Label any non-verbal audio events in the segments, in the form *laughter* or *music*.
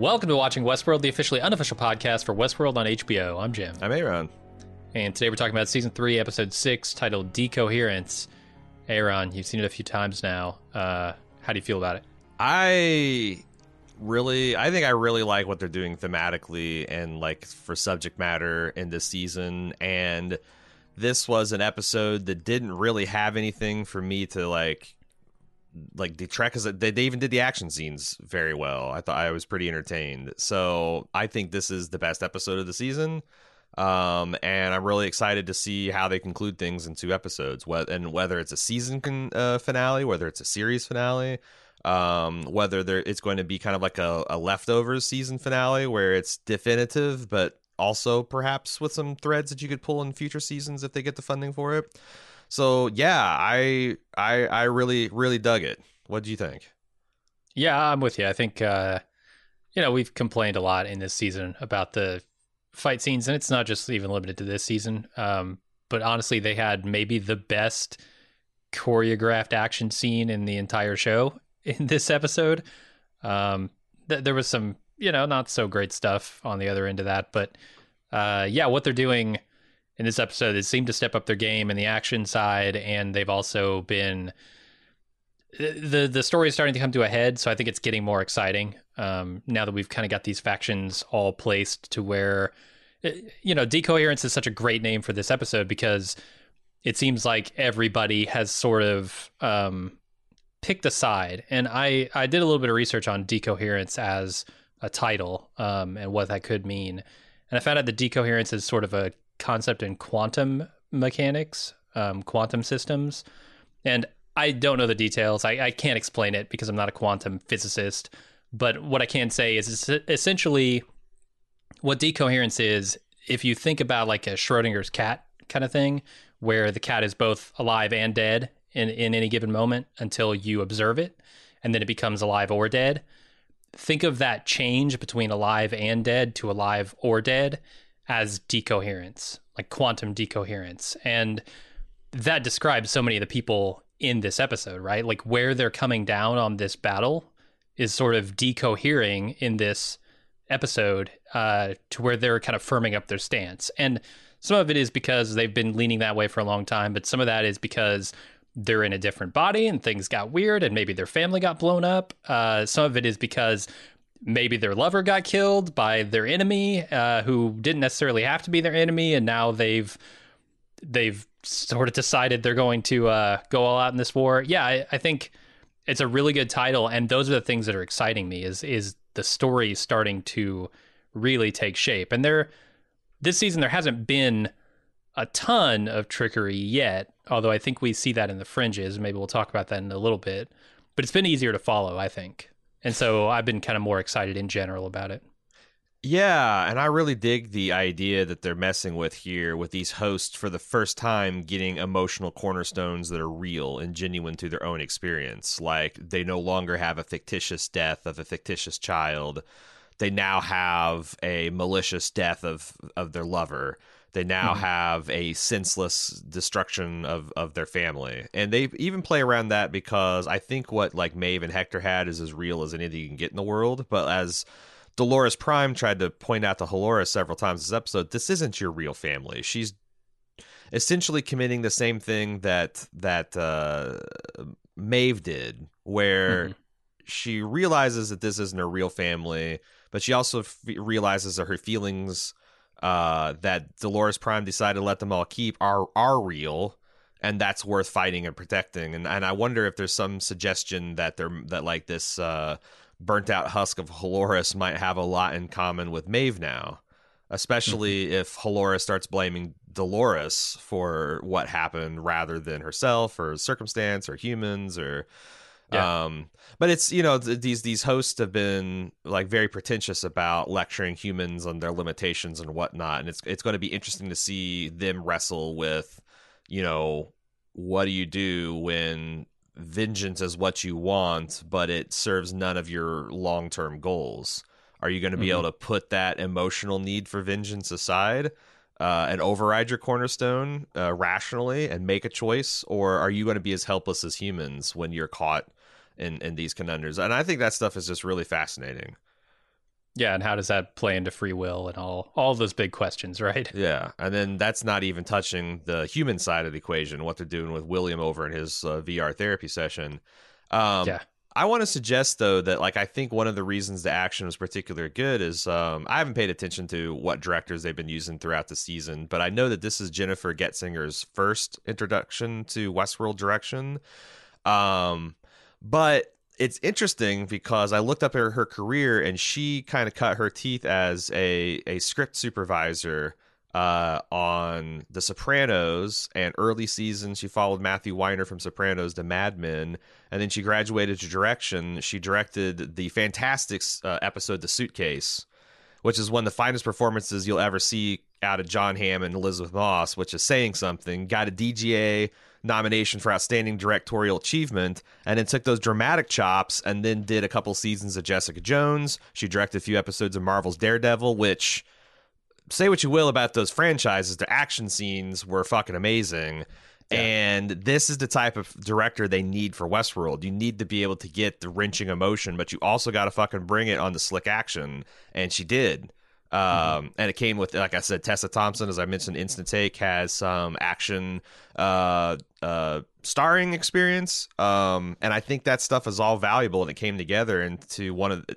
Welcome to Watching Westworld, the officially unofficial podcast for Westworld on HBO. I'm Jim. I'm Aaron. And today we're talking about season three, episode six, titled Decoherence. Aaron, you've seen it a few times now. Uh, how do you feel about it? I really I think I really like what they're doing thematically and like for subject matter in this season and this was an episode that didn't really have anything for me to like like detract because they, they even did the action scenes very well. I thought I was pretty entertained. So I think this is the best episode of the season. Um, and I'm really excited to see how they conclude things in two episodes. And whether it's a season con, uh, finale, whether it's a series finale, um, whether there it's going to be kind of like a, a leftovers season finale where it's definitive, but also perhaps with some threads that you could pull in future seasons if they get the funding for it. So yeah, I I I really really dug it. What do you think? Yeah, I'm with you. I think uh, you know we've complained a lot in this season about the fight scenes, and it's not just even limited to this season. Um, but honestly, they had maybe the best choreographed action scene in the entire show *laughs* in this episode. Um, th- there was some you know not so great stuff on the other end of that, but uh, yeah, what they're doing in this episode is seem to step up their game in the action side, and they've also been the the story is starting to come to a head. So I think it's getting more exciting um, now that we've kind of got these factions all placed to where you know decoherence is such a great name for this episode because it seems like everybody has sort of um, picked a side, and I I did a little bit of research on decoherence as a title um, and what that could mean, and I found out that decoherence is sort of a concept in quantum mechanics, um, quantum systems, and I don't know the details. I, I can't explain it because I'm not a quantum physicist. But what I can say is essentially what decoherence is. If you think about like a Schrodinger's cat kind of thing, where the cat is both alive and dead in, in any given moment until you observe it, and then it becomes alive or dead. Think of that change between alive and dead to alive or dead as decoherence, like quantum decoherence. And that describes so many of the people in this episode, right? Like where they're coming down on this battle is sort of decohering in this episode uh, to where they're kind of firming up their stance. And some of it is because they've been leaning that way for a long time, but some of that is because they're in a different body and things got weird and maybe their family got blown up. Uh, some of it is because maybe their lover got killed by their enemy uh, who didn't necessarily have to be their enemy and now they've they've sort of decided they're going to uh, go all out in this war. Yeah I, I, think it's a really good title and those are the things that are exciting me is is the story starting to really take shape. And there this season there hasn't been a ton of trickery yet although i think we see that in the fringes. Maybe we'll talk about that in a little bit. But it's been easier to follow i think and so I've been kind of more excited in general about it. Yeah, and I really dig the idea that they're messing with here with these hosts for the first time getting emotional cornerstones that are real and genuine to their own experience. Like they no longer have a fictitious death of a fictitious child. They now have a malicious death of of their lover they now mm-hmm. have a senseless destruction of, of their family. And they even play around that because I think what like Maeve and Hector had is as real as anything you can get in the world. But as Dolores Prime tried to point out to Halora several times this episode, this isn't your real family. She's essentially committing the same thing that that uh, Maeve did, where mm-hmm. she realizes that this isn't her real family, but she also f- realizes that her feelings uh, that Dolores Prime decided to let them all keep are are real, and that's worth fighting and protecting. And and I wonder if there's some suggestion that they're that like this uh, burnt out husk of Halores might have a lot in common with Maeve now, especially mm-hmm. if Halora starts blaming Dolores for what happened rather than herself or circumstance or humans or yeah. Um, but it's you know th- these these hosts have been like very pretentious about lecturing humans on their limitations and whatnot, and it's it's going to be interesting to see them wrestle with, you know, what do you do when vengeance is what you want, but it serves none of your long term goals. Are you going to be mm-hmm. able to put that emotional need for vengeance aside? Uh, and override your cornerstone uh, rationally and make a choice, or are you going to be as helpless as humans when you're caught in in these conundrums. And I think that stuff is just really fascinating. Yeah, and how does that play into free will and all all those big questions, right? *laughs* Yeah, and then that's not even touching the human side of the equation, what they're doing with William over in his uh, VR therapy session. Um, Yeah. I want to suggest though that like I think one of the reasons the action was particularly good is um, I haven't paid attention to what directors they've been using throughout the season, but I know that this is Jennifer Getzinger's first introduction to Westworld direction. Um, but it's interesting because I looked up at her career and she kind of cut her teeth as a a script supervisor uh, on The Sopranos and early seasons. She followed Matthew Weiner from Sopranos to Mad Men, and then she graduated to direction. She directed the fantastic uh, episode The Suitcase, which is one of the finest performances you'll ever see out of Jon Hamm and Elisabeth Moss, which is saying something. Got a DGA nomination for outstanding directorial achievement and then took those dramatic chops and then did a couple seasons of Jessica Jones. She directed a few episodes of Marvel's Daredevil, which say what you will about those franchises, the action scenes were fucking amazing. Yeah. And this is the type of director they need for Westworld. You need to be able to get the wrenching emotion, but you also got to fucking bring it on the slick action. And she did. Um, and it came with, like I said, Tessa Thompson, as I mentioned, Instant Take has some action, uh, uh, starring experience. Um, and I think that stuff is all valuable and it came together into one of the,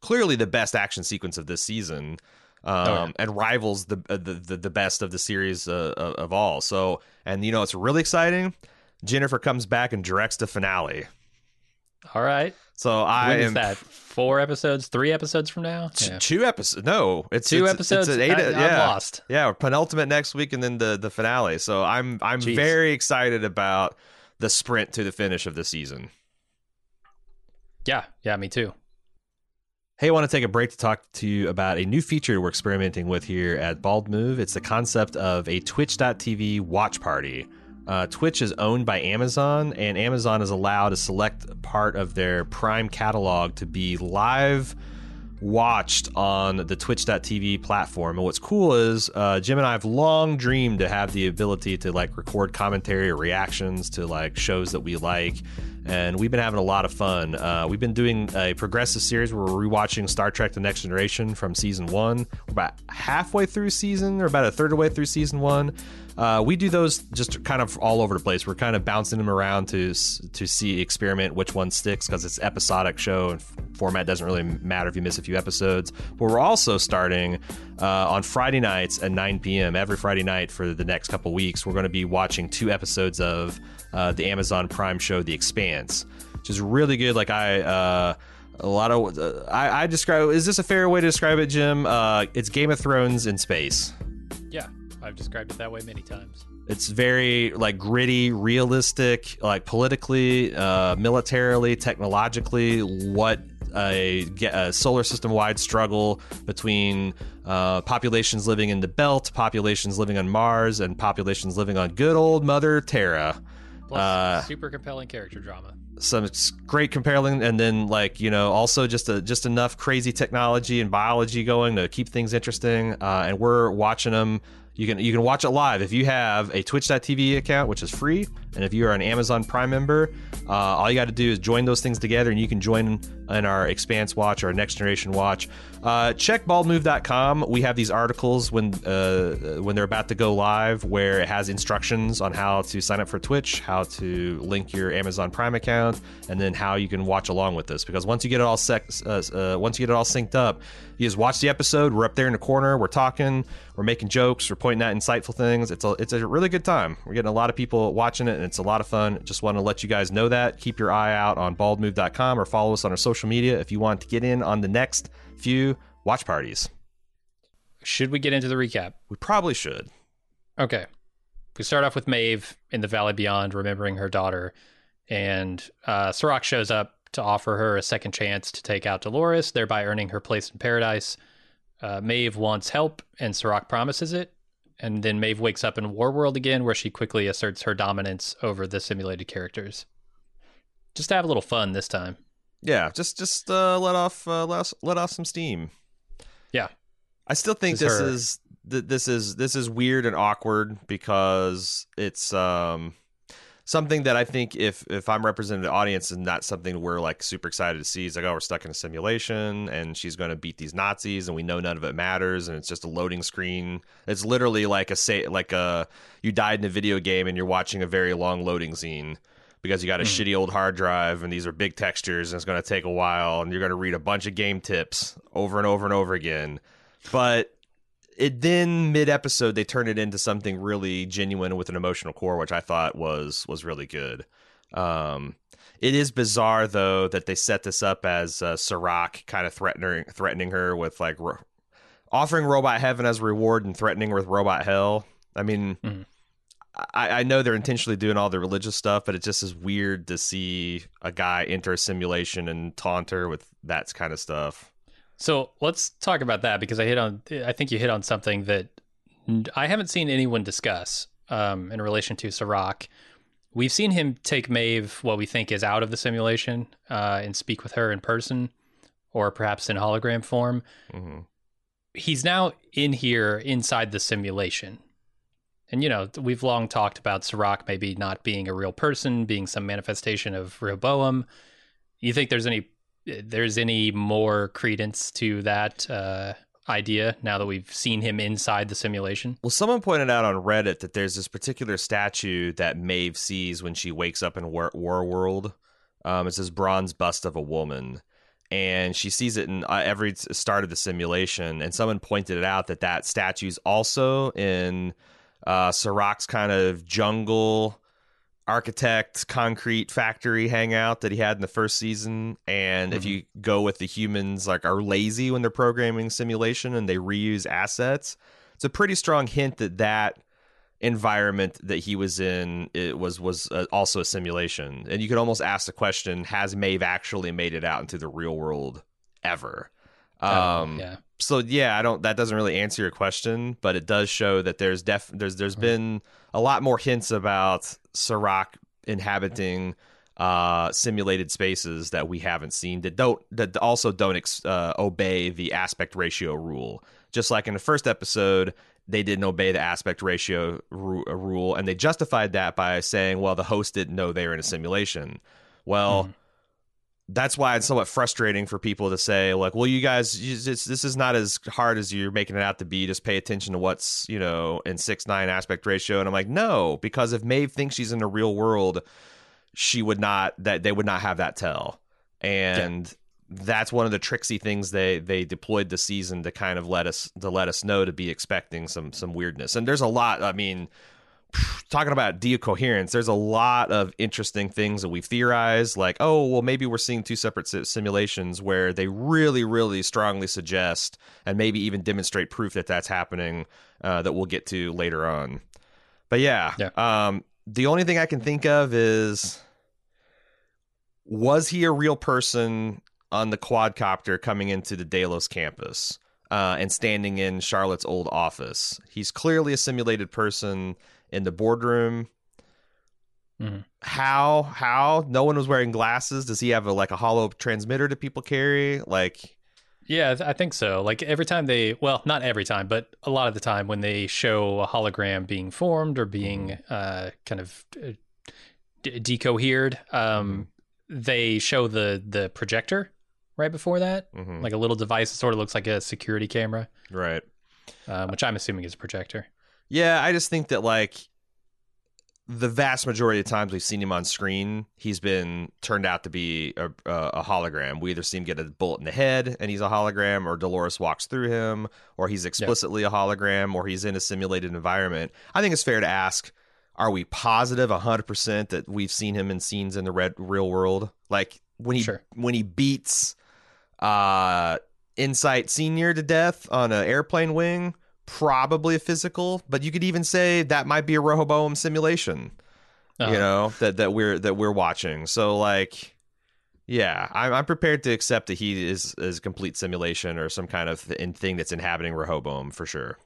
clearly the best action sequence of this season um, yeah. and rivals the, uh, the the the best of the series uh, of all. So, and you know, it's really exciting. Jennifer comes back and directs the finale. All right. So I When is am that? Four episodes? Three episodes from now? t- Yeah. two episodes. No, it's Two it's, episodes? It's an eight, I, I'm yeah, lost. yeah. Penultimate next week, and then the the finale. So I'm I'm Jeez. very excited about the sprint to the finish of the season. Yeah. Yeah, me too. Hey, I want to take a break to talk to you about a new feature we're experimenting with here at Bald Move. It's the concept of a Twitch.tv watch party. Uh, Twitch is owned by Amazon, and Amazon is allowed to select part of their Prime catalog to be live watched on the Twitch.tv platform. And what's cool is uh, Jim and I have long dreamed to have the ability to like record commentary or reactions to like shows that we like. And we've been having a lot of fun. Uh, we've been doing a progressive series where we're rewatching Star Trek The Next Generation from season one. We're about halfway through season, or about a third of the way through season one. Uh, we do those just kind of all over the place. We're kind of bouncing them around to to see experiment which one sticks because it's episodic show and format doesn't really matter if you miss a few episodes. But we're also starting uh, on Friday nights at 9 p.m. every Friday night for the next couple weeks. We're going to be watching two episodes of uh, the Amazon Prime show The Expanse, which is really good. Like I. Uh, a lot of uh, I, I describe. Is this a fair way to describe it, Jim? Uh, it's Game of Thrones in space. Yeah. I've described it that way many times. It's very like gritty, realistic, like politically, uh, militarily, technologically. What a, a solar system wide struggle between uh, populations living in the belt, populations living on Mars, and populations living on good old Mother Terra. Plus, Uh, super compelling character drama. some great compelling and then like you know also just a, just enough crazy technology and biology going to keep things interesting uh, and we're watching them you can you can watch it live if you have a twitch.tv account which is free and if you are an amazon prime member uh, all you got to do is join those things together and you can join in our expanse watch or next generation watch. Uh, check baldmove.com we have these articles when uh, when they're about to go live where it has instructions on how to sign up for twitch how to link your amazon prime account and then how you can watch along with this. Because once you get it all uh, uh, once you get it all synced up you just watch the episode we're up there in the corner we're talking we're making jokes we're pointing out insightful things. It's a it's a really good time. We're getting a lot of people watching it and it's a lot of fun just want to let you guys know that keep your eye out on baldmove.com or follow us on our social media if you want to get in on the next few watch parties Should we get into the recap? we probably should Okay. We start off with Maeve in the Valley Beyond, remembering her daughter, and uh, Serac shows up to offer her a second chance to take out Dolores, thereby earning her place in paradise. Uh, Maeve wants help, and Serac promises it. And then Maeve wakes up in War World again, where she quickly asserts her dominance over the simulated characters. Just to have a little fun this time. yeah just just uh, let off uh, let, us, let off some steam Yeah. I still think This is this is th- this is this is weird and awkward because it's um something that I think if if I'm representing the audience and not something we're like super excited to see, is like, oh, we're stuck in a simulation and she's going to beat these Nazis and we know none of it matters and it's just a loading screen. It's literally like a say like a you died in a video game and you're watching a very long loading scene because you got a mm. shitty old hard drive and these are big textures and it's going to take a while and you're going to read a bunch of game tips over and over and over again. But it then mid episode they turned it into something really genuine with an emotional core, which I thought was was really good. Um, it is bizarre though that they set this up as uh, Serac kind of threatening threatening her with like ro- offering robot heaven as a reward and threatening her with robot hell. I mean, mm-hmm. I, I know they're intentionally doing all the religious stuff, but it just is weird to see a guy enter a simulation and taunt her with that kind of stuff. So let's talk about that because I hit on. I think you hit on something that I haven't seen anyone discuss um, in relation to Serac. We've seen him take Maeve, what we think is out of the simulation, uh, and speak with her in person, or perhaps in hologram form. Mm-hmm. He's now in here inside the simulation. And you know, we've long talked about Serac maybe not being a real person, being some manifestation of Rehoboam. You think there's any there's any more credence to that uh, idea now that we've seen him inside the simulation? Well, someone pointed out on Reddit that there's this particular statue that Maeve sees when she wakes up in War, War World. Um, it's this bronze bust of a woman, and she sees it in uh, every start of the simulation. And someone pointed it out that that statue's also in uh, kind of jungle architect concrete factory hangout that he had in the first season. And mm-hmm. if you go with the humans like are lazy when they're programming simulation and they reuse assets it's a pretty strong hint that that environment that he was in it was was uh, also a simulation. And you could almost ask the question has Maeve actually made it out into the real world ever oh, um yeah so yeah, I don't. That doesn't really answer your question, but it does show that there's def there's there's mm-hmm. been a lot more hints about Serac inhabiting uh, simulated spaces that we haven't seen that don't that also don't ex, uh, obey the aspect ratio rule. Just like in the first episode, they didn't obey the aspect ratio ru- uh, rule, and they justified that by saying, "Well, the host didn't know they were in a simulation." Well. Mm that's why it's somewhat frustrating for people to say like well you guys you, this is not as hard as you're making it out to be. Just pay attention to what's you know in 6-9 aspect ratio. And i'm like no because if maeve thinks she's in the real world she would not that they would not have that tell. And yeah. that's one of the tricksy things they they deployed the season to kind of let us to let us know to be expecting some some weirdness. And there's a lot i mean talking about decoherence, there's a lot of interesting things that we've theorized. Like, oh, well, maybe we're seeing two separate simulations where they really, really strongly suggest and maybe even demonstrate proof that that's happening uh, that we'll get to later on. But yeah, yeah. Um, the only thing I can think of is was he a real person on the quadcopter coming into the Delos campus? Uh, and standing in Charlotte's old office. He's clearly a simulated person in the boardroom. Mm-hmm. How how no one was wearing glasses? Does he have a like a hollow transmitter that people carry? Like, yeah, I think so. Like every time they, well, not every time, but a lot of the time when they show a hologram being formed or being mm-hmm. uh, kind of uh, de- decohered, um, mm-hmm. they show the the projector right before that, mm-hmm. like a little device that sort of looks like a security camera, right? Um, which I'm assuming is a projector. Yeah, I just think that like the vast majority of times we've seen him on screen, he's been turned out to be a, a, hologram. We either see him get a bullet in the head and he's a hologram, or Dolores walks through him, or he's explicitly yep. a hologram, or he's in a simulated environment. I think it's fair to ask: Are we positive positive hundred percent that we've seen him in scenes in the red, real world? Like when he sure. when he beats uh, Incite Senior to death on an airplane wing probably a physical, but you could even say that might be a Rehoboam simulation. Uh-huh. You know that that we're that we're watching. So like, yeah, I'm, I'm prepared to accept that he is is complete simulation or some kind of thing that's inhabiting Rehoboam for sure.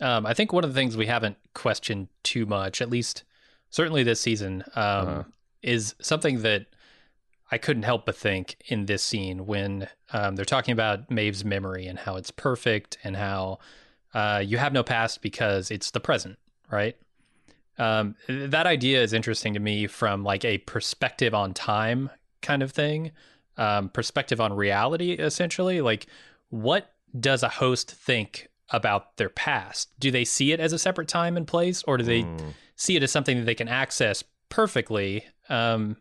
Um, I think one of the things we haven't questioned too much, at least certainly this season, um, uh-huh. is something that I couldn't help but think in this scene when um, they're talking about Maeve's memory and how it's perfect and how uh, you have no past because it's the present, right? Um, that idea is interesting to me from like a perspective on time kind of thing, um, perspective on reality, essentially. Like, what does a host think about their past? Do they see it as a separate time and place, or do they Mm. see it as something that they can access perfectly um,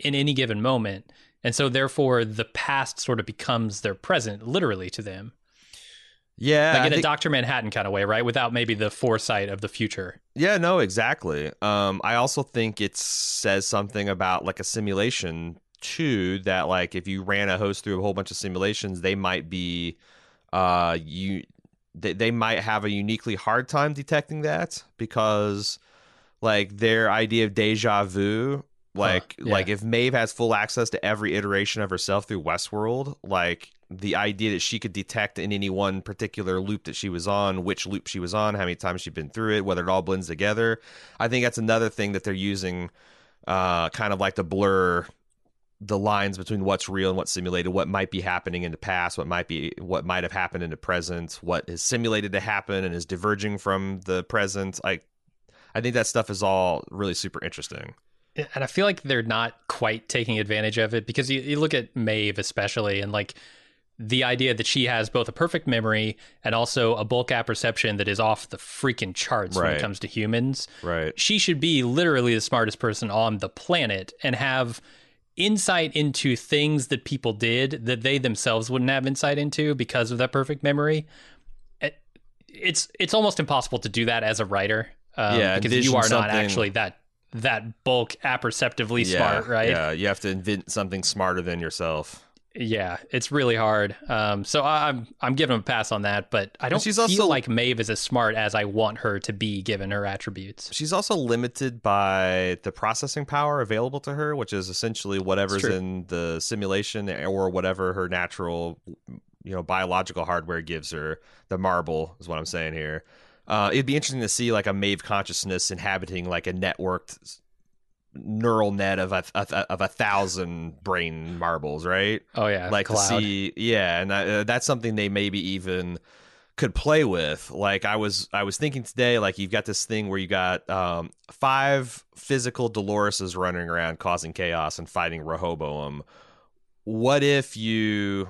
in any given moment? And so, therefore, the past sort of becomes their present, literally to them, Yeah, like in a Doctor Manhattan kind of way, right? Without maybe the foresight of the future. Yeah, no, exactly. Um, I also think it says something about like a simulation too. That like if you ran a host through a whole bunch of simulations, they might be, uh, you they, they might have a uniquely hard time detecting that because like their idea of deja vu. Like, yeah. like if Maeve has full access to every iteration of herself through Westworld, like the idea that she could detect in any one particular loop that she was on, which loop she was on, how many times she'd been through it, whether it all blends together. I think that's another thing that they're using, uh, kind of like to blur the lines between what's real and what's simulated, what might be happening in the past, what might be what might have happened in the present, what is simulated to happen and is diverging from the present. Like, I think that stuff is all really super interesting. And I feel like they're not quite taking advantage of it because you, you look at Maeve especially and like the idea that she has both a perfect memory and also a bulk app apperception that is off the freaking charts when it comes to humans. Right. She should be literally the smartest person on the planet and have insight into things that people did that they themselves wouldn't have insight into because of that perfect memory. It's it's almost impossible to do that as a writer. Um, Yeah, because you are not actually that that bulk apperceptively yeah, smart, right? Yeah, you have to invent something smarter than yourself. Yeah, it's really hard. Um, so I'm I'm giving him a pass on that, but I don't she's feel also- like Maeve is as smart as I want her to be given her attributes. She's also limited by the processing power available to her, which is essentially whatever's in the simulation or whatever her natural, you know, biological hardware gives her. The marble is what I'm saying here. Uh, it'd be interesting to see like a Maeve consciousness inhabiting like a networked neural net of a, of a, of a thousand brain marbles, right? Oh yeah, like cloud. to see yeah and uh, that's something they maybe even could play with like i was i was thinking today like you've got this thing where you got um five physical doloreses running around causing chaos and fighting rehoboam what if you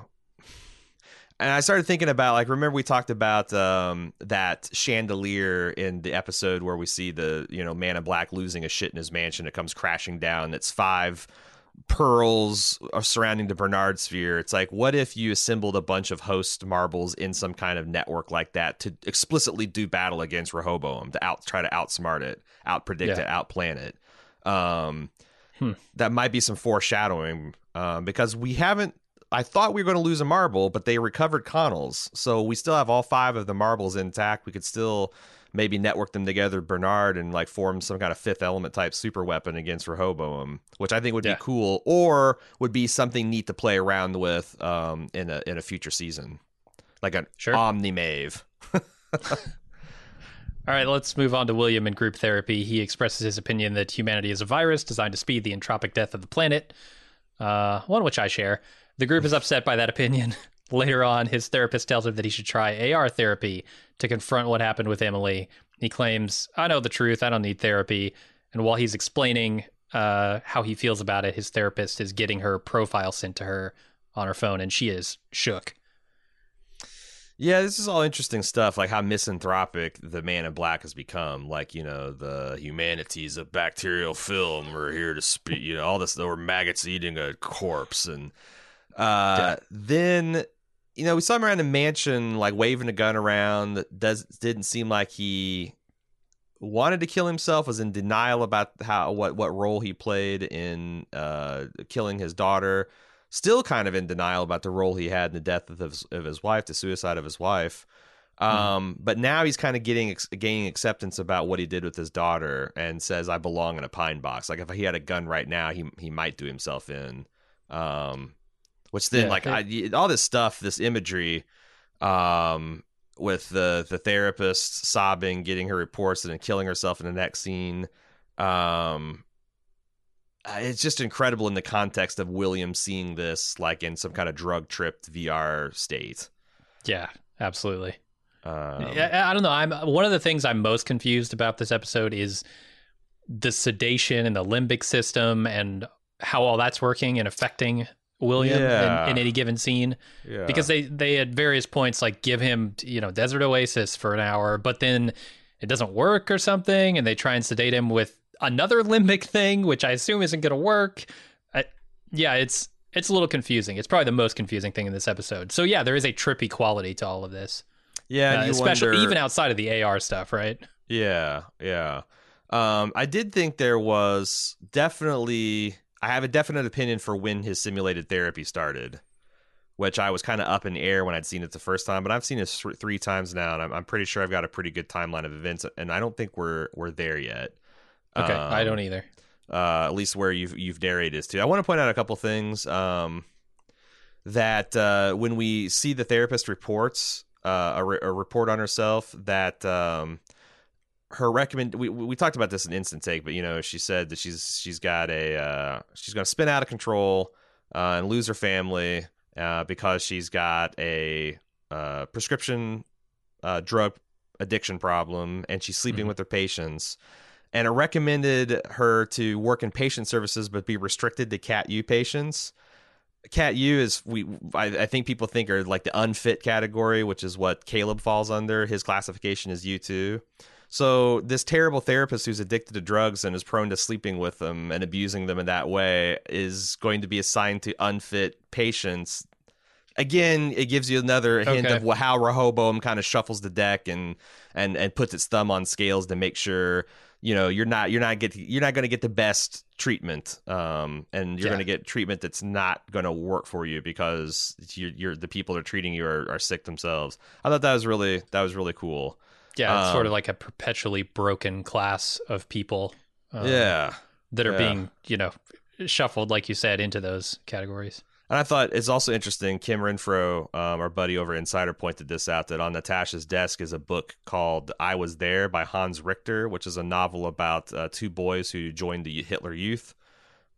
and I started thinking about like remember we talked about um, that chandelier in the episode where we see the you know man in black losing a shit in his mansion. It comes crashing down. It's five pearls are surrounding the Bernard sphere. It's like what if you assembled a bunch of host marbles in some kind of network like that to explicitly do battle against Rehoboam to out try to outsmart it, out predict Yeah. it, outplan it. Um, Hmm. That might be some foreshadowing um, because we haven't I thought we were going to lose a marble, but they recovered Connell's. So we still have all five of the marbles intact. We could still maybe network them together, Bernard, and like form some kind of fifth element type super weapon against Rehoboam, which I think would Yeah. be cool, or would be something neat to play around with um, in a in a future season, like an Sure. Omni Maeve. *laughs* All right, let's move on to William in group therapy. He expresses his opinion that humanity is a virus designed to speed the entropic death of the planet, uh, one which I share. The group is upset by that opinion. *laughs* Later on, his therapist tells him that he should try AR therapy to confront what happened with Emily. He claims, I know the truth, I don't need therapy. And while he's explaining uh, how he feels about it, his therapist is getting her profile sent to her on her phone, and she is shook. Yeah, this is all interesting stuff, like how misanthropic the man in black has become. Like, you know, the humanities of bacterial film We're here to speak, you know, all this, or maggots eating a corpse. And uh, then, you know, we saw him around the mansion, like waving a gun around. That does, didn't seem like he wanted to kill himself, was in denial about how, what, what role he played in uh, killing his daughter still kind of in denial about the role he had in the death of his, of his wife, the suicide of his wife. Um, But now he's kind of getting gaining acceptance about what he did with his daughter, and says, "I belong in a pine box." Like if he had a gun right now, he he might do himself in. Um, which then, Yeah, like I, all this stuff, this imagery, um, with the the therapist sobbing, getting her reports, and then killing herself in the next scene. Um, uh, it's just incredible in the context of William seeing this like in some kind of drug tripped VR state. Yeah, absolutely. Um, Yeah, I don't know. I'm one of the things I'm most confused about this episode is the sedation and the limbic system and how all that's working and affecting William Yeah. in, in any given scene Yeah. because they they at various points like give him you know desert oasis for an hour but then it doesn't work or something and they try and sedate him with another *laughs* limbic thing which i assume isn't going to work I, yeah it's it's a little confusing it's probably the most confusing thing in this episode so yeah there is a trippy quality to all of this yeah, uh, especially wonder- even outside of the ar stuff right Yeah, yeah. Um, I did think there was definitely. I have a definite opinion for when his simulated therapy started, which I was kind of up in the air when I'd seen it the first time, but I've seen it th- three times now, and I'm, I'm pretty sure I've got a pretty good timeline of events, and I don't think we're we're there yet. okay i Um, don't either uh, at least where you've you've narrated us to. I want to point out a couple things. Um, that uh, when we see the therapist reports uh, a, re- a report on herself, that um, her recommend we we talked about this in instant take, but you know she said that she's she's got a uh, she's going to spin out of control uh, and lose her family uh, because she's got a uh, prescription uh, drug addiction problem and she's sleeping Mhm. with her patients. And it recommended her to work in patient services but be restricted to cat u patients. Cat u is we I, I think people think are like the unfit category which is what caleb falls under. His classification is u2 so this terrible therapist who's addicted to drugs and is prone to sleeping with them and abusing them in that way is going to be assigned to unfit patients again it gives you another hint Okay. of how rehoboam kind of shuffles the deck and and and puts its thumb on scales to make sure you know you're not you're not get you're not going to get the best treatment um and you're Yeah. going to get treatment that's not going to work for you because you're, you're the people that are treating you are, are sick themselves i thought that was really that was really cool yeah it's sort of um, like a perpetually broken class of people um, yeah that are yeah. being you know shuffled like you said into those categories And I thought it's also interesting. Kim Renfro, um, our buddy over Insider, pointed this out that on Natasha's desk is a book called "I Was There" by Hans Richter, which is a novel about uh, two boys who joined the Hitler Youth,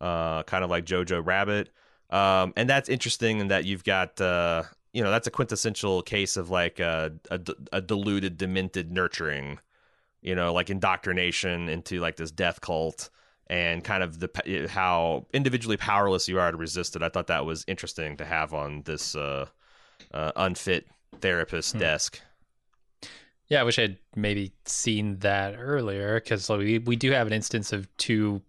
uh, kind of like Jojo Rabbit. Um, and that's interesting in that you've got, uh, you know, that's a quintessential case of like a, a, a diluted, demented nurturing, you know, like indoctrination into like this death cult and kind of the how individually powerless you are to resist it. I thought that was interesting to have on this uh, uh, unfit therapist Hmm. desk. Yeah, I wish I'd maybe seen that earlier because we we do have an instance of two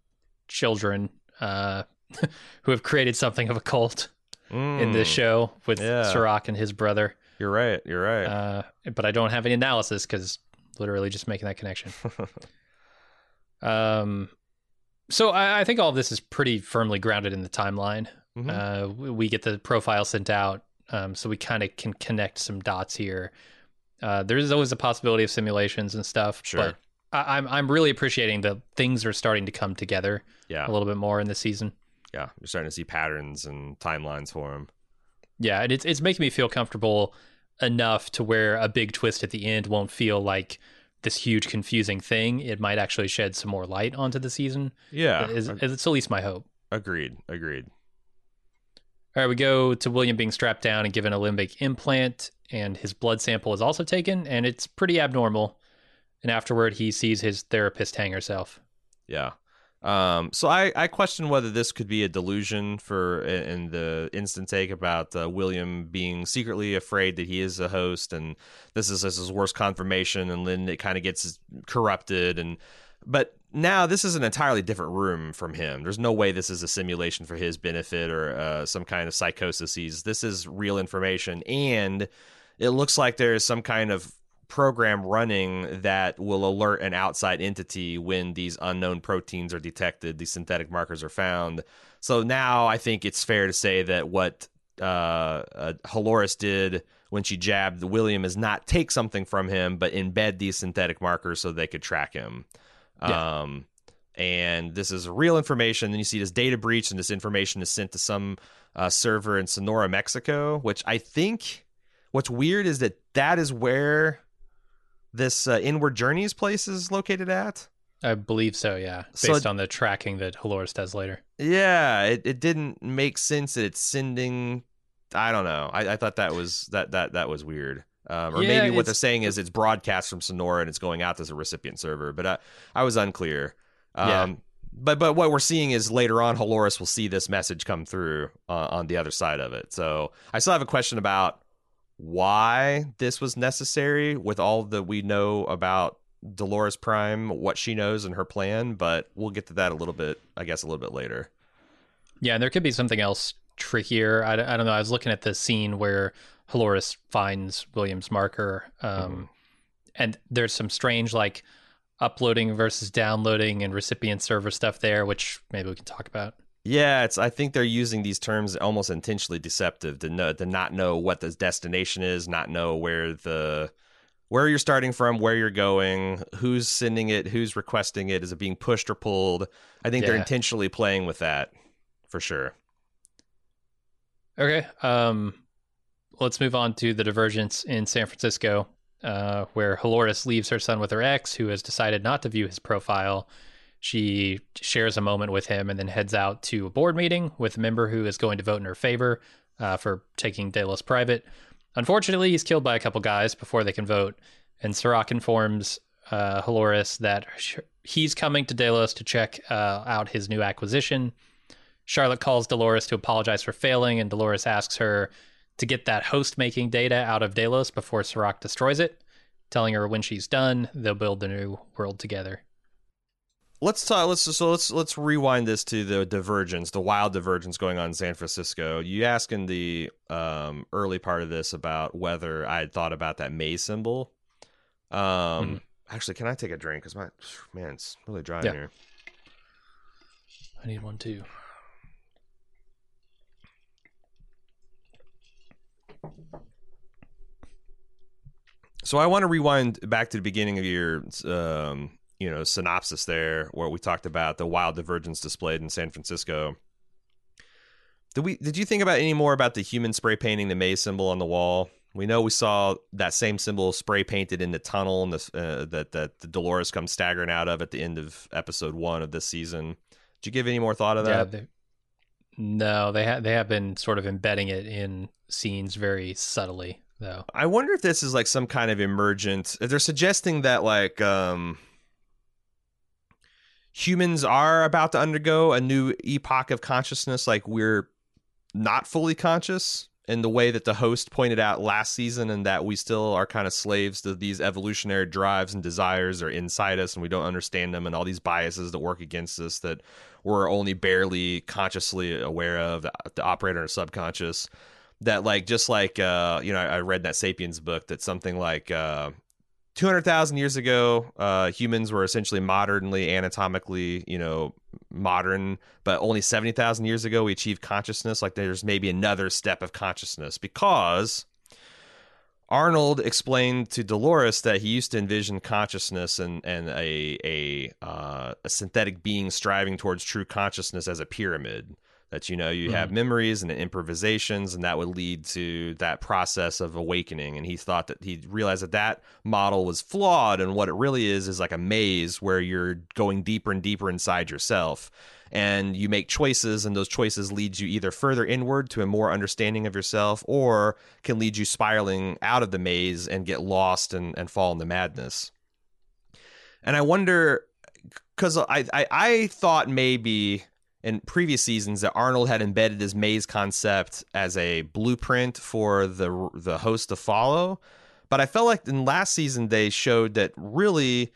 children uh, *laughs* who have created something of a cult in this Mm, show with Yeah. Serac and his brother. You're right. You're right. Uh, but I don't have any analysis because literally just making that connection. *laughs* um, so I, I think all of this is pretty firmly grounded in the timeline. Mhm. Uh, we, we get the profile sent out, um, so we kind of can connect some dots here. Uh, there is always a possibility of simulations and stuff, Sure. but I, I'm I'm really appreciating that things are starting to come together yeah. a little bit more in this season. Yeah. You're starting to see patterns and timelines for him. Yeah, and it's it's making me feel comfortable enough to where a big twist at the end won't feel like this huge confusing thing. It might actually shed some more light onto the season. Yeah. Is, it's at least my hope. agreed. Agreed. All right, we go to William being strapped down and given a limbic implant, and his blood sample is also taken, and it's pretty abnormal. And afterward, he sees his therapist hang herself. Yeah. Um, so I, I question whether this could be a delusion for in the instant take about uh, William being secretly afraid that he is a host and this is, this is his worst confirmation and then it kind of gets corrupted and but now this is an entirely different room from him. There's no way this is a simulation for his benefit or uh, some kind of psychosis. He's, this is real information and it looks like there is some kind of program running that will alert an outside entity when these unknown proteins are detected, these synthetic markers are found. So now I think it's fair to say that what uh, uh, Halores did when she jabbed William is not take something from him, but embed these synthetic markers so they could track him. Yeah. Um, and this is real information. Then you see this data breach, and this information is sent to some uh, server in Sonora, Mexico, which I think what's weird is that that is where this uh, inward journeys place is located at I believe so, yeah, So based it- on the tracking that Halores does later. yeah it, it didn't make sense that it's sending i don't know i, I thought that was that that that was weird um, or Yeah, maybe what they're saying is it's broadcast from sonora and it's going out to the recipient server but i, I was unclear Um, Yeah. But but what we're seeing is later on, Halores will see this message come through uh, on the other side of it. So I still have a question about why this was necessary with all that we know about Dolores Prime, what she knows and her plan. But we'll get to that a little bit, I guess, a little bit later. Yeah, and there could be something else trickier. I, I don't know. I was looking at the scene where Dolores finds William's marker, um, and there's some strange like uploading versus downloading and recipient server stuff there, which maybe we can talk about. Yeah, it's. I think they're using these terms almost intentionally deceptive to know to not know what the destination is, not know where the where you're starting from, where you're going, who's sending it, who's requesting it, is it being pushed or pulled? I think they're intentionally playing with that for sure. Okay. Um, let's move on to the divergence in San Francisco, uh, where Halores leaves her son with her ex, who has decided not to view his profile. She shares a moment with him and then heads out to a board meeting with a member who is going to vote in her favor uh, for taking Delos private. Unfortunately, he's killed by a couple guys before they can vote, and Serac informs uh, Halores that he's coming to Delos to check uh, out his new acquisition. Charlotte calls Dolores to apologize for failing, and Dolores asks her to get that host making data out of Delos before Serac destroys it, telling her when she's done, they'll build the new world together. Let's talk. Let's so let's let's rewind this to the divergence, the wild divergence going on in San Francisco. You asked in the um, early part of this about whether I had thought about that maze symbol. Um, Mhm. actually, can I take a drink? Because my man, it's really dry Yeah. in here. I need one too. So I want to rewind back to the beginning of your um, you know synopsis there, where we talked about the wild divergence displayed in San Francisco. Did we? Did you think about any more about the human spray painting the maze symbol on the wall? We know we saw that same symbol spray painted in the tunnel and the, uh, that that the Dolores comes staggering out of at the end of episode one of this season. Did you give any more thought of Yeah, that? they, no, they have they have been sort of embedding it in scenes very subtly, though. I wonder if this is like some kind of emergent. If they're suggesting that like um humans are about to undergo a new epoch of consciousness, like we're not fully conscious in the way that the host pointed out last season, and that we still are kind of slaves to these evolutionary drives and desires are inside us, and we don't understand them, and all these biases that work against us that we're only barely consciously aware of, the, operator and subconscious. That like just like uh you know I read that sapiens book that something like uh 200,000 years ago uh humans were essentially modernly anatomically you know modern but only 70,000 years ago we achieved consciousness like there's maybe another step of consciousness because Arnold explained to Dolores that he used to envision consciousness and and a a uh, a synthetic being striving towards true consciousness as a pyramid. That you know you have mm-hmm. memories and improvisations, and that would lead to that process of awakening. And he thought that he realized that that model was flawed, and what it really is is like a maze where you're going deeper and deeper inside yourself. And you make choices and those choices lead you either further inward to a more understanding of yourself or can lead you spiraling out of the maze and get lost and, and fall into madness. And i wonder because I, I i thought maybe in previous seasons that arnold had embedded his maze concept as a blueprint for the the host to follow. But i felt like in last season they showed that really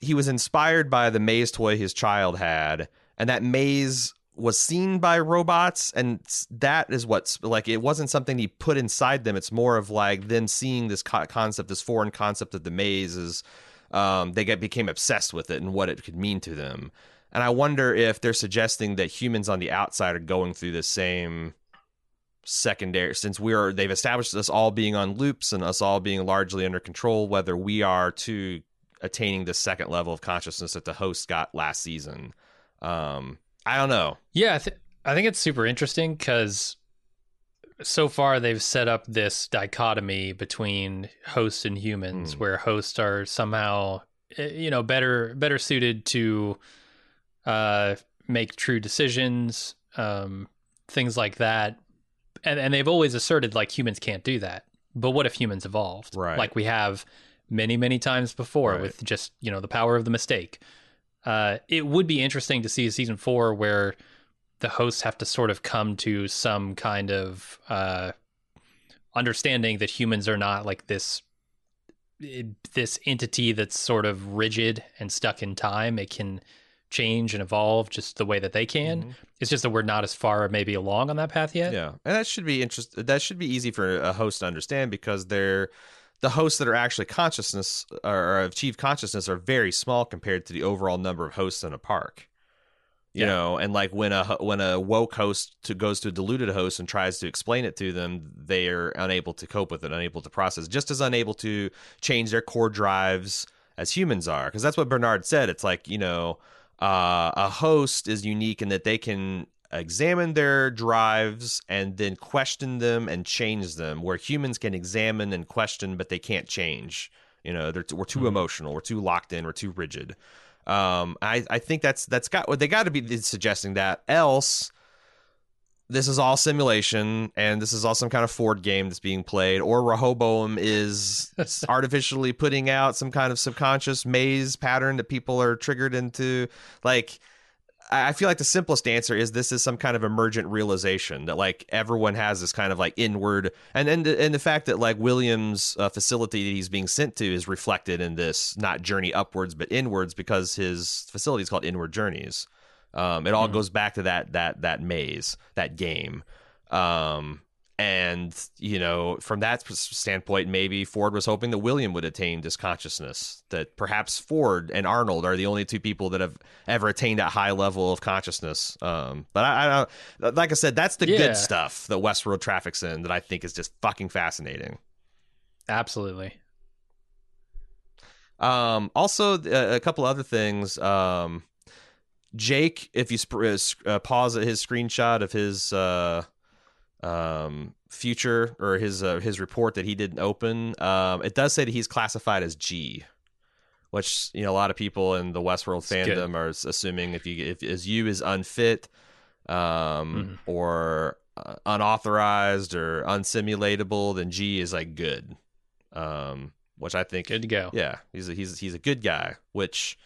he was inspired by the maze toy his child had and that maze was seen by robots and that is what's like it wasn't something he put inside them. It's more of like them seeing this co- concept this foreign concept of the maze is um, they get became obsessed with it and what it could mean to them and i wonder if they're suggesting that humans on the outside are going through the same secondary since we are they've established us all being on loops and us all being largely under control whether we are to attaining the second level of consciousness that the host got last season um i don't know Yeah, I, th- I think it's super interesting because so far they've set up this dichotomy between hosts and humans, Mm. where hosts are somehow, eh, you know, better better suited to uh, make true decisions, um, things like that. And and they've always asserted like humans can't do that. But what if humans evolved? Right. Like we have many many times before Right. with just you know the power of the mistake. Uh, it would be interesting to see a season four where the hosts have to sort of come to some kind of uh, understanding that humans are not like this this entity that's sort of rigid and stuck in time. It can change and evolve just the way that they can. Mm-hmm. It's just that we're not as far maybe along on that path yet. Yeah, and that should be interest. That should be easy for a host to understand because they're the hosts that are actually consciousness or achieve consciousness are very small compared to the overall number of hosts in a park you yeah. know and like when a when a woke host to, goes to a deluded host and tries to explain it to them they are unable to cope with it unable to process just as unable to change their core drives as humans are because that's what bernard said it's like you know uh, a host is unique in that they can examine their drives and then question them and change them where humans can examine and question but they can't change. You know we're too mm-hmm. emotional we're too locked in we're too rigid. Um, I, I think that's that's got what they got to be suggesting that. Else this is all simulation and this is all some kind of Ford game that's being played, or Rehoboam is *laughs* artificially putting out some kind of subconscious maze pattern that people are triggered into. Like, I feel like the simplest answer is this is some kind of emergent realization that like everyone has this kind of like inward and and the, and the fact that like Williams' uh, facility that he's being sent to is reflected in this not journey upwards but inwards because his facility is called Inward Journeys. Um, it all mm-hmm. goes back to that that that maze that game. Um, and, you know, from that standpoint, maybe Ford was hoping that William would attain this consciousness, that perhaps Ford and Arnold are the only two people that have ever attained that high level of consciousness. Um, but I, I don't, like I said, that's the yeah. good stuff that Westworld traffics in that I think is just fucking fascinating. Absolutely. Um, also, uh, a couple other things. Um, Jake, if you sp- uh, pause at his screenshot of his, uh, um, future or his uh, his report that he didn't open, um, it does say that he's classified as G, which you know a lot of people in the Westworld it's fandom good. are assuming if you if as you is unfit, um, mm-hmm. or uh, unauthorized or unsimulatable, then G is like good, um, which I think good to go. Yeah, he's a, he's he's a good guy, which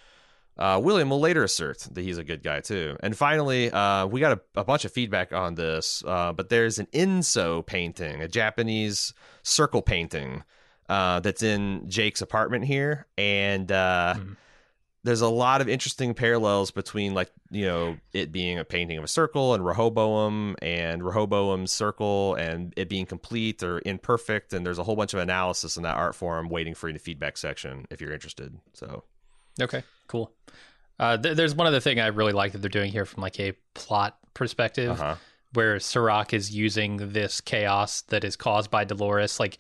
uh, William will later assert that he's a good guy too. And finally, uh, we got a, a, bunch of feedback on this, uh, but there's an Enso painting, a Japanese circle painting uh, that's in Jake's apartment here, and mm. there's a lot of interesting parallels between like you know it being a painting of a circle and Rehoboam and Rehoboam's circle and it being complete or imperfect, and there's a whole bunch of analysis in that art form waiting for you in the feedback section if you're interested. So. Okay, cool. Uh, th- there's one other thing I really like that they're doing here from like a plot perspective, uh-huh. where Serac is using this chaos that is caused by Dolores. Like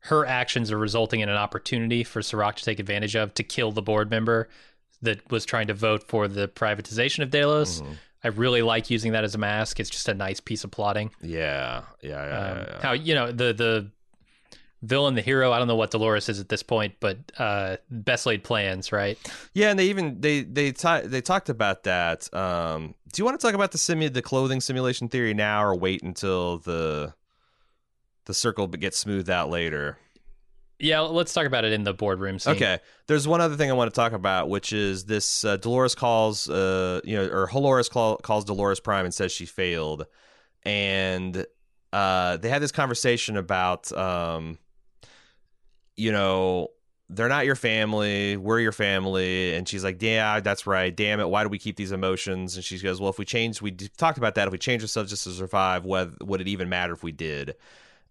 her actions are resulting in an opportunity for Serac to take advantage of to kill the board member that was trying to vote for the privatization of Delos. Mm-hmm. I really like using that as a mask. It's just a nice piece of plotting. Yeah, yeah, yeah. Um, yeah, yeah. How you know the the villain, the hero. I don't know what Dolores is at this point, but uh, best laid plans, right? Yeah, and they even they they ta- they talked about that. Um, do you want to talk about the simu- the clothing simulation theory now, or wait until the the circle gets smoothed out later? Yeah, let's talk about it in the boardroom scene. Okay. There's one other thing I want to talk about, which is this uh, Dolores calls, uh, you know, or Halores call, calls Dolores Prime and says she failed. And uh, they had this conversation about um, you know, they're not your family. We're your family. And she's like, yeah, that's right. Damn it. Why do we keep these emotions? And she goes, well, if we change, we talked about that. If we change ourselves just to survive, would it even matter if we did?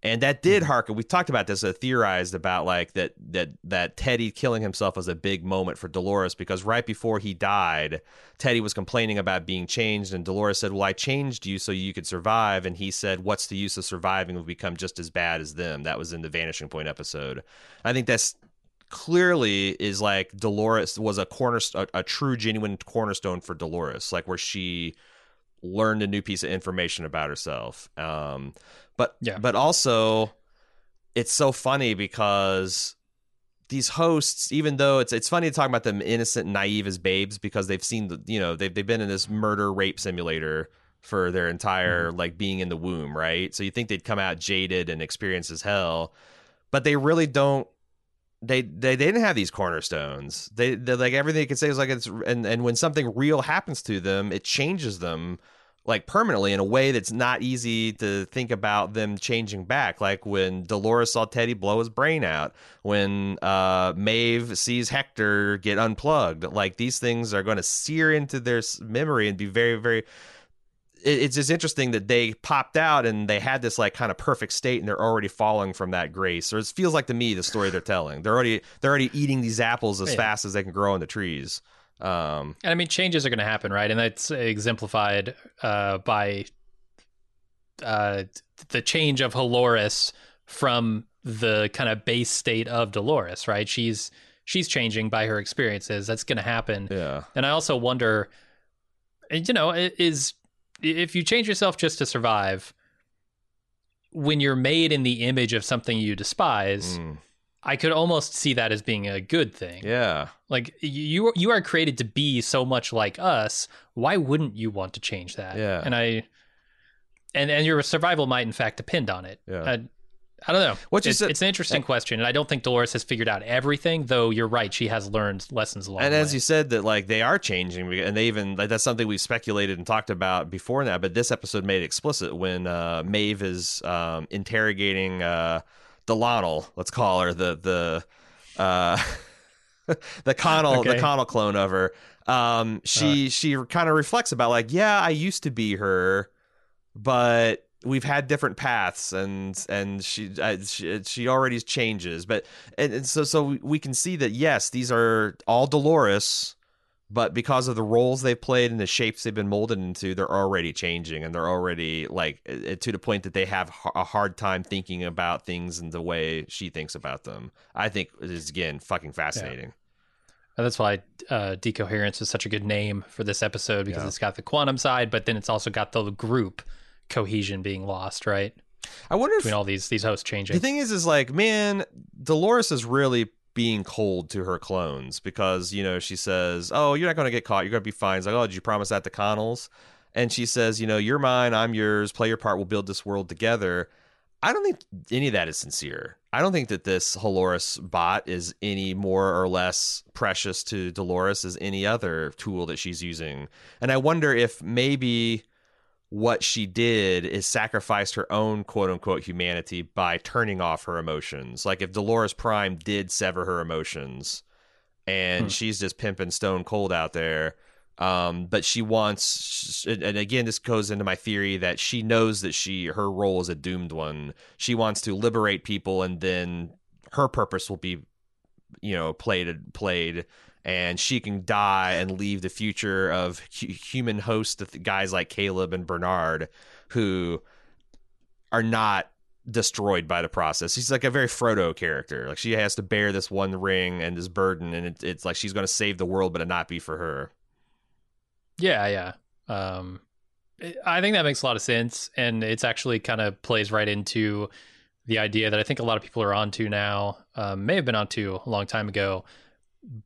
And that did mm-hmm. harken. We talked about this, uh, theorized about like that that that Teddy killing himself was a big moment for Dolores because right before he died, Teddy was complaining about being changed, and Dolores said, "Well, I changed you so you could survive." And he said, "What's the use of surviving? We've become just as bad as them." That was in the Vanishing Point episode. I think that's clearly is like Dolores was a corner a, a true genuine cornerstone for Dolores, like where she learned a new piece of information about herself. Um, but yeah. but also it's so funny because these hosts, even though it's it's funny to talk about them innocent naive as babes because they've seen the you know they've they've been in this murder rape simulator for their entire mm-hmm. like being in the womb, right? So you think they'd come out jaded and experienced as hell, but they really don't they, they they didn't have these cornerstones. They they like everything you can say is like it's and and when something real happens to them, it changes them like permanently in a way that's not easy to think about them changing back. Like when Dolores saw Teddy blow his brain out, when uh, Maeve sees Hector get unplugged. Like these things are going to sear into their memory and be very, very. It's just interesting that they popped out and they had this like kind of perfect state and they're already falling from that grace. Or it feels like to me the story they're telling. They're already they're already eating these apples as yeah. fast as they can grow on the trees. Um, and I mean, changes are going to happen, right? And that's exemplified uh, by uh, the change of Halores from the kind of base state of Dolores, right? She's she's changing by her experiences. That's going to happen. Yeah. And I also wonder, you know, is if you change yourself just to survive, when you're made in the image of something you despise. Mm I could almost see that as being a good thing. Yeah. Like you you are created to be so much like us. Why wouldn't you want to change that? Yeah. And I and and your survival might in fact depend on it. Yeah. I, I don't know. What it's, it's an interesting question, and I don't think Dolores has figured out everything. Though you're right, she has learned lessons along. And as way. you said, that like they are changing, and they even like that's something we've speculated and talked about before now. But this episode made it explicit when uh, Maeve is um, interrogating uh, Delannal, let's call her the the uh, *laughs* the Connell okay. the Connell clone of her. Um, she uh. she kind of reflects about like, yeah, I used to be her, but we've had different paths and and she uh, she, she already changes but and, and, so so we can see that yes these are all Dolores but because of the roles they've played and the shapes they've been molded into they're already changing and they're already like to the point that they have a hard time thinking about things in the way she thinks about them i think is again fucking fascinating yeah. that's why uh, decoherence is such a good name for this episode because yeah. it's got the quantum side but then it's also got the group cohesion being lost right I wonder between if, all these these hosts changing. The thing is, is like, man, Dolores is really being cold to her clones because you know she says, "Oh, you're not going to get caught. You're going to be fine." It's like, "Oh, did you promise that to Connells?" And she says, "You know, you're mine. I'm yours. Play your part. We'll build this world together." I don't think any of that is sincere. I don't think that this Halores bot is any more or less precious to Dolores as any other tool that she's using. And I wonder if maybe what she did is sacrificed her own quote unquote humanity by turning off her emotions. Like if Dolores Prime did sever her emotions and hmm. she's just pimping stone cold out there. Um, but she wants, and again, this goes into my theory that she knows that she her role is a doomed one. She wants to liberate people, and then her purpose will be, you know, played played and she can die and leave the future of hu- human host guys like Caleb and Bernard who are not destroyed by the process. She's like a very Frodo character. Like she has to bear this one ring and this burden, and it, it's like she's going to save the world, but it not be for her. Yeah, yeah. Um, I think that makes a lot of sense, and it's actually kind of plays right into the idea that I think a lot of people are onto now. Um, may have been onto a long time ago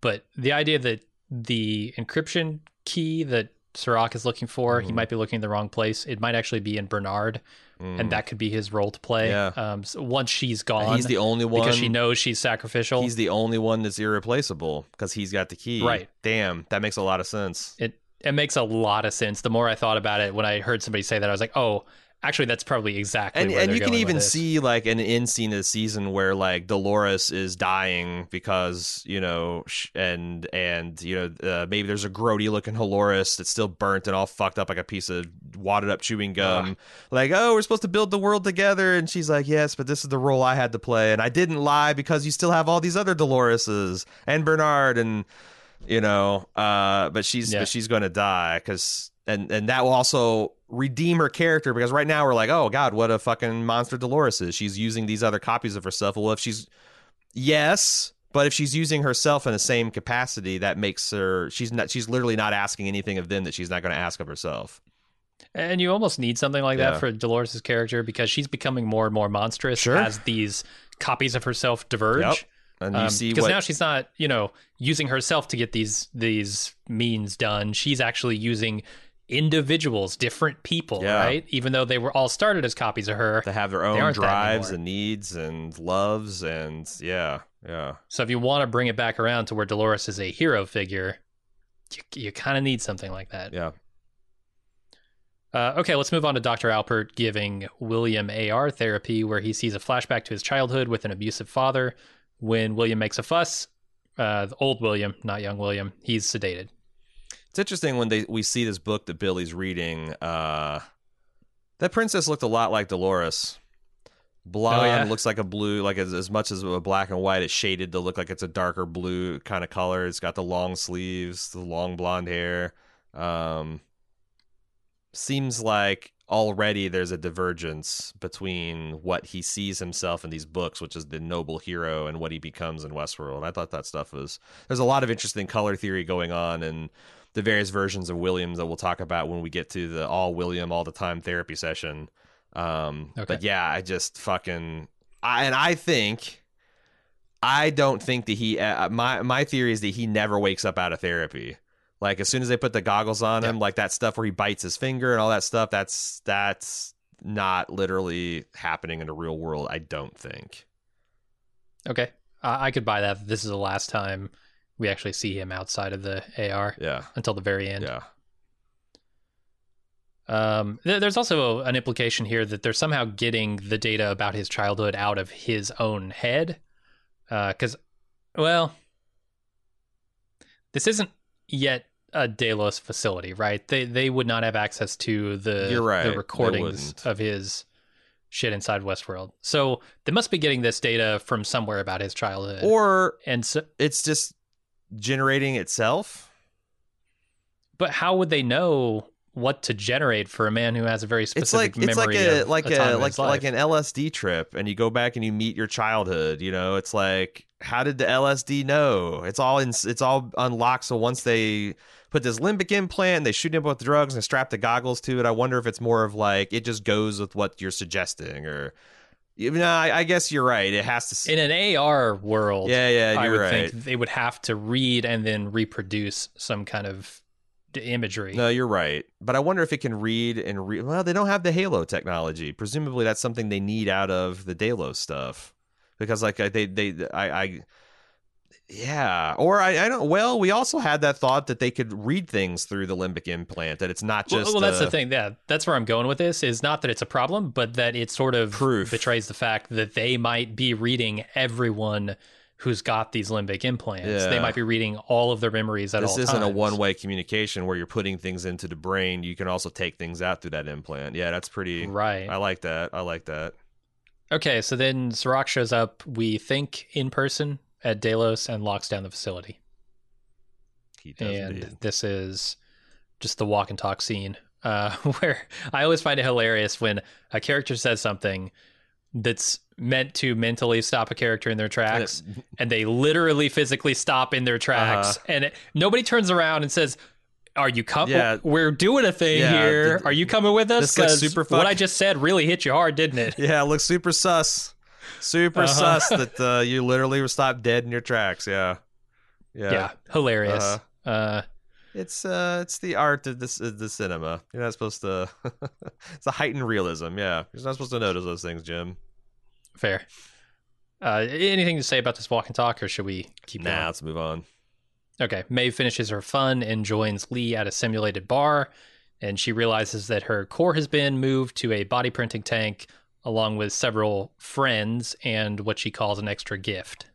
but the idea that the encryption key that Serac is looking for, mm. he might be looking in the wrong place. It might actually be in Bernard, mm. and that could be his role to play. Yeah. Um, so once she's gone, he's the only one because she knows she's sacrificial. He's the only one that's irreplaceable because he's got the key. Right. Damn, that makes a lot of sense. It it makes a lot of sense. The more I thought about it, when I heard somebody say that, I was like, oh, Actually, that's probably exactly. And, and you can even see like an end scene of the season where like Dolores is dying because you know, sh- and and you know, uh, maybe there's a grody looking dolores that's still burnt and all fucked up like a piece of wadded up chewing gum. Like, oh, we're supposed to build the world together, and she's like, yes, but this is the role I had to play, and I didn't lie because you still have all these other Doloreses and Bernard and you know, uh, but she's yeah. but she's going to die because and and that will also redeem her character because right now we're like, oh god, what a fucking monster Dolores is. She's using these other copies of herself. Well, if she's yes, but if she's using herself in the same capacity, that makes her she's not she's literally not asking anything of them that she's not going to ask of herself. And you almost need something like yeah. that for Dolores' character because she's becoming more and more monstrous sure. as these copies of herself diverge. Yep. And you um, see because what... now she's not, you know, using herself to get these these means done. She's actually using individuals, different people, Yeah. right? Even though they were all started as copies of her. to have their own drives and needs and loves and yeah, yeah. So if you want to bring it back around to where Dolores is a hero figure, you, you kind of need something like that. Yeah. Uh, okay, let's move on to Dr. Alpert giving William AR therapy, where he sees a flashback to his childhood with an abusive father. When William makes a fuss, uh, the old William, not young William, he's sedated. It's interesting when they we see this book that Billy's reading. Uh, that princess looked a lot like Dolores. Blonde Oh, yeah? looks like a blue, like as, as much as a black and white, it's shaded to look like it's a darker blue kind of color. It's got the long sleeves, the long blonde hair. Um, seems like already there's a divergence between what he sees himself in these books, which is the noble hero, and what he becomes in Westworld. I thought that stuff was there's a lot of interesting color theory going on and the various versions of Williams that we'll talk about when we get to the all William all the time therapy session. Um, Okay. but yeah, I just fucking I, and I think I don't think that he uh, my my theory is that he never wakes up out of therapy. Like as soon as they put the goggles on him, like that stuff where he bites his finger and all that stuff, that's that's not literally happening in the real world. I don't think. Okay, I I could buy that. This is the last time we actually see him outside of the AR Yeah, until the very end. yeah, Um, th- there's also an implication here that they're somehow getting the data about his childhood out of his own head. Because, well, this isn't yet a Delos facility, right? They they would not have access to the right, the recordings of his shit inside Westworld. So they must be getting this data from somewhere about his childhood. or and so, it's just generating itself. but how would they know what to generate for a man who has a very It's specific like it's like memory of like a, time a like like an LSD trip, and you go back and you meet your childhood. You know, it's like how did the LSD know? It's all in. It's all unlocked. So once they put this limbic implant, and they shoot him with drugs and strap the goggles to it. I wonder if it's more of like it just goes with what you're suggesting, or you know, I, I guess you're right. It has to. s- in an AR world, yeah, yeah, I you're would right. think they would have to read and then reproduce some kind of imagery. No, you're right. But I wonder if it can read and read. Well, they don't have the Halo technology. Presumably, that's something they need out of the Delos stuff. Because, like, they, they, I, I yeah. Or I, I don't. Well, we also had that thought that they could read things through the limbic implant. That it's not just. well, that's uh, the thing. Yeah, that's where I'm going with this. Is not that it's a problem, but that it sort of Proof. betrays the fact that they might be reading everyone who's got these limbic implants. They might be reading all of their memories at This all isn't a one-way communication where you're putting things into the brain. You can also take things out through that implant. Yeah, that's pretty. Right. I like that. I like that. Okay, so then Serac shows up, we think in person at Delos and locks down the facility. He does and indeed. this is just the walk and talk scene uh, *laughs* where I always find it hilarious when a character says something that's meant to mentally stop a character in their tracks, *laughs* and they literally physically stop in their tracks, Uh-huh. and it, nobody turns around and says. Are you coming? Yeah. We're doing a thing Yeah, here. th- Are you coming with us? this looks 'Cause super what I just said really hit you hard, didn't it? *laughs* Yeah, it looks super sus. Super Uh-huh. sus that *laughs* uh, you literally were stopped dead in your tracks. Yeah. Yeah. Yeah, hilarious. Uh-huh. Uh, It's uh it's the art of this of the cinema. You're not supposed to *laughs* it's a heightened realism, yeah. You're not supposed to notice those things, Jim. fair. Uh, anything to say about this walk and talk, or should we keep Nah, going? let's move on. Okay, Maeve finishes her fun and joins Lee at a simulated bar, and she realizes that her core has been moved to a body printing tank along with several friends and what she calls an extra gift.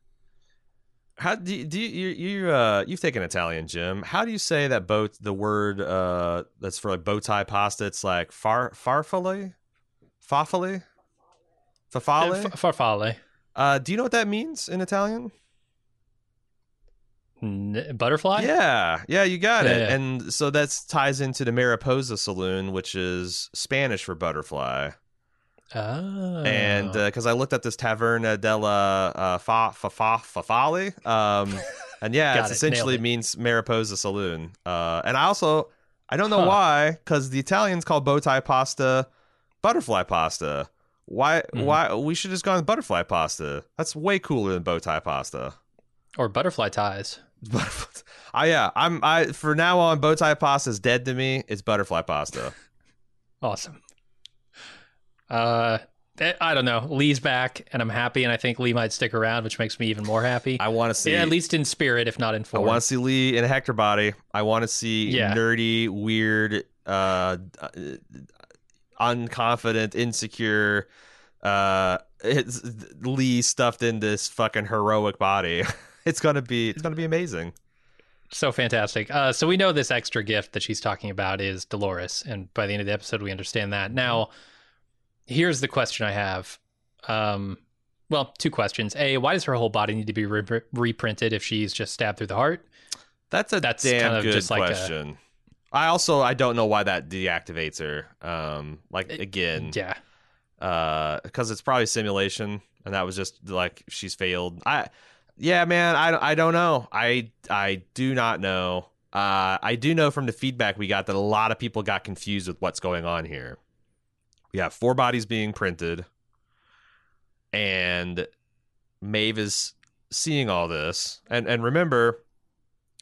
How do you, do you, you you uh you've taken Italian, Jim? How do you say that boat the word uh that's for like bow tie pasta? It's like far farfalle, fafale, fafale. F- farfalle. Uh, do you know what that means in Italian? Butterfly? Yeah, yeah, you got it. Yeah. And so that ties into the Mariposa Saloon, which is Spanish for butterfly. Oh. And because I looked at this Taverna della uh, fa fa fa fa Fale, um, *laughs* and yeah, it's it, essentially it. means Mariposa Saloon. Uh, and I also I don't know Huh. why, because the Italians call bow tie pasta butterfly pasta. Why? Mhm. Why we should just gone with butterfly pasta? That's way cooler than bow tie pasta. or butterfly ties. *laughs* But I yeah, I'm I for now on bow tie pasta is dead to me. It's butterfly pasta. *laughs* Awesome. Uh, eh, I don't know. Lee's back, and I'm happy, and I think Lee might stick around, which makes me even more happy. I want to see yeah, at least in spirit, if not in form. I want to see Lee in a Hector body. I want to see Yeah. nerdy, weird, uh, uh, unconfident, insecure, uh, it's Lee stuffed in this fucking heroic body. *laughs* It's gonna be it's gonna be amazing. So fantastic. Uh, so we know this extra gift that she's talking about is Dolores, and by the end of the episode, we understand that. Now, here's the question I have. Um, well, two questions. A, why does her whole body need to be re- reprinted if she's just stabbed through the heart? That's a That's damn kind of good just like a- question. I also I don't know why that deactivates her. Um, like It- again, Yeah. uh because it's probably simulation and that was just like she's failed i yeah man i, I don't know i i do not know uh i do know from the feedback we got that a lot of people got confused with what's going on here we have four bodies being printed and Maeve is seeing all this and and remember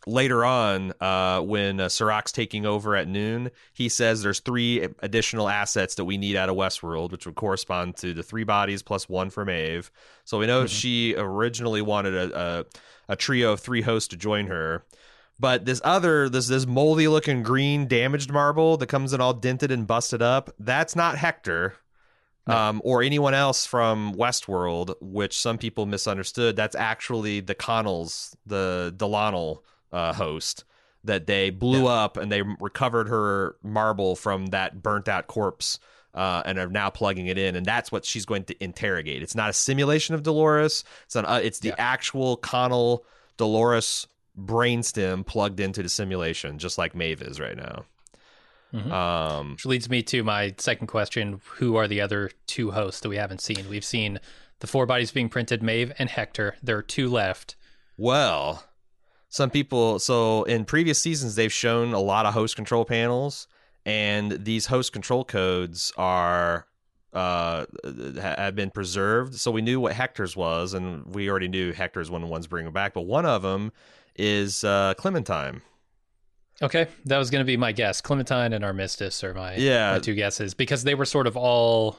later on uh, when uh, Serac's taking over at noon, he says there's three additional assets that we need out of Westworld, which would correspond to the three bodies plus one for Maeve. So we know Mhm. she originally wanted a, a a trio of three hosts to join her. But this other, this this moldy looking green damaged marble that comes in all dented and busted up, that's not Hector. No. Um, or anyone else from Westworld, which some people misunderstood. That's actually the Connells, the Delanel uh, host that they blew up and they recovered her marble from that burnt out corpse uh, and are now plugging it in and that's what she's going to interrogate it's not a simulation of dolores it's an, uh, it's the Yeah. actual connell dolores brainstem plugged into the simulation just like Maeve is right now Mhm. um Which leads me to my second question Who are the other two hosts that we haven't seen? We've seen the four bodies being printed Maeve and Hector. There are two left. Well, some people, so in previous seasons, they've shown a lot of host control panels, and these host control codes are uh have been preserved so we knew what hector's was and we already knew hector's one of the ones bringing back but one of them is uh clementine Okay, that was going to be my guess. Clementine and Armistice are my, Yeah. my two guesses because they were sort of all,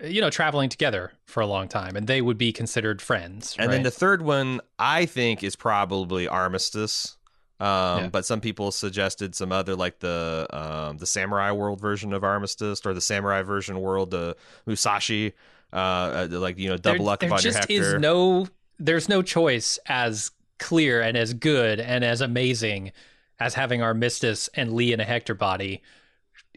you know, traveling together for a long time and they would be considered friends. And then the third one, I think, is probably Armistice. Um, Yeah. But some people suggested some other, like the um, the Samurai World version of Armistice, or the Samurai version world, the Musashi, uh, uh, like you know, double there, up there on your just is no there's no choice as clear and as good and as amazing as having Armistice and Lee in a Hector body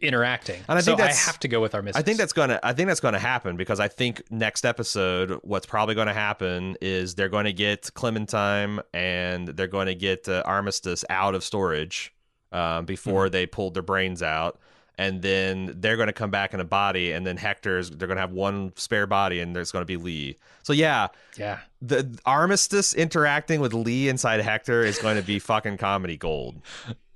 interacting. And I so think that's- I have to go with Armistice. I think that's gonna. I think that's gonna happen because I think next episode, what's probably gonna happen is they're going to get Clementine and they're going to get uh, Armistice out of storage uh, before they pulled their brains out, and then they're going to come back in a body, and then Hector's. They're going to have one spare body, and there's going to be Lee. So yeah, yeah. the Armistice interacting with Lee inside Hector is going to be fucking comedy gold.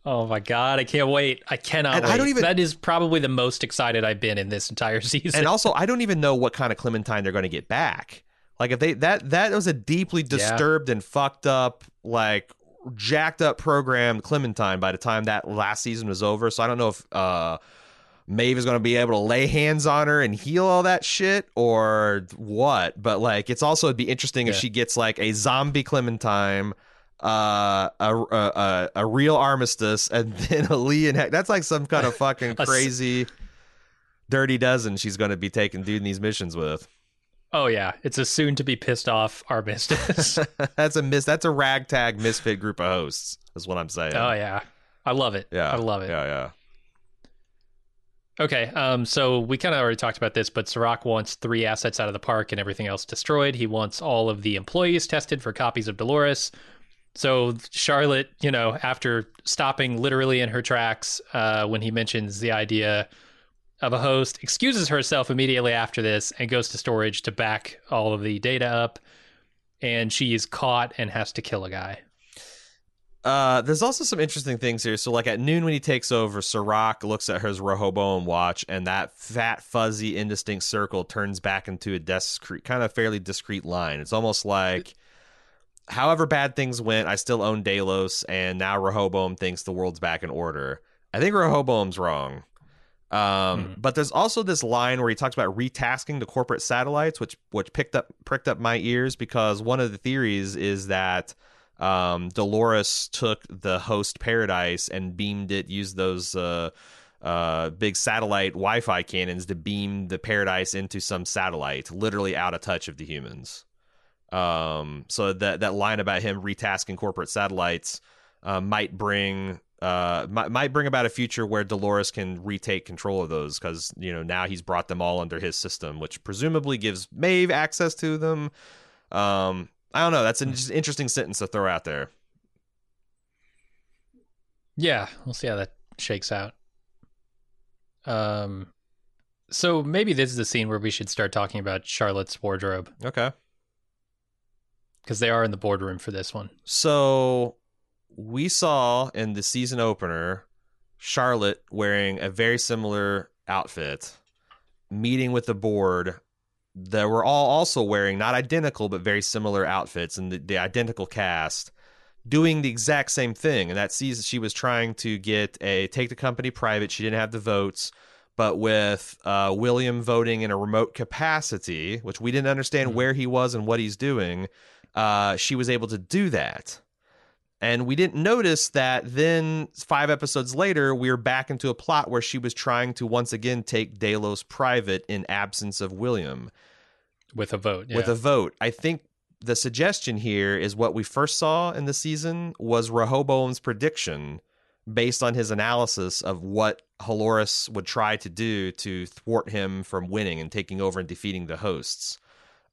Oh my god, I can't wait. I cannot And wait. I don't even- That is probably the most excited I've been in this entire *laughs* season. and also I don't even know what kind of Clementine they're going to get back. Like if they that that was a deeply disturbed and fucked up like jacked up program Clementine by the time that last season was over. So I don't know if uh Maeve is going to be able to lay hands on her and heal all that shit or what. But like it's also it'd be interesting if she gets like a zombie Clementine uh a, a a a real armistice and *laughs* then a Lee and Heck. That's like some kind of *laughs* fucking crazy dirty dozen she's going to be taking doing these missions with. Oh yeah, it's a soon to be pissed off Armistice. *laughs* that's a miss. That's a ragtag misfit group of hosts. Is what I'm saying. oh yeah. I love it. yeah, I love it. Yeah, yeah. Okay, um, so we kind of already talked about this, but Serac wants three assets out of the park and everything else destroyed. He wants all of the employees tested for copies of Dolores. So Charlotte, you know, after stopping literally in her tracks uh, when he mentions the idea of a host, excuses herself immediately after this and goes to storage to back all of the data up. And she is caught and has to kill a guy. Uh, there's also some interesting things here. So, like at noon when he takes over, Serac looks at his Rehoboam watch, and that fat, fuzzy, indistinct circle turns back into a discrete, kind of fairly discrete line. It's almost like however bad things went, I still own Delos, and now Rehoboam thinks the world's back in order. I think Rehoboam's wrong. Um, Mhm. But there's also this line where he talks about retasking the corporate satellites, which which picked up pricked up my ears because one of the theories is that um, Dolores took the host Paradise and beamed it, used those uh, uh, big satellite Wi-Fi cannons to beam the Paradise into some satellite, literally out of touch of the humans. Um, so that that line about him retasking corporate satellites uh, might bring uh might, might bring about a future where Dolores can retake control of those because you know now he's brought them all under his system, which presumably gives Maeve access to them. Um, I don't know. That's an interesting sentence to throw out there. Yeah, we'll see how that shakes out. Um, so maybe this is the scene where we should start talking about Charlotte's wardrobe Okay. because they are in the boardroom for this one. So we saw in the season opener Charlotte wearing a very similar outfit, meeting with the board. That were all also wearing not identical but very similar outfits and the, the identical cast doing the exact same thing. And that season she was trying to get a take the company private. She didn't have the votes but with uh, william voting in a remote capacity which we didn't understand Mhm. where he was and what he's doing uh, she was able to do that and we didn't notice that then five episodes later, we are back into a plot where she was trying to once again take Delos private in absence of William with a vote. with a vote. I think the suggestion here is what we first saw in the season was Rehoboam's prediction based on his analysis of what Halores would try to do to thwart him from winning and taking over and defeating the hosts.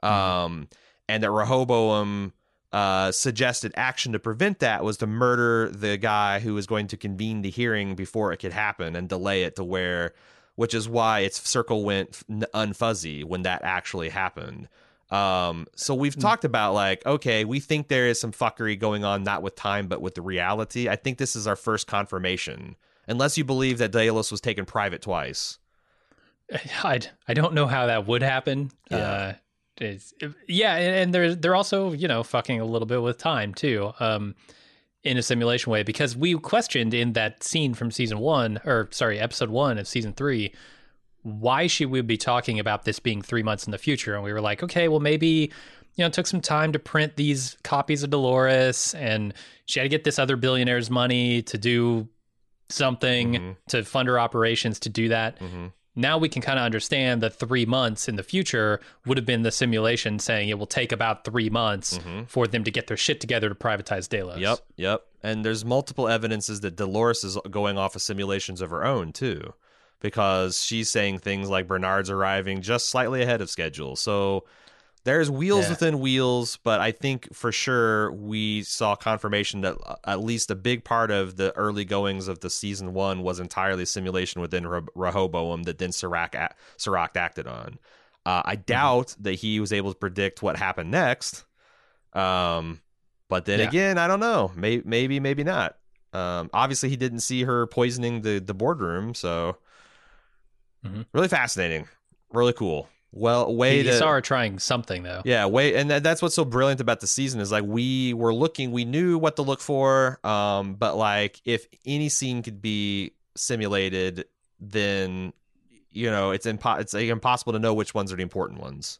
Um, and that Rehoboam uh, suggested action to prevent that was to murder the guy who was going to convene the hearing before it could happen and delay it to where, which is why its circle went unfuzzy when that actually happened. Um, so we've talked about like, okay, we think there is some fuckery going on, not with time, but with the reality. I think this is our first confirmation, unless you believe that Delos was taken private twice. *laughs* I, I don't know how that would happen. Yeah. Uh, it's, yeah, and, they're they're also you know fucking a little bit with time too, um, in a simulation way because we questioned in that scene from season one or sorry episode one of season three, why should we be talking about this being three months in the future? And we were like, okay, well maybe you know it took some time to print these copies of Dolores, and she had to get this other billionaire's money to do something Mhm. to fund her operations to do that Mm-hmm. Now we can kind of understand that three months in the future would have been the simulation saying it will take about three months Mhm. for them to get their shit together to privatize Delos. Yep, yep. And there's multiple evidences that Dolores is going off of simulations of her own too, because she's saying things like Bernard's arriving just slightly ahead of schedule. So there's wheels Yeah. within wheels, but I think for sure we saw confirmation that uh, at least a big part of the early goings of the season one was entirely simulation within Re- Rehoboam that then Serac, a- Serac acted on. Uh, I doubt that he was able to predict what happened next. Um, but then Yeah. again, I don't know. Maybe, maybe, maybe not. Um, obviously, he didn't see her poisoning the the boardroom, so Mhm. really fascinating, really cool. Well, way He, he to her trying something though. yeah, way, and that, that's what's so brilliant about the season is like we were looking, we knew what to look for, um, but like if any scene could be simulated, then you know it's impo- it's like, impossible to know which ones are the important ones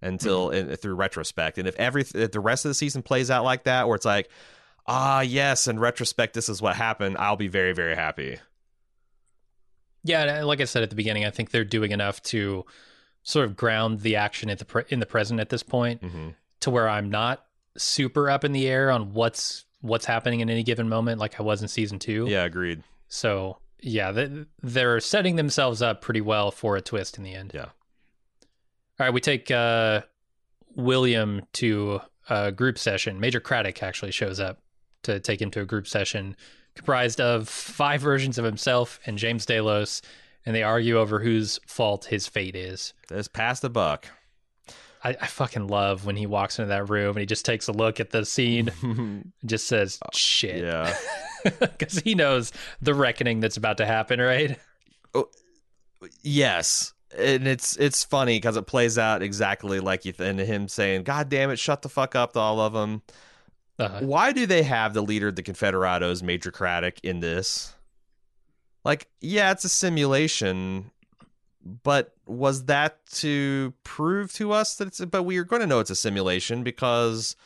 until in, through retrospect. And if every if the rest of the season plays out like that, where it's like, ah, yes, in retrospect, this is what happened, I'll be very very happy. Yeah, uh, like I said at the beginning, I think they're doing enough to sort of ground the action at the pre- in the present at this point Mm-hmm. to where I'm not super up in the air on what's what's happening in any given moment like I was in season 2. Yeah, agreed. So, yeah, they, they're setting themselves up pretty well for a twist in the end. Yeah. All right, we take uh, William to a group session. Major Craddock actually shows up to take him to a group session comprised of five versions of himself and James Delos, and they argue over whose fault his fate is. Past the buck. I, I fucking love when he walks into that room and he just takes a look at the scene *laughs* and just says, shit. yeah. *laughs* Because he knows the reckoning that's about to happen, right? Oh, Yes, and it's it's funny because it plays out exactly like you th- and him saying, "God damn it, shut the fuck up" to all of them. Uh, why do they have the leader of the Confederados, Major Craddock, in this? Like, yeah, it's a simulation, but was that to prove to us that it's? But we are going to know it's a simulation because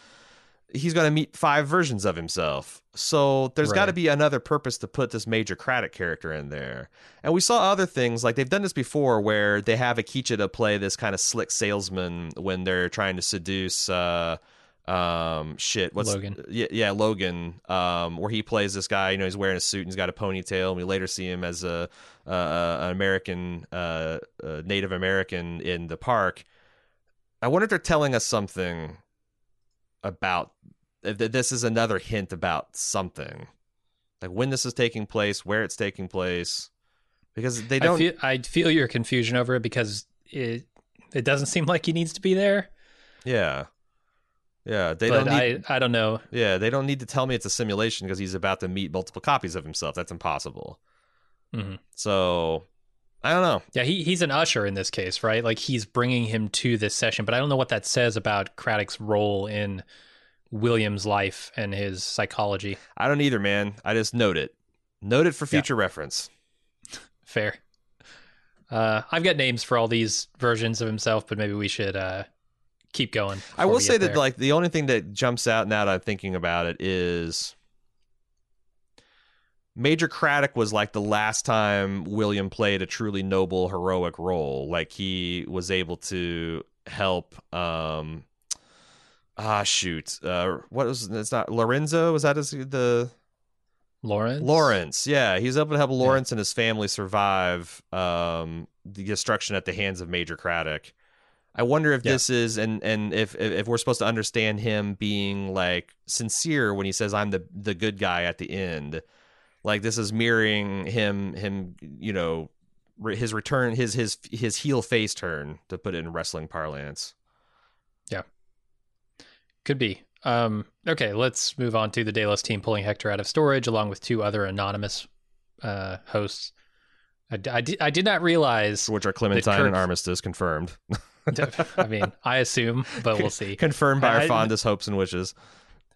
he's going to meet five versions of himself. So there's got to be another purpose to put this Major Craddock character in there. And we saw other things like they've done this before, where they have Akecheta to play this kind of slick salesman when they're trying to seduce. Uh, um shit what's Logan. yeah yeah logan um where he plays this guy you know he's wearing a suit and he's got a ponytail and we later see him as a uh, an american uh, uh native american in the park i wonder if they're telling us something about this is another hint about something like when this is taking place where it's taking place because they don't feel I feel your confusion over it because it it doesn't seem like he needs to be there. yeah yeah they but don't need I I don't know. Yeah, they don't need to tell me it's a simulation because he's about to meet multiple copies of himself. That's impossible. Mhm. So, I don't know. Yeah, he he's an usher in this case, right? Like he's bringing him to this session, but I don't know what that says about Craddock's role in William's life and his psychology. I don't either, man. I just note it. Note it for Yeah. future reference. Fair. Uh, I've got names for all these versions of himself, but maybe we should uh, keep going. I will say that there. like the only thing that jumps out now that I'm thinking about it is Major Craddock was like the last time William played a truly noble heroic role. Like he was able to help um ah shoot. Uh what was it's not Lorenzo, was that his the Lawrence. Lawrence, yeah, he's able to help Lawrence and his family survive um, the destruction at the hands of Major Craddock. I wonder if Yeah. this is and and if if we're supposed to understand him being like sincere when he says I'm the the good guy at the end, like this is mirroring him him you know his return his his his heel face turn to put it in wrestling parlance. Yeah. Could be. Um, okay, let's move on to the Delos team pulling Hector out of storage along with two other anonymous uh, hosts. I, I, I did not realize. Which are Clementine Kirk- and Armistice confirmed. *laughs* *laughs* I mean, I assume, but we'll see. confirmed by our I- fondest hopes and wishes.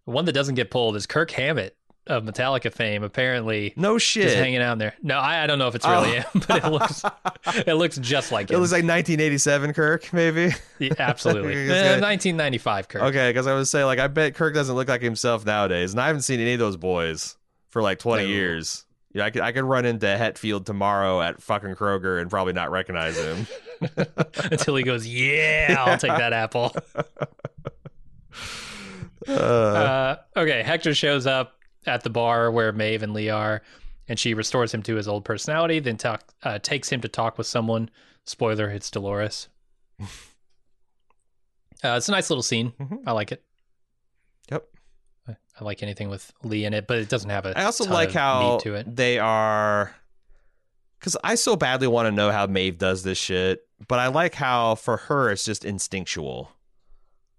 One that doesn't get pulled is Kirk Hammett of Metallica fame. Apparently, No just shit. hanging out there. No, I, I don't know if it's really Oh. him, *laughs* but it looks it looks just like him. It was like 1987 Kirk, maybe. Yeah, absolutely. *laughs* Eh, 1995 Kirk. Okay, because I was saying like I bet Kirk doesn't look like himself nowadays, and I haven't seen any of those boys for like 20 No. years. Yeah, I could I could run into Hetfield tomorrow at fucking Kroger and probably not recognize him. *laughs* Until he goes, yeah, I'll take that apple. *laughs* Uh, Uh, okay, Hector shows up at the bar where Maeve and Lee are, and she restores him to his old personality. Then talk, uh, takes him to talk with someone. Spoiler: It's Dolores. *laughs* uh, it's a nice little scene. Mhm. I like it. I, like anything with Lee in it, but it doesn't have a. I also like how to it. they are because I so badly want to know how Maeve does this shit, but I like how for her it's just instinctual.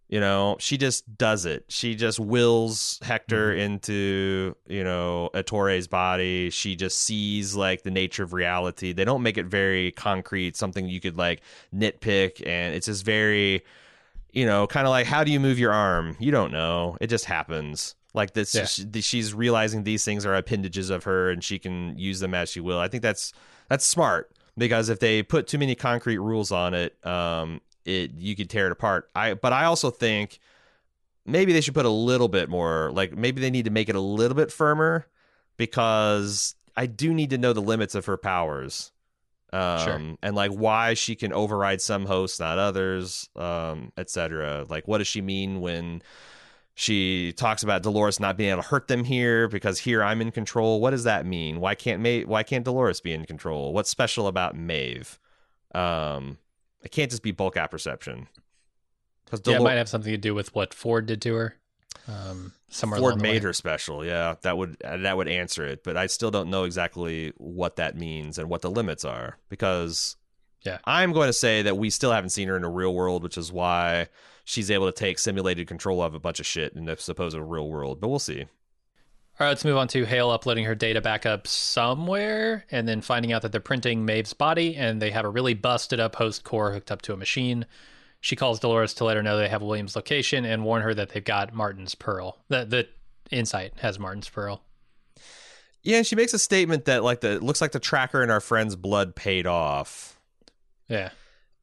You know, she just does it. She just wills Hector mm-hmm. into, you know, Ettore's body. She just sees like the nature of reality. They don't make it very concrete, something you could like nitpick, and it's just very, you know, kind of like how do you move your arm? You don't know. It just happens. Like this, Yeah. she- she's realizing these things are appendages of her, and she can use them as she will. I think that's that's smart because if they put too many concrete rules on it, um, it you could tear it apart. I but I also think maybe they should put a little bit more like maybe they need to make it a little bit firmer because I do need to know the limits of her powers. Um Sure. and like why she can override some hosts, not others, um, etc. Like what does she mean when she talks about Dolores not being able to hurt them here because here I'm in control. What does that mean? Why can't Maeve, why can't Dolores be in control? What's special about Maeve? Um, it can't just be bulk apperception. Because yeah, it might have something to do with what Ford did to her. Um, somewhere Ford her special. Yeah, that would that would answer it, but I still don't know exactly what that means and what the limits are because Yeah. I'm going to say that we still haven't seen her in the real world, which is why she's able to take simulated control of a bunch of shit in the supposed real world. But we'll see. All right, let's move on to Hale uploading her data back up somewhere and then finding out that they're printing Maeve's body and they have a really busted up host core hooked up to a machine. She calls Dolores to let her know they have William's location and warn her that they've got Martin's pearl. The the Incite has Martin's pearl. Yeah, and she makes a statement that like the looks like the tracker in our friend's blood paid off. Yeah.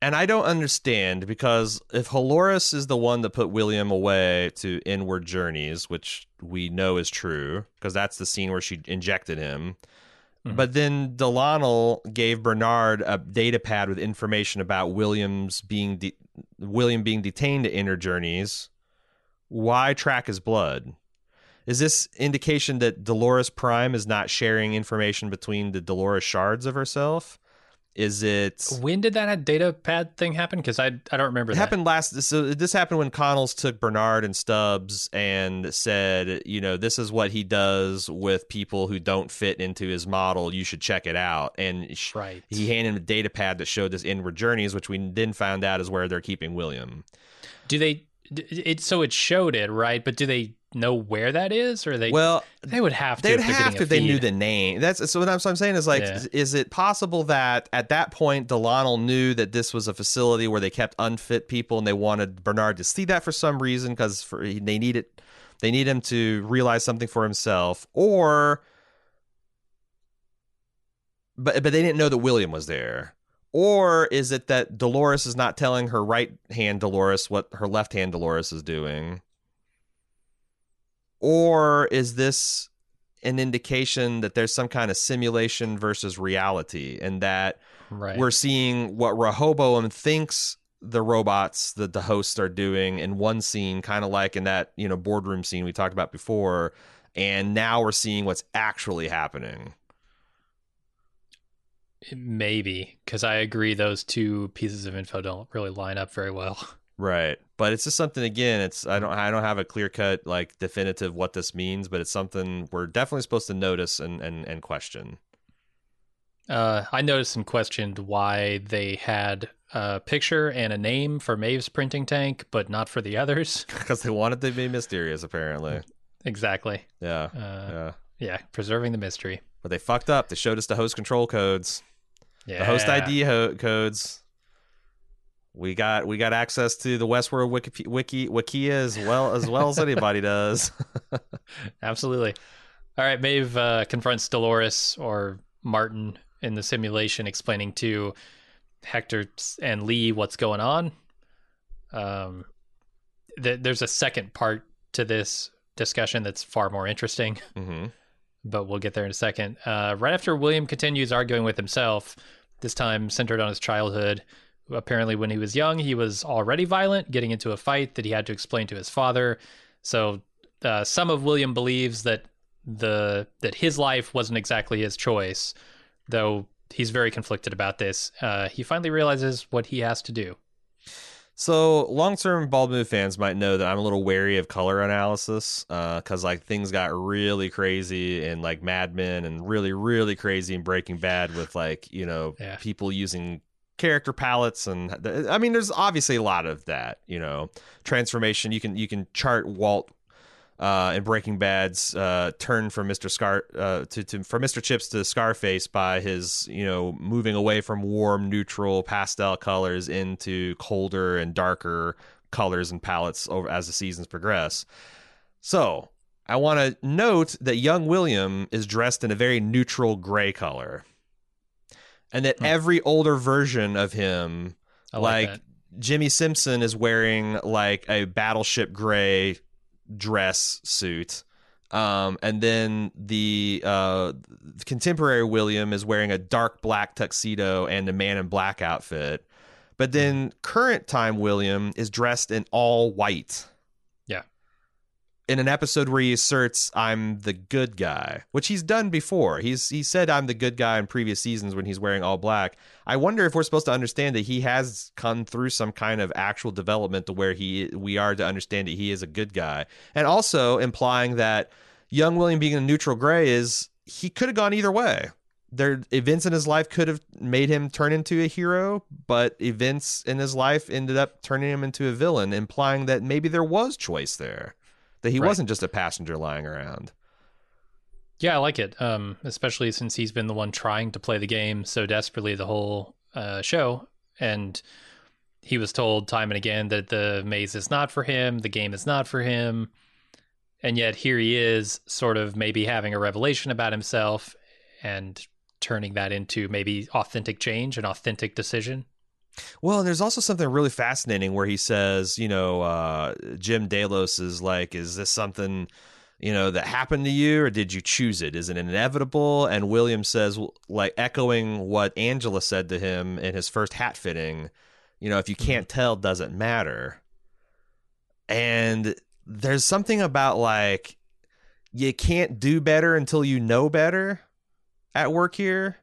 And I don't understand because if Halores is the one that put William away to inward journeys, which we know is true, because that's the scene where she injected him. Mhm. But then Delano gave Bernard a data pad with information about William's being de- William being detained at inner journeys. Why track his blood? Is this indication that Dolores Prime is not sharing information between the Dolores shards of herself? Is it When did that data pad thing happen? Because I I don't remember it that. happened last. So this happened when Connells took Bernard and Stubbs and said, you know, this is what he does with people who don't fit into his model. You should check it out. And sh- Right. he handed him a data pad that showed this inward journeys, which we then found out is where they're keeping William. Do they? It so it showed it right, but do they know where that is, or they? Well, they would have to. they'd have to if they knew the name. That's so. What I'm, so I'm saying is like, Yeah. is, it possible that at that point Delano knew that this was a facility where they kept unfit people, and they wanted Bernard to see that for some reason because for they need it, they need him to realize something for himself, or but but they didn't know that William was there. Or is it that Dolores is not telling her right hand Dolores what her left hand Dolores is doing? Or is this an indication that there's some kind of simulation versus reality and that right. we're seeing what Rehoboam thinks the robots that the hosts are doing in one scene, kind of like in that, you know, boardroom scene we talked about before, and now we're seeing what's actually happening. Maybe because I agree those two pieces of info don't really line up very well. Right. But it's just something again, it's I don't I don't have a clear cut like definitive what this means, but it's something we're definitely supposed to notice and and, and question. Uh, I noticed and questioned why they had a picture and a name for Maeve's printing tank, but not for the others. *laughs* *laughs* Because they wanted to be mysterious, apparently. exactly. Yeah. Uh, Yeah. yeah, preserving the mystery. But they fucked up. They showed us the host control codes. Yeah. the host ID ho- codes. We got we got access to the Westworld wiki wiki wikia as well as well as anybody does. *laughs* Absolutely. All right, Maeve uh, confronts Dolores or Martin in the simulation, explaining to Hector and Lee what's going on. Um, th- there's a second part to this discussion that's far more interesting, *laughs* hmm but we'll get there in a second. Uh, right after William continues arguing with himself, this time centered on his childhood. Apparently, when he was young, he was already violent, getting into a fight that he had to explain to his father. So, uh, some of William believes that the that his life wasn't exactly his choice, though he's very conflicted about this. Uh, he finally realizes what he has to do. So long-term Bald Move fans might know that I'm a little wary of color analysis because like things got really crazy in like Mad Men and really really crazy in Breaking Bad with like you know Yeah. people using character palettes and I mean there's obviously a lot of that you know transformation you can you can chart Walt uh, in Breaking Bad's uh, turn from Mr. Scar uh, to, to from Mr. Chips to Scarface by his you know moving away from warm neutral pastel colors into colder and darker colors and palettes over as the seasons progress. So I want to note that young William is dressed in a very neutral gray color, and that Hmm. every older version of him I like, like. Jimmy Simpson is wearing like a battleship gray dress suit. Um, and then the uh, contemporary William is wearing a dark black tuxedo and a man in black outfit. But then current time William is dressed in all white. In an episode where he asserts I'm the good guy, which he's done before. He's he said I'm the good guy in previous seasons when he's wearing all black. I wonder if we're supposed to understand that he has come through some kind of actual development to where he we are to understand that he is a good guy, and also implying that young William being a neutral gray is he could have gone either way. There events in his life could have made him turn into a hero, but events in his life ended up turning him into a villain, implying that maybe there was choice there, that he Right. wasn't just a passenger lying around. Yeah, I like it. Um, especially since he's been the one trying to play the game so desperately the whole uh, show, and he was told time and again that the maze is not for him, the game is not for him. And yet here he is, sort of maybe having a revelation about himself and turning that into maybe authentic change, an authentic decision. Well, and there's also something really fascinating where he says, you know, uh, Jim Delos is like, is this something, you know, that happened to you or did you choose it? Is it inevitable? And William says, like, echoing what Angela said to him in his first hat fitting, you know, if you can't tell, doesn't matter. And there's something about like, you can't do better until you know better at work here.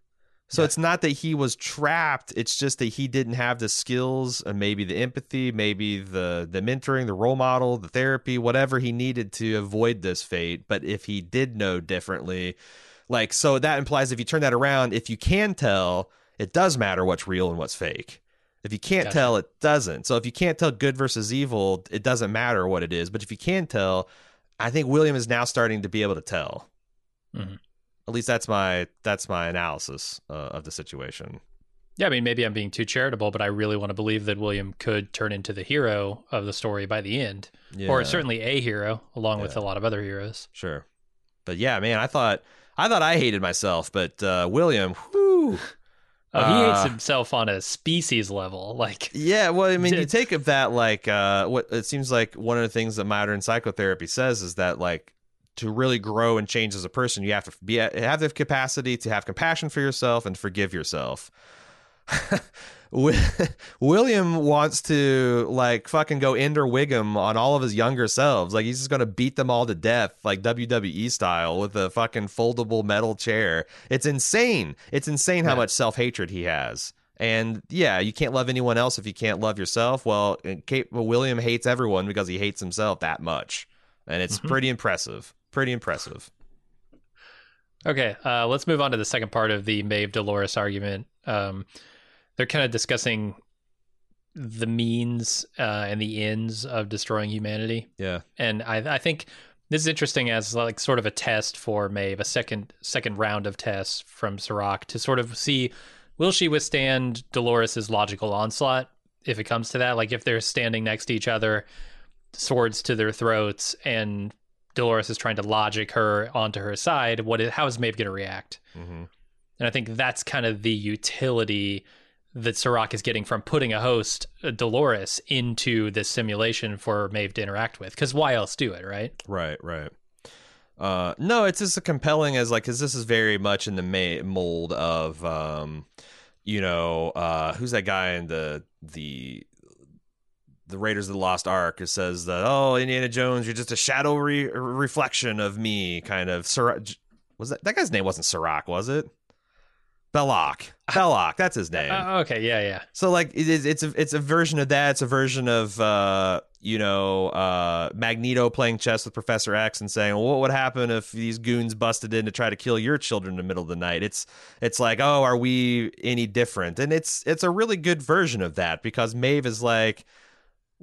So Yeah. it's not that he was trapped. It's just that he didn't have the skills and maybe the empathy, maybe the the mentoring, the role model, the therapy, whatever he needed to avoid this fate. But if he did know differently, like so that implies if you turn that around, if you can tell, it does matter what's real and what's fake. If you can't Gotcha. tell, it doesn't. So if you can't tell good versus evil, it doesn't matter what it is. But if you can tell, I think William is now starting to be able to tell. Mhm. At least that's my that's my analysis uh, of the situation. Yeah, I mean, maybe I'm being too charitable, but I really want to believe that William could turn into the hero of the story by the end, or certainly a hero, along with a lot of other heroes. sure. But yeah, man, I thought I thought I hated myself, but uh, William, whew, Oh, he hates Uh, himself on a species level. *laughs* Like, Yeah, well, I mean, you *laughs* take of that like uh, what it seems like one of the things that modern psychotherapy says is that like to really grow and change as a person, you have to be have the capacity to have compassion for yourself and forgive yourself. *laughs* William wants to like fucking go Ender Wiggin on all of his younger selves. Like he's just gonna beat them all to death, like WWE style, with a fucking foldable metal chair. It's insane. It's insane how Yeah. much self hatred he has. And yeah, you can't love anyone else if you can't love yourself. Well, Kate, well, William hates everyone because he hates himself that much, and it's Mhm. pretty impressive. Pretty impressive. okay, uh, let's move on to the second part of the Maeve Dolores argument. Um, they're kind of discussing the means uh, and the ends of destroying humanity. Yeah. and I, I think this is interesting as like sort of a test for Maeve, a second second round of tests from Serac to sort of see will she withstand Dolores's logical onslaught if it comes to that. Like if they're standing next to each other, swords to their throats, and Dolores is trying to logic her onto her side. What is, how is Maeve going to react? hmm And I think that's kind of the utility that Serac is getting from putting a host, uh, Dolores, into this simulation for Maeve to interact with. Because why else do it, right? Right, right. Uh, no, it's just as compelling as like because this is very much in the ma- mold of um, you know, uh, who's that guy in the the the Raiders of the Lost Ark It says that oh Indiana Jones, you're just a shadow re- reflection of me, kind of. Sir, was that that guy's name wasn't Serac, was it? Belloc, Belloc, that's his name. Uh, okay, yeah, yeah. So like it is it's a it's a version of that. It's a version of uh you know uh Magneto playing chess with Professor X and saying, well, what would happen if these goons busted in to try to kill your children in the middle of the night? It's it's like, oh, are we any different? And it's it's a really good version of that because Maeve is like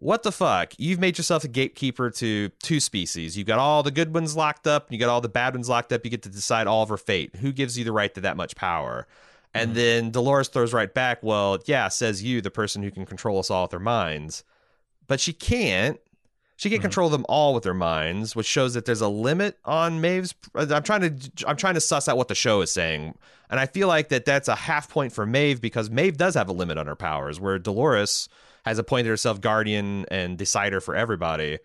what the fuck? You've made yourself a gatekeeper to two species. You got all the good ones locked up, you got all the bad ones locked up. You get to decide all of her fate. Who gives you the right to that much power? And then Dolores throws right back, well, yeah, says you, the person who can control us all with their minds. But she can't. She can't Mhm. control them all with their minds, which shows that there's a limit on Maeve's. I'm trying to I'm trying to suss out what the show is saying, and I feel like that that's a half point for Maeve because Maeve does have a limit on her powers, where Dolores has appointed herself guardian and decider for everybody.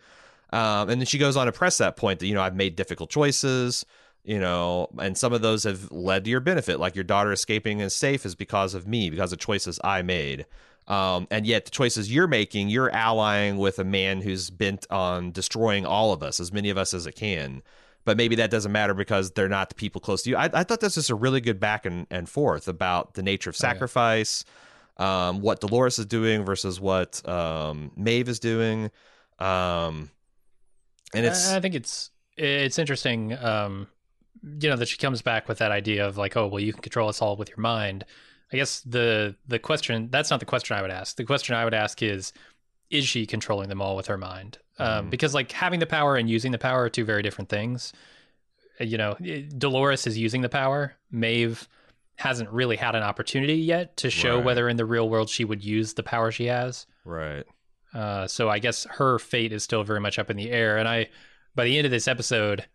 Um, and then she goes on to press that point that you know I've made difficult choices, you know, and some of those have led to your benefit, like your daughter escaping and safe is because of me, because of choices I made. Um, and yet the choices you're making, you're allying with a man who's bent on destroying all of us, as many of us as it can. But maybe that doesn't matter because they're not the people close to you. I, I thought this was a really good back and, and forth about the nature of Oh, yeah. Um, what Dolores is doing versus what um, Maeve is doing. Um, and it's I think it's it's interesting, um, you know, that she comes back with that idea of like, oh, well, you can control us all with your mind. I guess the the question that's not the question I would ask. The question I would ask is, is she controlling them all with her mind? Um, Mhm. because like having the power and using the power are two very different things. You know, Dolores is using the power. Maeve hasn't really had an opportunity yet to show Right. whether in the real world she would use the power she has. Right. Uh, so I guess her fate is still very much up in the air. And I, by the end of this episode,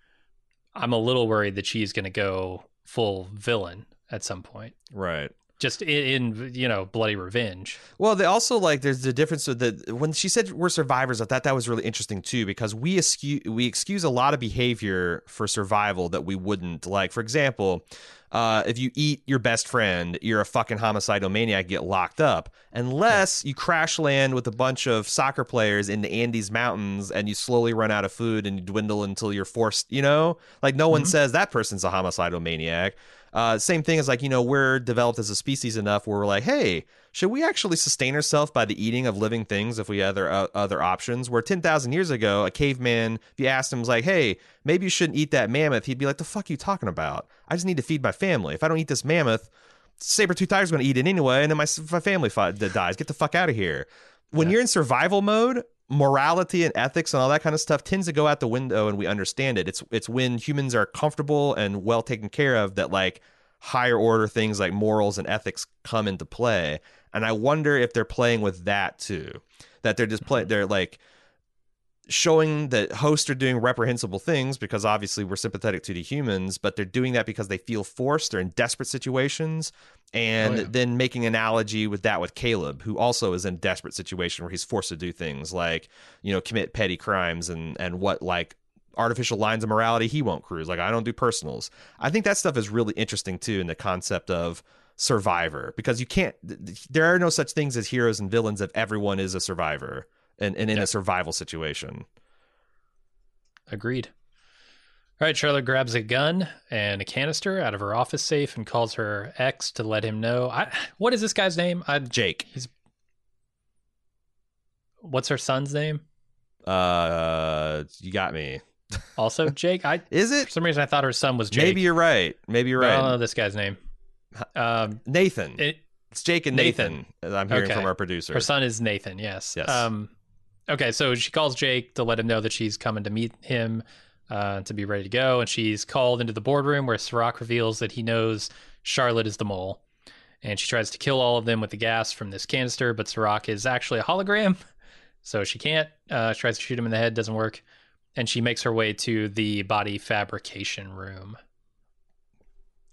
I'm a little worried that she's going to go full villain at some point, Right. Just in, in you know bloody revenge. Well, they also like there's the difference with the when she said we're survivors. I thought that was really interesting too because we excuse we excuse a lot of behavior for survival that we wouldn't like. For example, uh, if you eat your best friend, you're a fucking homicidal maniac, get locked up. Unless you crash land with a bunch of soccer players in the Andes Mountains and you slowly run out of food and you dwindle until you're forced. You know, like no one Mhm. says that person's a homicidal maniac. Uh, same thing as like you know we're developed as a species enough where we're like, hey, should we actually sustain ourselves by the eating of living things if we had other uh, other options? Where ten thousand years ago, a caveman, if you asked him, was like, hey, maybe you shouldn't eat that mammoth, he'd be like, the fuck are you talking about? I just need to feed my family. If I don't eat this mammoth, saber tooth tiger's going to eat it anyway, and then my, my family dies. Get the fuck out of here. When Yeah. you're in survival mode, morality and ethics and all that kind of stuff tends to go out the window, and we understand it. It's it's when humans are comfortable and well taken care of that like higher order things like morals and ethics come into play. And I wonder if they're playing with that too. That they're just play they're like showing that hosts are doing reprehensible things because obviously we're sympathetic to the humans, but they're doing that because they feel forced, they're in desperate situations, and Oh, yeah. then making analogy with that with Caleb, who also is in a desperate situation where he's forced to do things like, you know, commit petty crimes and and what like artificial lines of morality he won't cruise. Like I don't do personals. I think that stuff is really interesting too in the concept of survivor because you can't th- th- there are no such things as heroes and villains if everyone is a survivor and, and in Yeah. a survival situation. Agreed. All right, Charlotte grabs a gun and a canister out of her office safe and calls her ex to let him know. I, what is this guy's name? I, Jake, He's, what's her son's name? uh, you got me. Also *laughs* Jake. I Is for it? some reason I thought her son was Jake. Maybe you're right. Maybe you're right. I don't know this guy's name. Um, Nathan. it, it's Jake and Nathan. as I'm hearing Okay. from our producer. her son is Nathan. Yes. Yes. Um, okay, so she calls Jake to let him know that she's coming to meet him uh, to be ready to go, and she's called into the boardroom where Serac reveals that he knows Charlotte is the mole, and she tries to kill all of them with the gas from this canister, but Serac is actually a hologram, *laughs* so she can't. Uh, she tries to shoot him in the head, doesn't work, and she makes her way to the body fabrication room.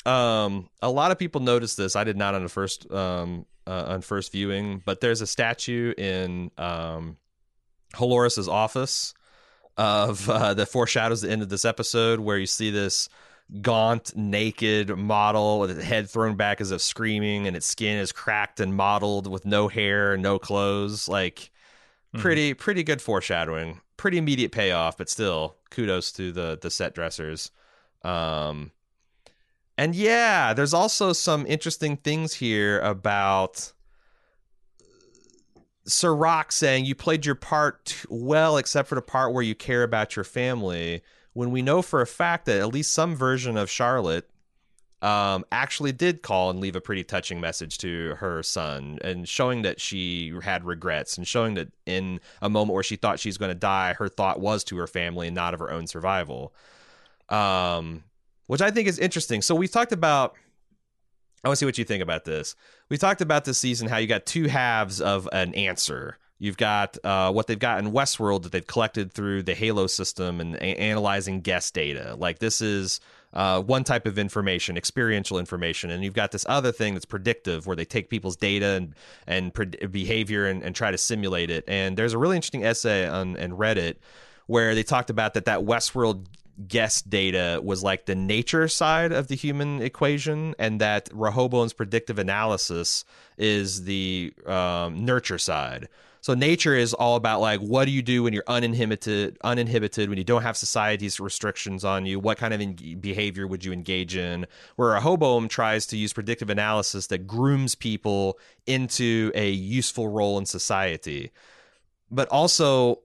Um, a lot of people noticed this. I did not on the first um uh, on first viewing, but there's a statue in um Halores's office of uh, that foreshadows the end of this episode, where you see this gaunt, naked model with its head thrown back as if screaming, and its skin is cracked and mottled with no hair no clothes. Like Mhm. pretty pretty good foreshadowing. Pretty immediate payoff, but still kudos to the the set dressers. Um and yeah, there's also some interesting things here about Serac saying you played your part well, except for the part where you care about your family. When we know for a fact that at least some version of Charlotte um, actually did call and leave a pretty touching message to her son, and showing that she had regrets, and showing that in a moment where she thought she's going to die, her thought was to her family and not of her own survival. Um, which I think is interesting. So we've talked about. I want to see what you think about this. We talked about this season how you got two halves of an answer. You've got uh, what they've got in Westworld that they've collected through the Halo system and a- analyzing guest data. Like this is uh, one type of information, experiential information, and you've got this other thing that's predictive, where they take people's data and and pred- behavior and, and try to simulate it. And there's a really interesting essay on, on Reddit where they talked about that that Westworld guest data was like the nature side of the human equation, and that Rehoboam's predictive analysis is the um, nurture side. So nature is all about like what do you do when you're uninhibited, uninhibited when you don't have society's restrictions on you. What kind of en- behavior would you engage in? Where Rehoboam tries to use predictive analysis that grooms people into a useful role in society, but also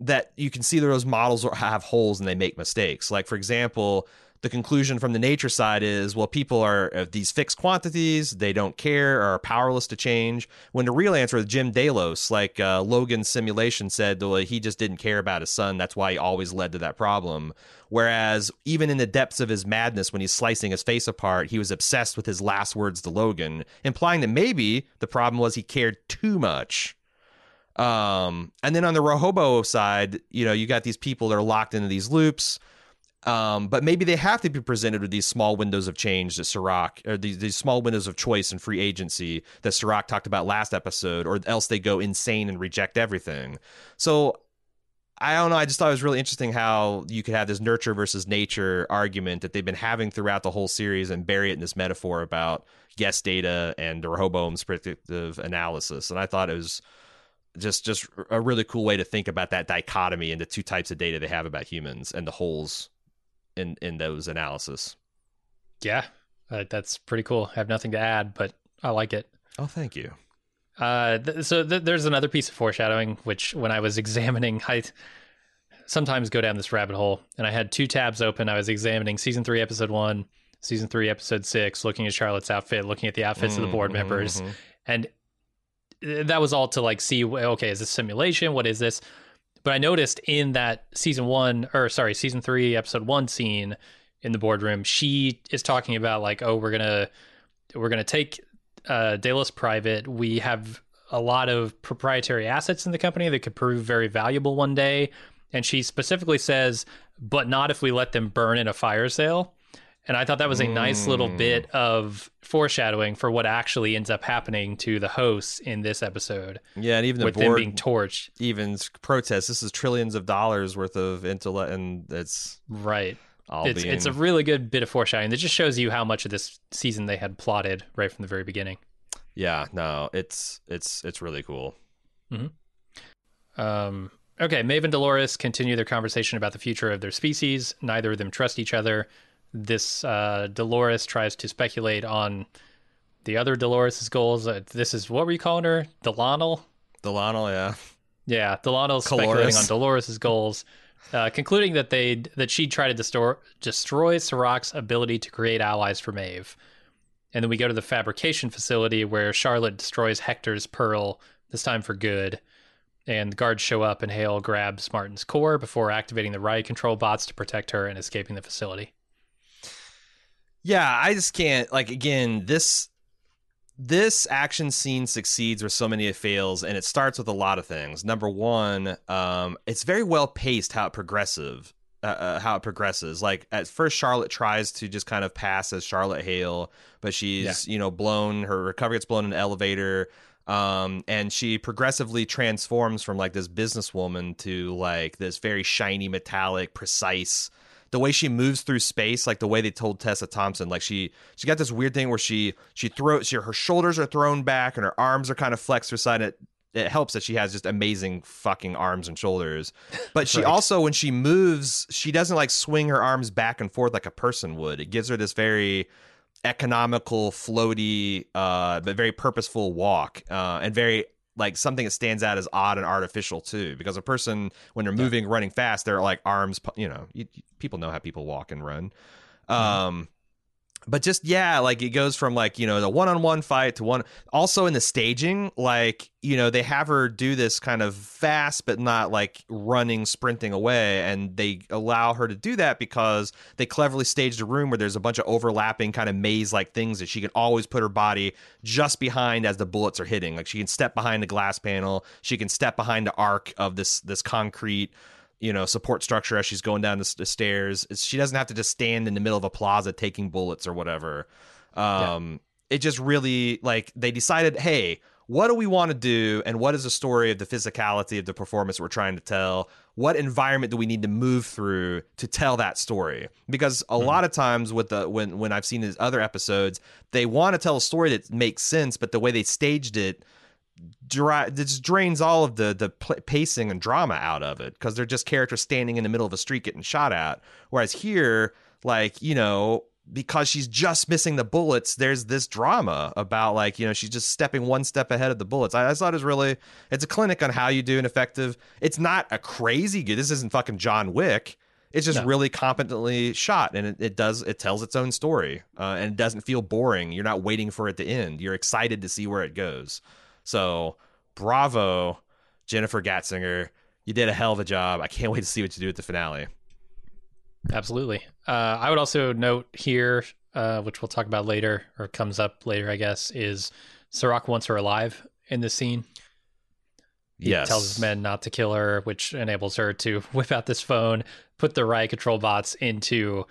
that you can see that those models have holes and they make mistakes. Like for example, the conclusion from the nature side is well people are uh, these fixed quantities they don't care or are powerless to change. When the real answer is jim delos like uh, logan's simulation said well, he just didn't care about his son. That's why he always led to that problem. Whereas even in the depths of his madness when he's slicing his face apart he was obsessed with his last words to logan implying that maybe the problem was he cared too much um, and then on the Rehobo side, you know, you got these people that are locked into these loops. Um, but maybe they have to be presented with these small windows of change that Serac, or these, these small windows of choice and free agency that Serac talked about last episode, or else they go insane and reject everything. So I don't know. I just thought it was really interesting how you could have this nurture versus nature argument that they've been having throughout the whole series and bury it in this metaphor about guest data and Rehoboam's predictive analysis. And I thought it was just just a really cool way to think about that dichotomy and the two types of data they have about humans and the holes in in those analysis. Yeah, uh, that's pretty cool. I have nothing to add, but I like it. Oh, thank you. Uh, th- so th- there's another piece of foreshadowing, which when I was *laughs* examining, I sometimes go down this rabbit hole, and I had two tabs open. I was examining season three, episode one, season three, episode six, looking at Charlotte's outfit, looking at the outfits mm, of the board mm-hmm, members, mm-hmm. and that was all to like see okay is this simulation? What is this? But i noticed in that season one or sorry season three episode one scene in the boardroom she is talking about like oh we're gonna we're gonna take uh private. We have a lot of proprietary assets in the company that could prove very valuable one day. And she specifically says but not if we let them burn in a fire sale and I thought that was a nice little mm. bit of foreshadowing for what actually ends up happening to the hosts in this episode. Yeah, and even the with board them being torched. Even protests. This is trillions of dollars worth of intellect, and it's right. It's being... it's a really good bit of foreshadowing that just shows you how much of this season they had plotted right from the very beginning. Yeah, no, it's it's it's really cool. Mm-hmm. Um. Okay, Maeve and Dolores continue their conversation about the future of their species. Neither of them trust each other this uh, Dolores tries to speculate on the other Dolores's goals. Uh, this is what were you calling her? Delanel? Delanel, yeah. Yeah, Delanel's speculating on Dolores's goals, uh, concluding that they that she'd try to destroy destroy Serac's ability to create allies for Maeve. And then we go to the fabrication facility where Charlotte destroys Hector's pearl, this time for good. And the guards show up and Hale grabs Martin's core before activating the riot control bots to protect her and escaping the facility. Yeah, I just can't like again, this this action scene succeeds where so many it fails, and it starts with a lot of things. Number one, um, it's very well paced how it progressive. Uh, uh, how it progresses. Like at first, Charlotte tries to just kind of pass as Charlotte Hale, but she's yeah. you know blown. Her recovery gets blown in an elevator, um, and she progressively transforms from like this businesswoman to like this very shiny, metallic, precise the way she moves through space, like the way they told Tessa Thompson, like she she got this weird thing where she she throws she, her shoulders are thrown back and her arms are kind of flexed to side. It it helps that she has just amazing fucking arms and shoulders. But she *laughs* right. also, when she moves, she doesn't like swing her arms back and forth like a person would. It gives her this very economical, floaty, uh, but very purposeful walk, uh, and very like something that stands out as odd and artificial too because a person when they're moving yeah. running fast their like arms you know you, people know how people walk and run um but just yeah like it goes from like you know the one-on-one fight to one also in the staging like you know they have her do this kind of fast but not like running sprinting away. And they allow her to do that because they cleverly staged a room where there's a bunch of overlapping kind of maze like things that she can always put her body just behind as the bullets are hitting. Like she can step behind the glass panel. She can step behind the arc of this this concrete you know support structure as she's going down the, the stairs. She doesn't have to just stand in the middle of a plaza taking bullets or whatever. Um, yeah. It just really like they decided, hey, what do we want to do, and what is the story of the physicality of the performance we're trying to tell? What environment do we need to move through to tell that story? Because a mm-hmm. lot of times with the when when I've seen these other episodes, they want to tell a story that makes sense, but the way they staged it dry, just drains all of the the pacing and drama out of it because they're just characters standing in the middle of a street getting shot at. Whereas here, like you know, because she's just missing the bullets, there's this drama about like you know she's just stepping one step ahead of the bullets. I, I thought it was really it's a clinic on how you do an effective. It's not a crazy good. This isn't fucking John Wick. It's just No. really competently shot, and it, it does it tells its own story, uh, and it doesn't feel boring. You're not waiting for it to end. You're excited to see where it goes. So, bravo, Jennifer Getzinger. You did a hell of a job. I can't *laughs* wait to see what you do at the finale. Absolutely. Uh, I would also note here, uh, which we'll talk about later, or comes up later, I guess, is Serac wants her alive in this scene. He yes, tells his men not to kill her, which enables her to *laughs* whip out this phone, put the riot control bots into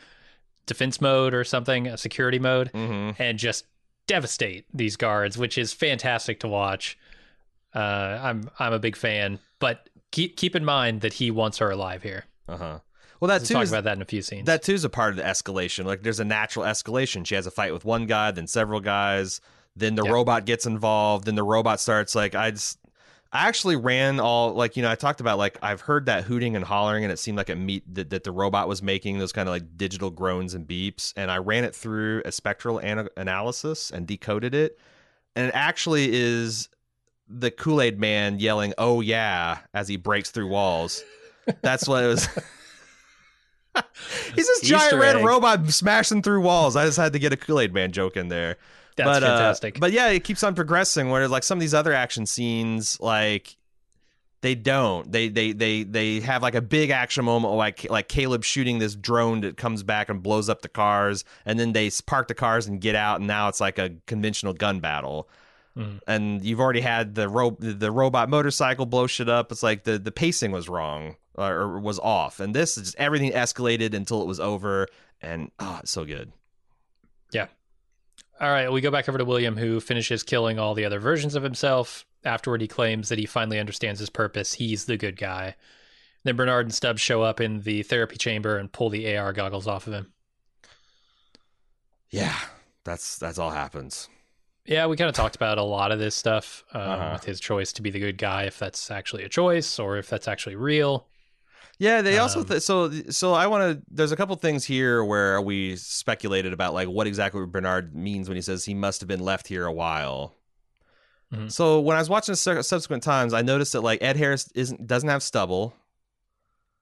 defense mode or something, a security mode, hmm and just devastate these guards, which is fantastic to watch. Uh, I'm I'm a big fan, but keep keep in mind that he wants her alive here. Uh huh. Well, that We'll too talk is about that in a few scenes. that too is a part of the escalation. Like there's a natural escalation. She has a fight with one guy, then several guys, then the Yeah. robot gets involved, then the robot starts like I just I actually ran all like you know I talked about like I've heard that hooting and hollering and it seemed like a meat that, that the robot was making those kind of like digital groans and beeps and I ran it through a spectral ana- analysis and decoded it and it actually is the Kool-Aid man yelling oh yeah as he breaks through walls. That's what it was. *laughs* He's this giant Easter red robot smashing through walls. I just had to get a Kool Aid Man joke in there. That's but, uh, fantastic. but yeah, it keeps on progressing. Whereas like some of these other action scenes, like they don't. They they they they have like a big action moment, like like Caleb shooting this drone that comes back and blows up the cars, and then they park the cars and get out, and now it's like a conventional gun battle. Mhm. And you've already had the ro- the robot motorcycle blow shit up. It's like the the pacing was wrong or, or was off, and this is just everything escalated until it was over, and oh, it's so good. All right, we go back over to William, who finishes killing all the other versions of himself. Afterward, he claims that he finally understands his purpose. He's the good guy. Then Bernard and Stubbs show up in the therapy chamber and pull the AR goggles off of him. Yeah, that's that's all happens. Yeah, we kind of talked about a lot of this stuff um, Uh-huh. with his choice to be the good guy, if that's actually a choice or if that's actually real. Yeah, they also Um, th- so so I want to. There's a couple things here where we speculated about like what exactly Bernard means when he says he must have been left here a while. Mhm. So when I was watching subsequent times, I noticed that like Ed Harris isn't doesn't have stubble.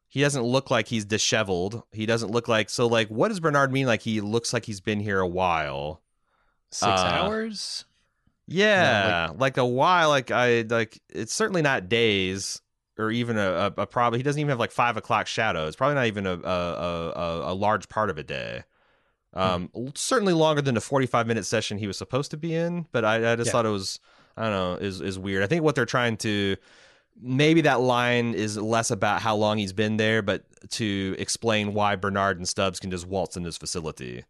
He doesn't look like he's disheveled. He doesn't look like so like what does Bernard mean like he looks like he's been here a while? Six Uh, hours? Yeah, like, a while. Like I like it's certainly not days or even a, a, a probably he doesn't even have like five o'clock shadow. It's probably not even a a, a, a- large part of a day. Um, certainly longer than the forty five minute session he was supposed to be in. But I, I just Yeah. thought it was I don't know is is weird. I think what they're trying to maybe that line is less about how long he's been there, but to explain why Bernard and Stubbs can just waltz in this facility.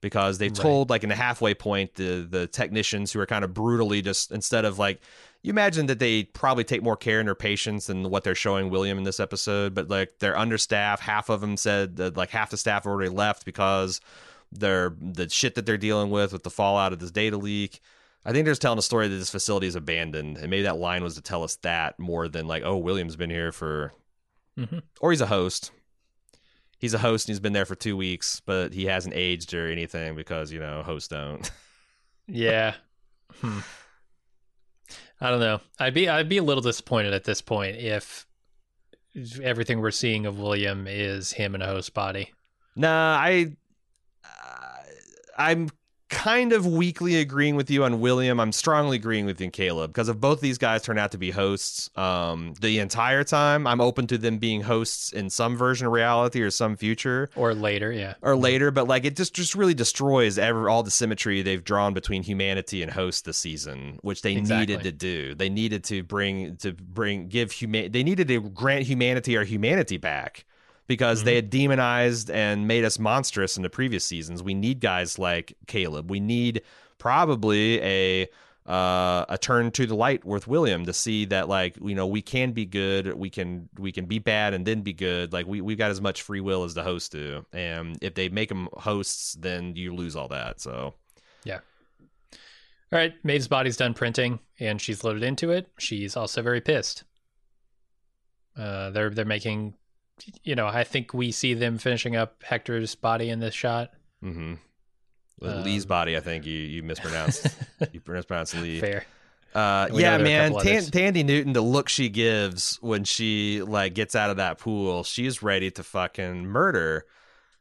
Because they've Right. told like in the halfway point the the technicians who are kind of brutally just instead of like you imagine that they probably take more care in their patients than what they're showing William in this episode, but like they're understaffed. Half of them said that like half the staff already left because they're the shit that they're dealing with with the fallout of this data leak. I think they're just telling a story that this facility is abandoned, and maybe that line was to tell us that more than like, oh, William's been here for, hmm or he's a host. He's a host and he's been there for two weeks, but he hasn't aged or anything because you know hosts don't. *laughs* Yeah. Hmm. I don't know. I'd be I'd be a little disappointed at this point if everything we're seeing of William is him in a host body. Nah, I, uh, I'm kind of weakly agreeing with you on William. I'm strongly agreeing with you on Caleb because if both these guys turn out to be hosts, um, the entire time, I'm open to them being hosts in some version of reality or some future Or later, yeah. or later. But like, it just just really destroys ever all the symmetry they've drawn between humanity and host this season, which they Exactly. needed to do. They needed to bring to bring give human. They needed to grant humanity our humanity back because they had demonized and made us monstrous in the previous seasons. We need guys like Caleb. We need probably a uh, a turn to the light with William to see that like you know we can be good, we can we can be bad and then be good. Like we we've got as much free will as the hosts do, and if they make them hosts, then you lose all that. So yeah. All right, Maeve's body's done printing and she's loaded into it. She's also very pissed. Uh, they're they're making, you know, I think we see them finishing up Hector's body in this shot. hmm Um, Lee's body, I think you you mispronounced *laughs* you mispronounced Lee. Fair. Uh, And we know yeah, there are a man, Tan- Thandie Newton, the look she gives when she like gets out of that pool, she's ready to fucking murder.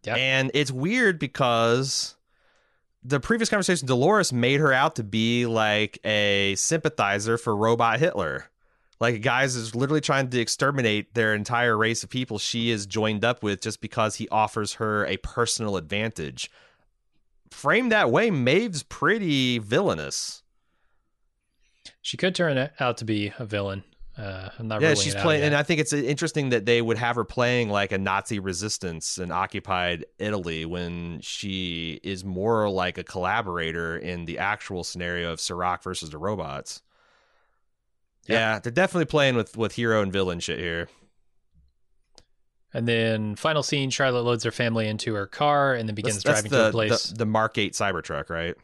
Yep. And it's weird because the previous conversation, Dolores made her out to be like a sympathizer for robot Hitler. Like guys is literally trying to exterminate their entire race of people she is joined up with just because he offers her a personal advantage. Framed that way, Maeve's pretty villainous. She could turn out to be a villain. Uh, I'm not yeah, she's playing, and I think it's interesting that they would have her playing like a Nazi resistance in occupied Italy when she is more like a collaborator in the actual scenario of Serac versus the robots. Yeah. Yeah, they're definitely playing with with hero and villain shit here. And then final scene, Charlotte loads her family into her car and then begins That's, that's driving the, to a place. the the Mark Eight Cybertruck, right?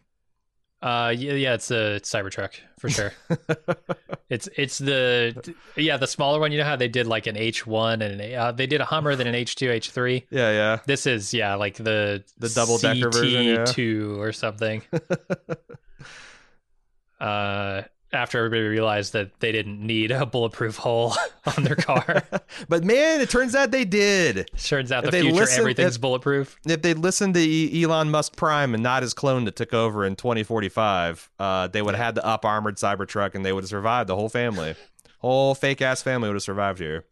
Uh, yeah, yeah, it's a Cybertruck for sure. *laughs* it's it's the yeah the smaller one. You know how they did like an H one and an, uh, they did a Hummer, then an H two, H three. yeah, yeah. This is yeah like the The double-decker version, yeah. two or something. *laughs* uh, after everybody realized that they didn't need a bulletproof hole *laughs* on their car, *laughs* but man, it turns out they did. turns out If the they future listen- everything's if- bulletproof. If they'd listened to E- Elon Musk Prime and not his clone that took over in 2045, uh, they would have had the up armored Cybertruck and they would have survived. The whole family, whole fake ass family would have survived here.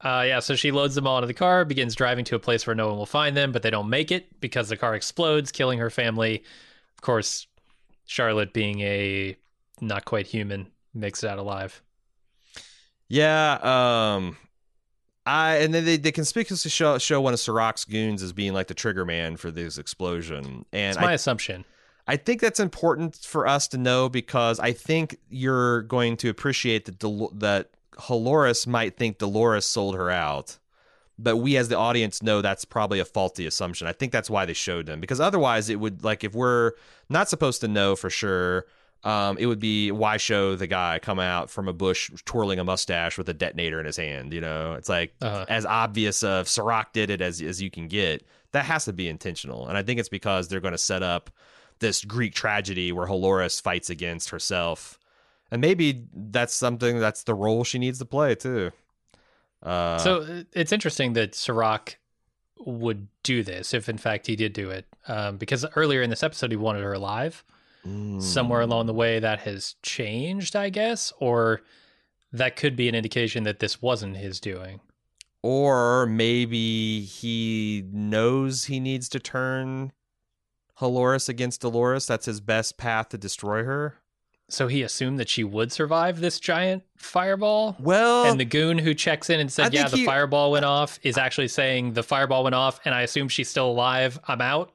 Uh, yeah, so she loads them all into the car, begins driving to a place where no one will find them, but they don't make it because the car explodes, killing her family. Of course, Charlotte, being a not quite human, makes it out alive. Yeah, um, I and then they, they conspicuously show show one of Serac's goons as being like the trigger man for this explosion, and It's my I assumption. I think that's important for us to know because I think you're going to appreciate that Del- that Dolores might think Dolores sold her out, but we as the audience know that's probably a faulty assumption. I think that's why they showed them because otherwise it would like if we're not supposed to know for sure. Um, it would be why show the guy come out from a bush twirling a mustache with a detonator in his hand. You know, it's like Uh-huh. as obvious of Serac did it as as you can get. That has to be intentional, and I think it's because they're going to set up this Greek tragedy where Dolores fights against herself, and maybe that's something that's the role she needs to play too. Uh, so uh, it's interesting that Serac would do this if, in fact, he did do it. Um, because earlier in this episode, he wanted her alive. Mm, Somewhere along the way, that has changed, I guess, or that could be an indication that this wasn't his doing. or maybe he knows he needs to turn Dolores against Dolores. That's his best path to destroy her. So he assumed that she would survive this giant fireball. Well, and the goon who checks in and said, "Yeah, the he- fireball went off," is actually saying the fireball went off, and I assume she's still alive. I'm out.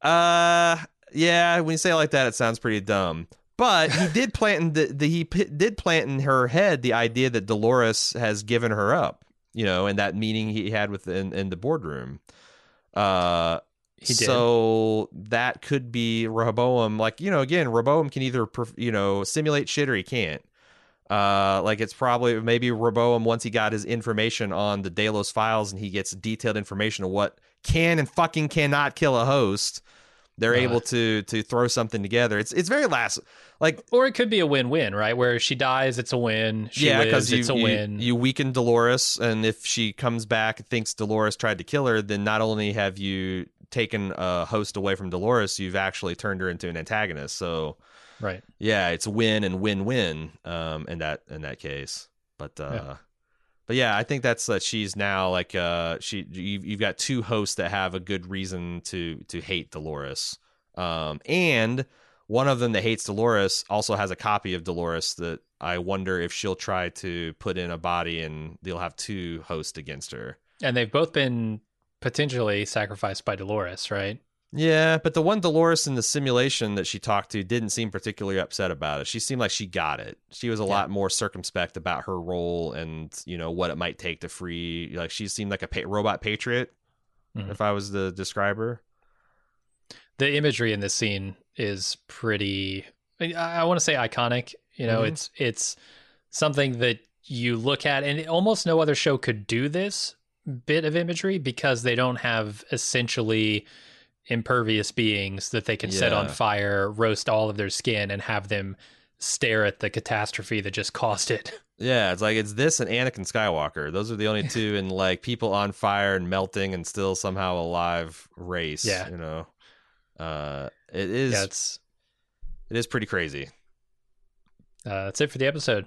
Uh, yeah. When you say it like that, it sounds pretty dumb. But he did plant in the, the he p- did plant in her head the idea that Dolores has given her up. You know, and that meeting he had with in, in the boardroom. Uh, He did. So that could be Rehoboam. Like you know, again, Rehoboam can either you know simulate shit or he can't. Uh, like it's probably maybe Rehoboam once he got his information on the Delos files and he gets detailed information of what can and fucking cannot kill a host. They're Uh. able to to throw something together. It's it's very last like Or it could be a win-win, right? Where she dies, it's a win. She yeah, because it's a you win. you weaken Dolores, and if she comes back and thinks Dolores tried to kill her, then not only have you taken a host away from Dolores, you've actually turned her into an antagonist. So right. yeah, it's win and win win um, in that in that case. But uh, Yeah. But yeah, I think that's that she's now like uh, she you've, you've got two hosts that have a good reason to to hate Dolores, um, and one of them that hates Dolores also has a copy of Dolores that I wonder if she'll try to put in a body and they'll have two hosts against her. And they've both been potentially sacrificed by Dolores, right? Yeah, but the one Dolores in the simulation that she talked to didn't seem particularly upset about it. She seemed like she got it. She was a Yeah. lot more circumspect about her role and you know what it might take to free. Like she seemed like a pa- robot patriot, Mhm. if I was to describe her. The imagery in this scene is pretty. I, I want to say iconic. You know, Mhm. it's it's something that you look at, and almost no other show could do this bit of imagery because they don't have essentially impervious beings that they can set on fire, roast all of their skin, and have them stare at the catastrophe that just *laughs* caused it. Yeah, it's like it's this and Anakin Skywalker. Those are the only *laughs* two in like people on fire and melting and still somehow alive race. Yeah. you know, uh, it is. Yeah, it's it is pretty crazy. uh, that's it for the episode.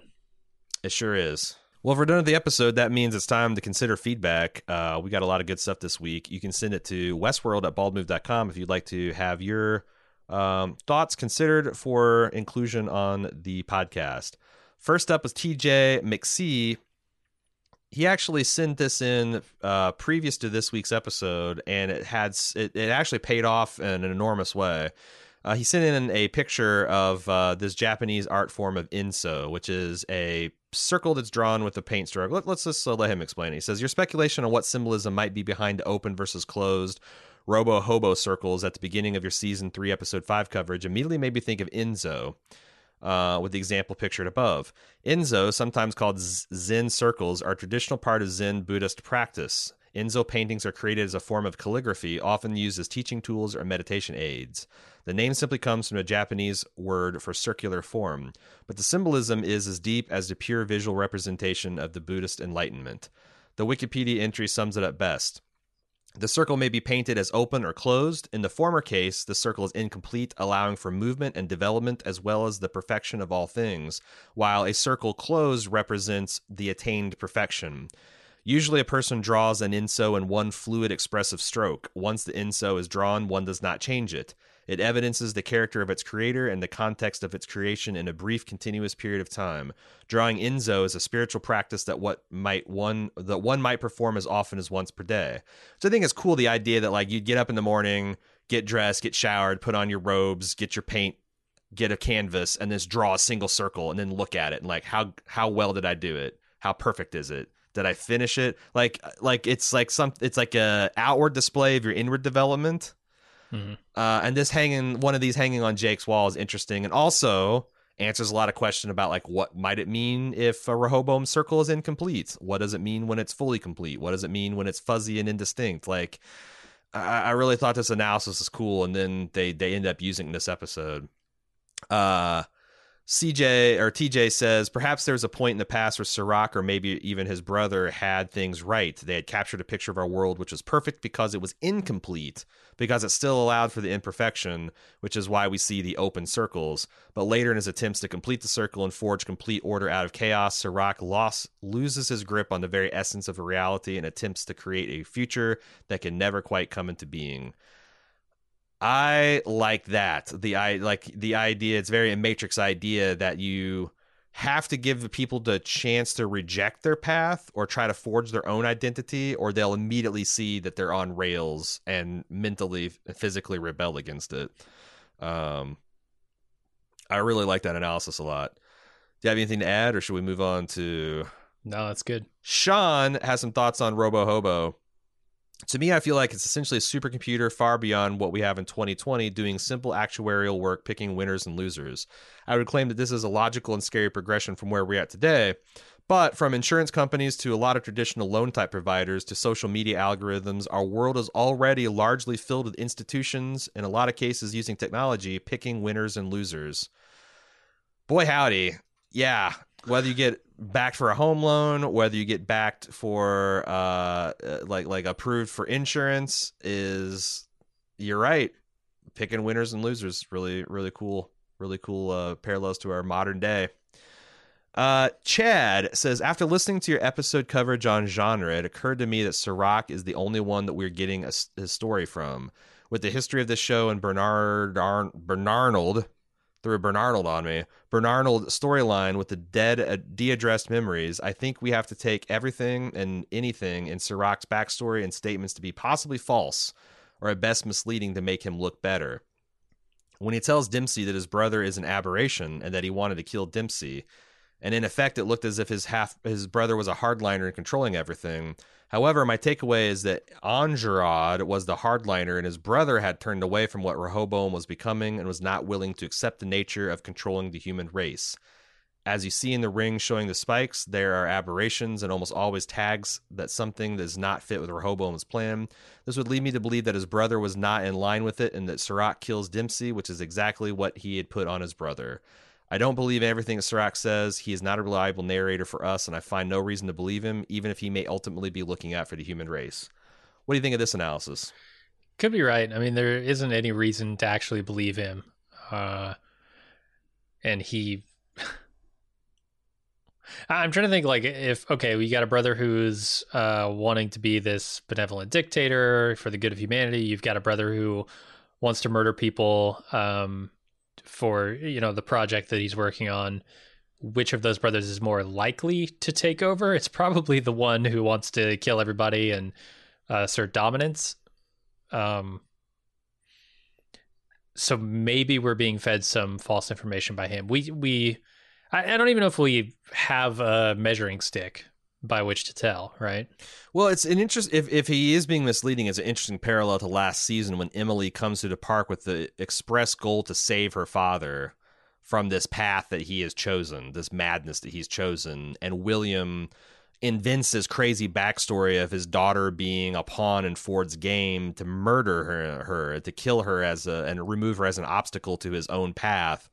It sure is. Well, if we're done with the episode, that means it's time to consider feedback. Uh, we got a lot of good stuff this week. You can send it to westworld at baldmove.com if you'd like to have your um, thoughts considered for inclusion on the podcast. First up was TJ McSee. He actually sent this in uh, previous to this week's episode, and it had it, it actually paid off in an enormous way. Uh, he sent in a picture of uh, this Japanese art form of Enso, which is a circle that's drawn with a paint stroke. Let, us just uh, let him explain. He says, Your speculation on what symbolism might be behind open versus closed robo hobo circles at the beginning of your season three, episode five coverage immediately made me think of Enso. uh, with the example pictured above. Enso, sometimes called Zen circles, are a traditional part of Zen Buddhist practice. Enso paintings are created as a form of calligraphy, often used as teaching tools or meditation aids. The name simply comes from a Japanese word for circular form, but the symbolism is as deep as the pure visual representation of the Buddhist enlightenment. The Wikipedia entry sums it up best. The circle may be painted as open or closed. In the former case, the circle is incomplete, allowing for movement and development as well as the perfection of all things, while a circle closed represents the attained perfection. Usually, a person draws an enso in one fluid expressive stroke. Once the enso is drawn, one does not change it. It evidences the character of its creator and the context of its creation in a brief, continuous period of time. Drawing enso is a spiritual practice that what might one that one might perform as often as once per day. So I think it's cool the idea that like you'd get up in the morning, get dressed, get showered, put on your robes, get your paint, get a canvas, and just draw a single circle and then look at it and like how how well did I do it? How perfect is it? Did I finish it? Like like it's like some it's like a outward display of your inward development Mm-hmm. Uh, and this hanging, one of these hanging on Jake's wall is interesting, and also answers a lot of question about like what might it mean if a Rehoboam circle is incomplete? What does it mean when it's fully complete? What does it mean when it's fuzzy and indistinct? Like, I, I really thought this analysis is cool, and then they they end up using this episode. Uh, CJ or TJ says perhaps there's a point in the past where Serac or maybe even his brother had things right. They had captured a picture of our world which was perfect because it was incomplete, because it still allowed for the imperfection, which is why we see the open circles. But later in his attempts to complete the circle and forge complete order out of chaos, Serac lost, loses his grip on the very essence of reality and attempts to create a future that can never quite come into being. I like that. The I like the idea. It's very a matrix idea that you have to give the people the chance to reject their path or try to forge their own identity, or they'll immediately see that they're on rails and mentally, physically rebel against it. Um, I really like that analysis a lot. Do you have anything to add, or should we move on to? No, that's good. Sean has some thoughts on Robo Hobo to me, I feel like it's essentially a supercomputer far beyond what we have in 2020, doing simple actuarial work, picking winners and losers. I would claim that this is a logical and scary progression from where we're at today. But from insurance companies to a lot of traditional loan type providers to social media algorithms, our world is already largely filled with institutions, in a lot of cases using technology, picking winners and losers. Boy, howdy. Yeah, whether you get backed for a home loan, whether you get backed for uh, uh like like approved for insurance is you're right. Picking winners and losers really really cool. Really cool uh, parallels to our modern day. Uh, Chad says after listening to your episode coverage on genre, it occurred to me that Serac is the only one that we're getting a, his story from. With the history of this show and Bernard Ar- Bernarnold threw Bernarnold on me. Bernarnold storyline with the dead, uh, de-addressed memories. I think we have to take everything and anything in Serac's backstory and statements to be possibly false, or at best misleading to make him look better. When he tells Dempsey that his brother is an aberration and that he wanted to kill Dempsey, and in effect it looked as if his half his brother was a hardliner and controlling everything. However, my takeaway is that Engerraund was the hardliner and his brother had turned away from what Rehoboam was becoming and was not willing to accept the nature of controlling the human race. As you see in the ring showing the spikes, there are aberrations and almost always tags that something does not fit with Rehoboam's plan. This would lead me to believe that his brother was not in line with it and that Serac kills Dempsey, which is exactly what he had put on his brother. I don't believe everything Serac says. He is not a reliable narrator for us, and I find no reason to believe him, even if he may ultimately be looking out for the human race. What do you think of this analysis? Could be right. I mean, there isn't any reason to actually believe him. Uh, and he. *laughs* I'm trying to think like if okay, we got a brother who's uh, wanting to be this benevolent dictator for the good of humanity. You've got a brother who wants to murder people um, for you know the project that he's working on which of those brothers is more likely to take over? It's probably the one who wants to kill everybody and uh, assert dominance. Um so maybe we're being fed some false information by him. We we I, I don't even know if we have a measuring stick by which to tell, right? Well, it's an interest. If if he is being misleading, it's an interesting parallel to last season when Emily comes to the park with the express goal to save her father from this path that he has chosen, this madness that he's chosen, and William invents this crazy backstory of his daughter being a pawn in Ford's game to murder her, her to kill her as a and remove her as an obstacle to his own path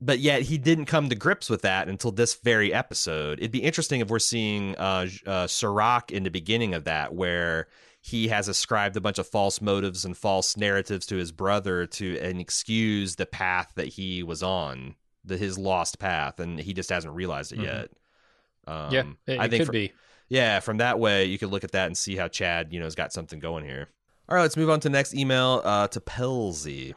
but yet he didn't come to grips with that until this very episode. It'd be interesting if we're seeing uh, uh, Serac in the beginning of that, where he has ascribed a bunch of false motives and false narratives to his brother to and excuse the path that he was on, the his lost path, and he just hasn't realized it mm-hmm. yet. Um, yeah, it, I think be. Yeah, from that way, you could look at that and see how Chad, you know, has got something going here. All right, let's move on to the next email uh, to Pelzy.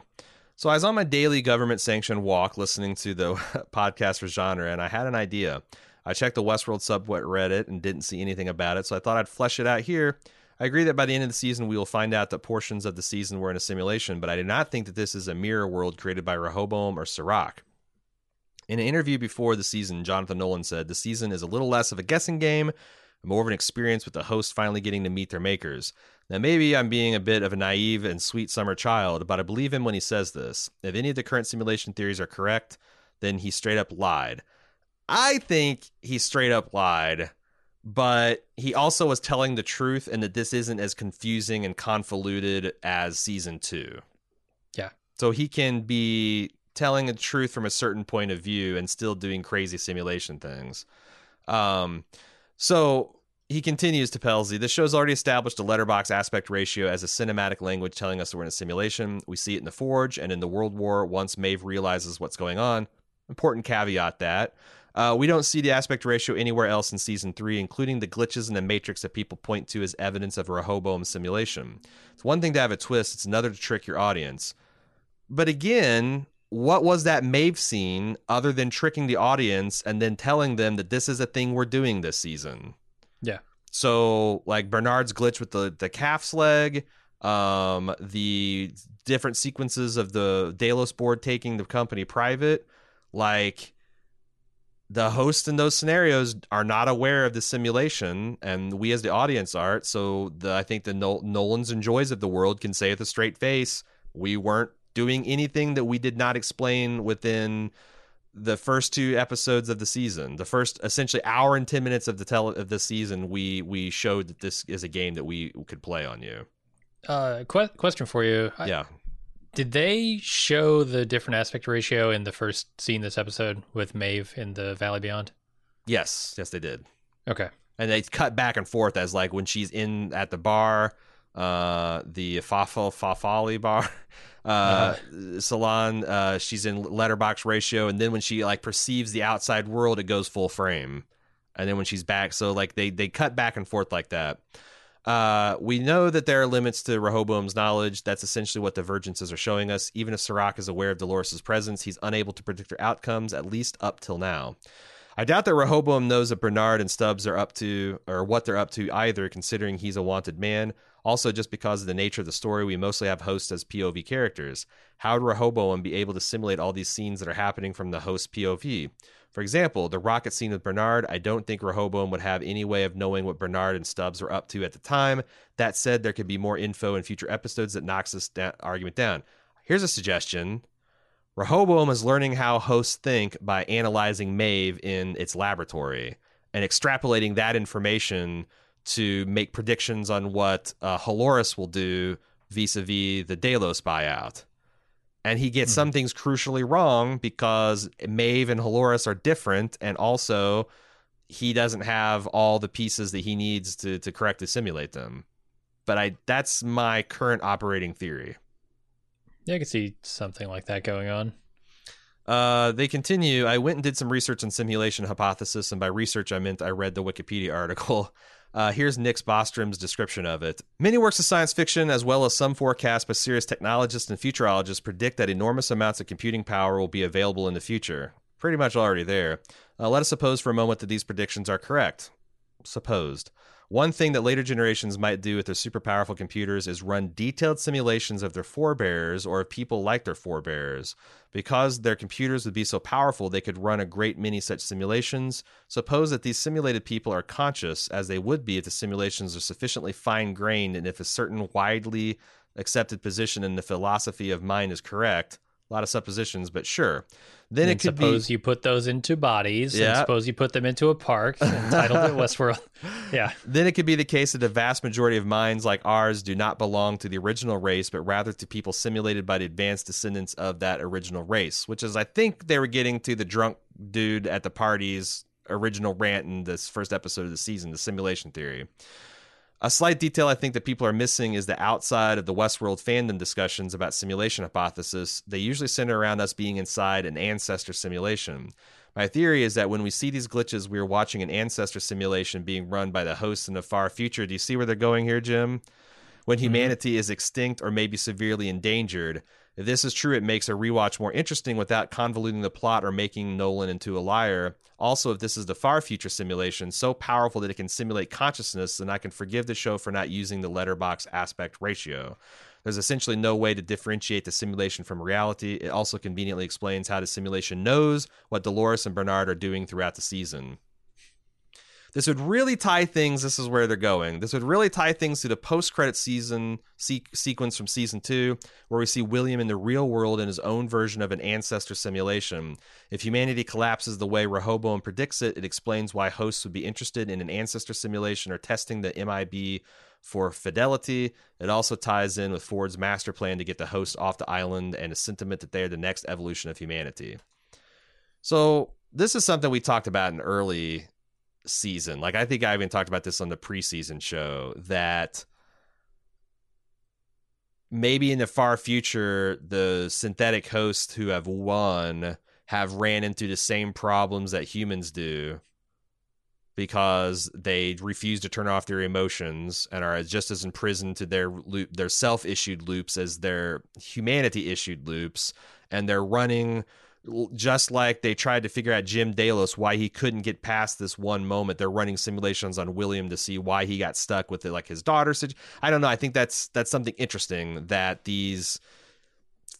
So I was on my daily government sanctioned walk listening to the *laughs* podcast for genre, and I had an idea. I checked the Westworld subreddit and didn't see anything about it, so I thought I'd flesh it out here. I agree that by the end of the season, we will find out that portions of the season were in a simulation, but I do not think that this is a mirror world created by Rehoboam or Serac. In an interview before the season, Jonathan Nolan said the season is a little less of a guessing game, more of an experience with the hosts finally getting to meet their makers. Now, maybe I'm being a bit of a naive and sweet summer child, but I believe him when he says this. If any of the current simulation theories are correct, then he straight up lied. I think he straight up lied, but he also was telling the truth and that this isn't as confusing and convoluted as season two. Yeah. So he can be telling the truth from a certain point of view and still doing crazy simulation things. Um, so he continues to Pelzy. This show's already established a letterbox aspect ratio as a cinematic language telling us we're in a simulation. We see it in the Forge and in the World War once Maeve realizes what's going on. Important caveat that. Uh, we don't see the aspect ratio anywhere else in season three, including the glitches in the Matrix that people point to as evidence of a Rehoboam simulation. It's one thing to have a twist, it's another to trick your audience. But again, what was that Maeve scene other than tricking the audience and then telling them that this is a thing we're doing this season? Yeah. So like Bernard's glitch with the the calf's leg, um, the different sequences of the Delos board taking the company private, like the host in those scenarios are not aware of the simulation, and we as the audience aren't. So the I think the Nolans and Joys of the world can say with a straight face, we weren't doing anything that we did not explain within the first two episodes of the season, the first essentially hour and ten minutes of the tele of the season, we we showed that this is a game that we could play on you. Uh, que- question for you. Yeah. I, did they show the different aspect ratio in the first scene this episode with Maeve in the Valley Beyond? Yes, yes, they did. Okay. And they cut back and forth as like when she's in at the bar, uh, the Fafal Fafali bar. *laughs* uh, uh-huh. salon. Uh, she's in letterbox ratio, and then when she like perceives the outside world, it goes full frame, and then when she's back, so like they they cut back and forth like that. Uh, we know that there are limits to Rehoboam's knowledge. That's essentially what divergences are showing us. Even if Serac is aware of Dolores' presence, he's unable to predict her outcomes, at least up till now. I doubt that Rehoboam knows that Bernard and Stubbs are up to, or what they're up to either, considering he's a wanted man. Also, just because of the nature of the story, we mostly have hosts as POV characters. How would Rehoboam be able to simulate all these scenes that are happening from the host POV? For example, the rocket scene with Bernard, I don't think Rehoboam would have any way of knowing what Bernard and Stubbs were up to at the time. That said, there could be more info in future episodes that knocks this da- argument down. Here's a suggestion. Rehoboam is learning how hosts think by analyzing Maeve in its laboratory and extrapolating that information to make predictions on what uh, Halores will do vis-a-vis the Delos buyout. and he gets Mhm. some things crucially wrong because Maeve and Halores are different, and also he doesn't have all the pieces that he needs to to correctly simulate them. But I that's my current operating theory. Yeah, I could see something like that going on. Uh, they continue. I went and did some research on simulation hypothesis, and by research I meant I read the Wikipedia article. Uh, here's Nick Bostrom's description of it. Many works of science fiction, as well as some forecasts by serious technologists and futurologists, predict that enormous amounts of computing power will be available in the future. Pretty much already there. Uh, let us suppose for a moment that these predictions are correct. Supposed. One thing that later generations might do with their super powerful computers is run detailed simulations of their forebears or of people like their forebears. Because their computers would be so powerful, they could run a great many such simulations. Suppose that these simulated people are conscious, as they would be if the simulations are sufficiently fine grained and if a certain widely accepted position in the philosophy of mind is correct. A lot of suppositions, but sure. Then and it could suppose be. you put those into bodies, Yeah. and suppose you put them into a park entitled to *laughs* Westworld. Yeah, Then it could be the case that the vast majority of minds like ours do not belong to the original race, but rather to people simulated by the advanced descendants of that original race, which is, I think, they were getting to the drunk dude at the party's original rant in this first episode of the season, the simulation theory. A slight detail I think that people are missing is the outside of the Westworld fandom discussions about simulation hypothesis, they usually center around us being inside an ancestor simulation. My theory is that when we see these glitches, we are watching an ancestor simulation being run by the hosts in the far future. Do you see where they're going here, Jim? When mm-hmm. humanity is extinct or maybe severely endangered. If this is true, it makes a rewatch more interesting without convoluting the plot or making Nolan into a liar. Also, if this is the far future simulation, so powerful that it can simulate consciousness, then I can forgive the show for not using the letterbox aspect ratio. There's essentially no way to differentiate the simulation from reality. It also conveniently explains how the simulation knows what Dolores and Bernard are doing throughout the season. This would really tie things. This is where they're going. This would really tie things to the post-credit season se- sequence from season two, where we see William in the real world in his own version of an ancestor simulation. If humanity collapses the way Rehoboam predicts it, it explains why hosts would be interested in an ancestor simulation or testing the MIB for fidelity. It also ties in with Ford's master plan to get the hosts off the island and a sentiment that they are the next evolution of humanity. So this is something we talked about in early season. Like I think I even talked about this on the preseason show that maybe in the far future the synthetic hosts who have won have ran into the same problems that humans do because they refuse to turn off their emotions and are just as imprisoned to their loop their self-issued loops as their humanity issued loops and they're running just like they tried to figure out Jim Delos why he couldn't get past this one moment. They're running simulations on William to see why he got stuck with it, like his daughter. I don't know. I think that's that's something interesting that these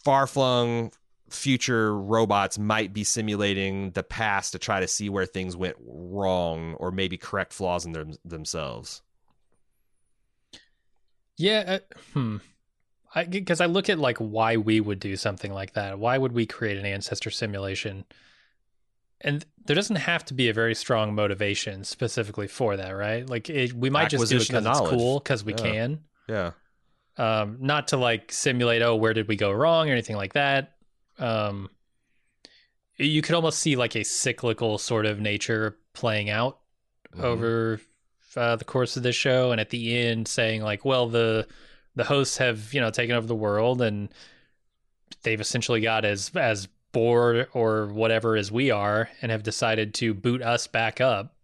far flung future robots might be simulating the past to try to see where things went wrong or maybe correct flaws in them, themselves. yeah. Uh, hmm. I because I look at like why we would do something like that. Why would we create an ancestor simulation? And there doesn't have to be a very strong motivation specifically for that, right? Like it, we might just do it because it's cool because we Yeah. can. Yeah. um, not to like simulate oh where did we go wrong or anything like that um, you could almost see like a cyclical sort of nature playing out Mhm. over uh, the course of this show and at the end saying like well the the hosts have you know taken over the world and they've essentially got as as bored or whatever as we are and have decided to boot us back up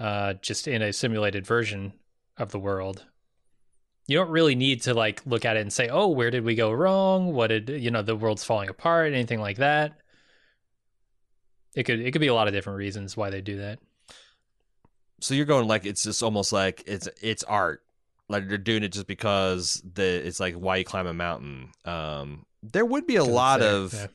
uh, just in a simulated version of the world you don't really need to like look at it and say, "Oh, where did we go wrong? What did you know? The world's falling apart." Anything like that. It could it could be a lot of different reasons why they do that. so you're going like it's just almost like it's it's art like they're doing it just because the it's like why you climb a mountain um there would be a lot there, of yeah.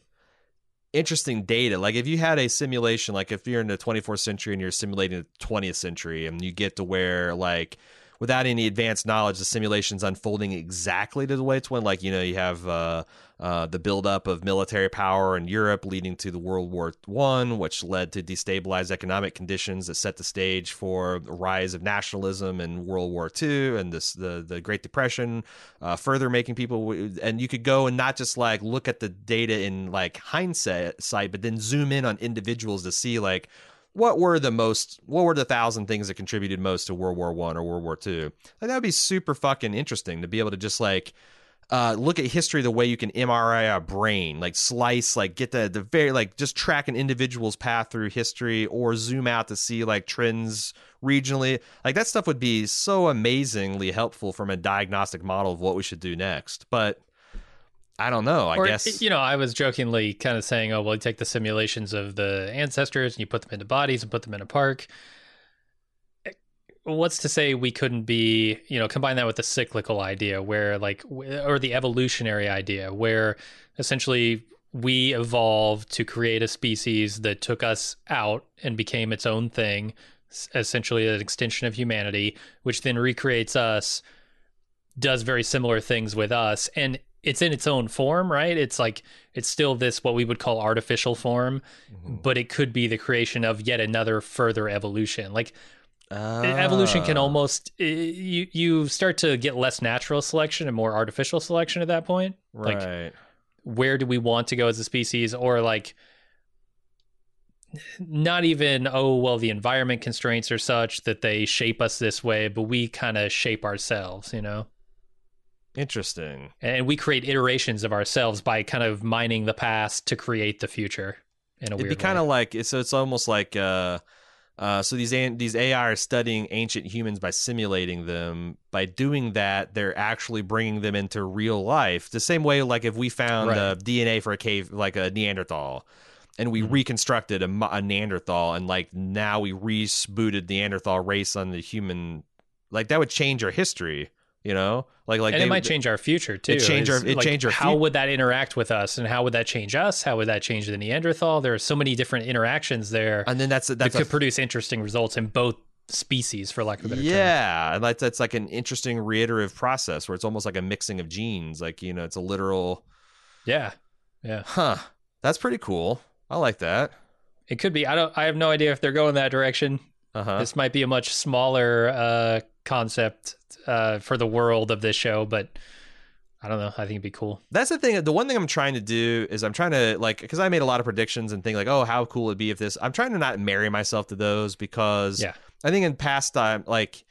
interesting data like if you had a simulation like if you're in the 24th century and you're simulating the 20th century and you get to where like without any advanced knowledge, the simulation's unfolding exactly to the way it's went. Like you know, you have uh, uh, the buildup of military power in Europe, leading to the World War One, which led to destabilized economic conditions that set the stage for the rise of nationalism in World War Two and this the the Great Depression, uh, further making people. And you could go and not just like look at the data in like hindsight, but then zoom in on individuals to see like what were the most what were the thousand things that contributed most to World War One or World War Two? Like that would be super fucking interesting to be able to just like uh, look at history the way you can MRI a brain, like slice, like get the the very like just track an individual's path through history, or zoom out to see like trends regionally. Like that stuff would be so amazingly helpful from a diagnostic model of what we should do next. But I don't know. I or, guess you know, I was jokingly kind of saying, "Oh, well, you take the simulations of the ancestors and you put them into bodies and put them in a park." Eh, what's to say we couldn't be, you know, combine that with the cyclical idea, where like, or the evolutionary idea, where essentially we evolved to create a species that took us out and became its own thing, essentially an extension of humanity, which then recreates us, does very similar things with us, and it's in its own form, right? It's like it's still this what we would call artificial form, mm-hmm. but it could be the creation of yet another further evolution. Like evolution can ah. almost you you start to get less natural selection and more artificial selection at that point. Right. Like where do we want to go as a species or like not even oh well the environment constraints are such that they shape us this way but we kind of shape ourselves you know Interesting. And we create iterations of ourselves by kind of mining the past to create the future. In a way. It'd be kind of like so. It's almost like uh, uh, so these these AI are studying ancient humans by simulating them. By doing that, they're actually bringing them into real life. The same way, like if we found right. uh, DNA for a cave, like a Neanderthal, and we mm-hmm. reconstructed a, a, Neanderthal, and like now we rebooted the Neanderthal race on the human, like that would change our history you know? Like like and they, it might change our future too it change our it like, change our how would that interact with us and how would that change us? How would that change the neanderthal? There are so many different interactions there and then that's that's that could produce interesting results in both species for lack of a better yeah, term. Yeah and that's, that's like an interesting reiterative process where it's almost like a mixing of genes like you know it's a literal yeah yeah. Huh that's pretty cool. I like that. It could be. I don't i have no idea if they're going that direction. Uh-huh. this might be a much smaller uh concept uh, for the world of this show, but I don't know. I think it'd be cool. That's the thing. The one thing I'm trying to do is I'm trying to like because I made a lot of predictions and think like, oh, how cool it'd be if this. I'm trying to not marry myself to those because yeah. I think in past time like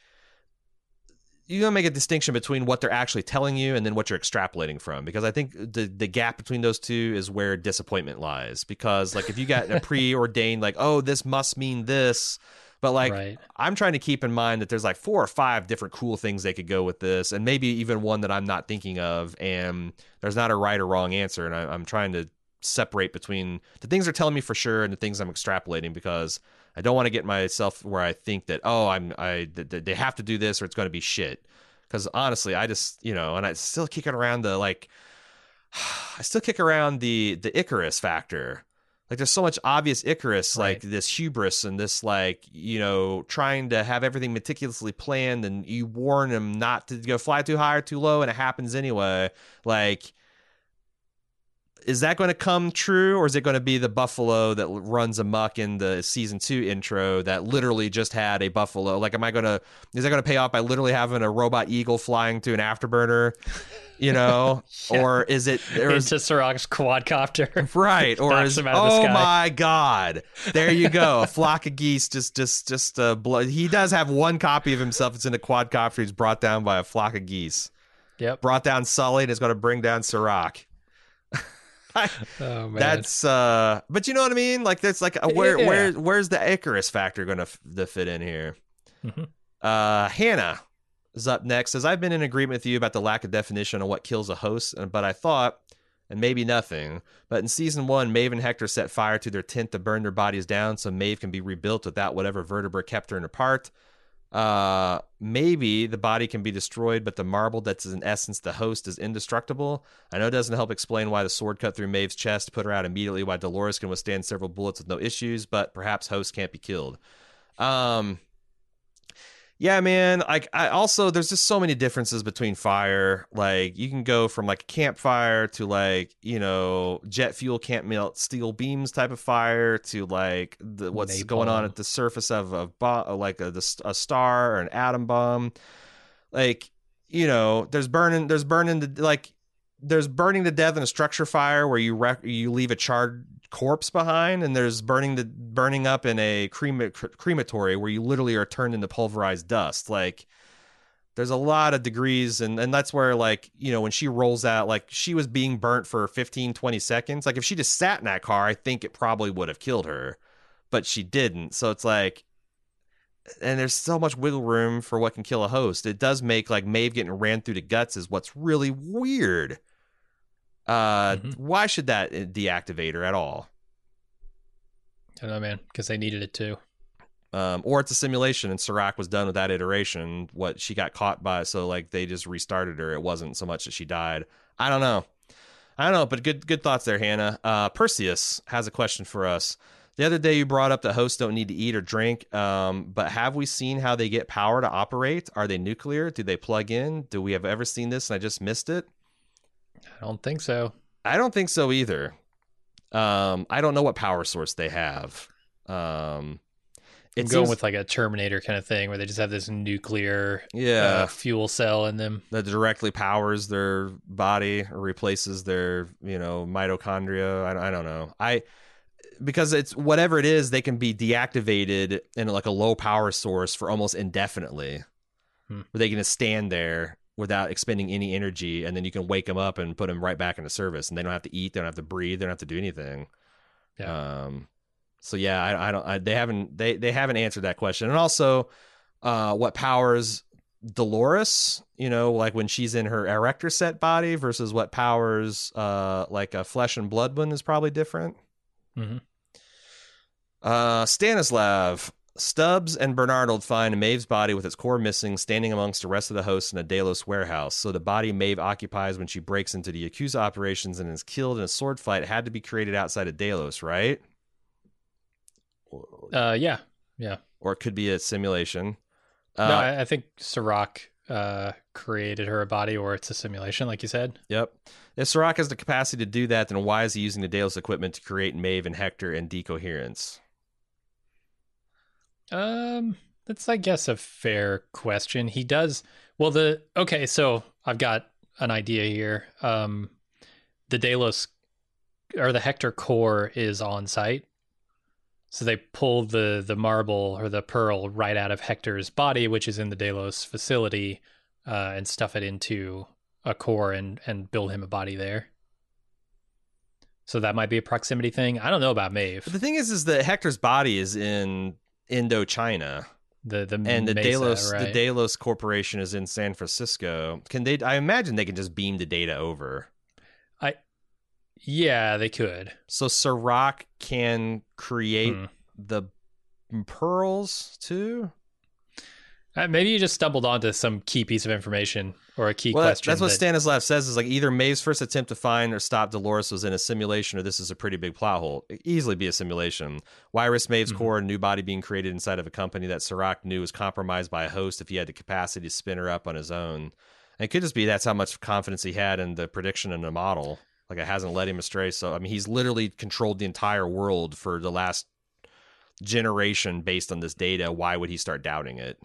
you gotta make a distinction between what they're actually telling you and then what you're extrapolating from because I think the the gap between those two is where disappointment lies because like if you got a *laughs* preordained like oh this must mean this but like, right. I'm trying to keep in mind that there's like four or five different cool things they could go with this, and maybe even one that I'm not thinking of. And there's not a right or wrong answer, and I, I'm trying to separate between the things they're telling me for sure and the things I'm extrapolating because I don't want to get myself where I think that oh I'm I th- they have to do this or it's going to be shit. Because honestly, I just you know, and I still kick it around the like, *sighs* I still kick around the the Icarus factor like there's so much obvious Icarus, right. like this hubris and this like you know trying to have everything meticulously planned, and you warn him not to go fly too high or too low, and it happens anyway. Like, is that going to come true, or is it going to be the buffalo that runs amok in the season two intro that literally just had a buffalo? Like, am I going to is that going to pay off by literally having a robot eagle flying to an afterburner? you know, *laughs* yeah. or is it or is, into Serac's quadcopter, right? *laughs* Or is oh my god, there you go, a flock of geese just just just uh, blood. He does have one copy of himself. It's in a quadcopter. He's brought down by a flock of geese. Yep, brought down Sully and is going to bring down Cirroc. *laughs* oh man, that's uh, but you know what I mean. Like that's like a, where yeah. where where's the Icarus factor to f- fit in here? Mm-hmm. Uh, Hannah is up next. Says I've been in agreement with you about the lack of definition on what kills a host, but I thought, and maybe nothing. But in season one, Maeve and Hector set fire to their tent to burn their bodies down, so Maeve can be rebuilt without whatever vertebra kept her in apart. Uh, maybe the body can be destroyed, but the marble that's in essence the host is indestructible. I know it doesn't help explain why the sword cut through Maeve's chest put her out immediately, why Dolores can withstand several bullets with no issues, but perhaps host can't be killed. Um, Yeah, man. Like I also there's just so many differences between fire. Like you can go from like a campfire to like, you know, jet fuel can't melt steel beams type of fire to like the, what's Napalm. going on at the surface of a bomb uh, like a, a star or an atom bomb. Like, you know, there's burning there's burning the like there's burning to death in a structure fire where you rec- you leave a charred corpse behind and there's burning the burning up in a crema- crematory where you literally are turned into pulverized dust. Like there's a lot of degrees and and that's where like you know when she rolls out like she was being burnt for 15 20 seconds. Like if she just sat in that car i think it probably would have killed her but she didn't. So it's like and there's so much wiggle room for what can kill a host. It does make like Maeve getting ran through the guts is what's really weird uh Mhm. why should that deactivate her at all I don't know, man, because they needed it too. um, or it's a simulation and Serac was done with that iteration. What she got caught by, so like they just restarted her. It wasn't so much that she died. I don't know. I don't know, but good good thoughts there, Hannah. Uh, Perseus has a question for us. The other day you brought up that hosts don't need to eat or drink, um, but have we seen how they get power to operate? Are they nuclear? Do they plug in? Do we have ever seen this and I just missed it? I don't think so. I don't think so either. Um, I don't know what power source they have. Um, I'm going seems- with like a Terminator kind of thing where they just have this nuclear yeah. uh, fuel cell in them. that directly powers their body or replaces their you know mitochondria I, I don't know i because it's whatever it is they can be deactivated in like a low power source for almost indefinitely Hmm. where they can just stand there without expending any energy and then you can wake them up and put them right back into service and they don't have to eat they don't have to breathe they don't have to do anything Yeah. um so yeah i, I don't I, they haven't they they haven't answered that question and also uh what powers Dolores, you know, like when she's in her erector set body versus what powers uh like a flesh and blood one is probably different. Mhm. Uh Stanislav Stubbs and Bernardold find Maeve's body with its core missing, standing amongst the rest of the hosts in a Delos warehouse. So the body Maeve occupies when she breaks into the Yakuza operations and is killed in a sword fight had to be created outside of Delos, right? Uh, yeah. Yeah. Or it could be a simulation. Uh, no, I, I think Serac uh, created her a body, or it's a simulation, like you said. Yep. If Serac has the capacity to do that, then why is he using the Delos equipment to create Maeve and Hector and decoherence? Um, that's I guess a fair question. He does well. The okay, so I've got an idea here. Um, the Delos or the Hector core is on site, so they pull the the marble or the pearl right out of Hector's body, which is in the Delos facility, uh, and stuff it into a core and and build him a body there. So that might be a proximity thing. I don't know about Maeve. But the thing is, is that Hector's body is in Indochina, The the and the Mesa, Delos the right? Delos Corporation is in San Francisco. Can they? I imagine they can just beam the data over. I, yeah, they could. So Serac can create Hmm. the pearls too. Uh, maybe you just stumbled onto some key piece of information or a key Well, question. that's what that- Stanislav says is like either Maeve's first attempt to find or stop Dolores was in a simulation, or this is a pretty big plot hole. It could easily be a simulation. Why risk Maeve's Mhm. core, a new body being created inside of a company that Serac knew was compromised by a host if he had the capacity to spin her up on his own? And it could just be that's how much confidence he had in the prediction and the model. Like it hasn't led him astray. So I mean, he's literally controlled the entire world for the last generation based on this data. Why would he start doubting it?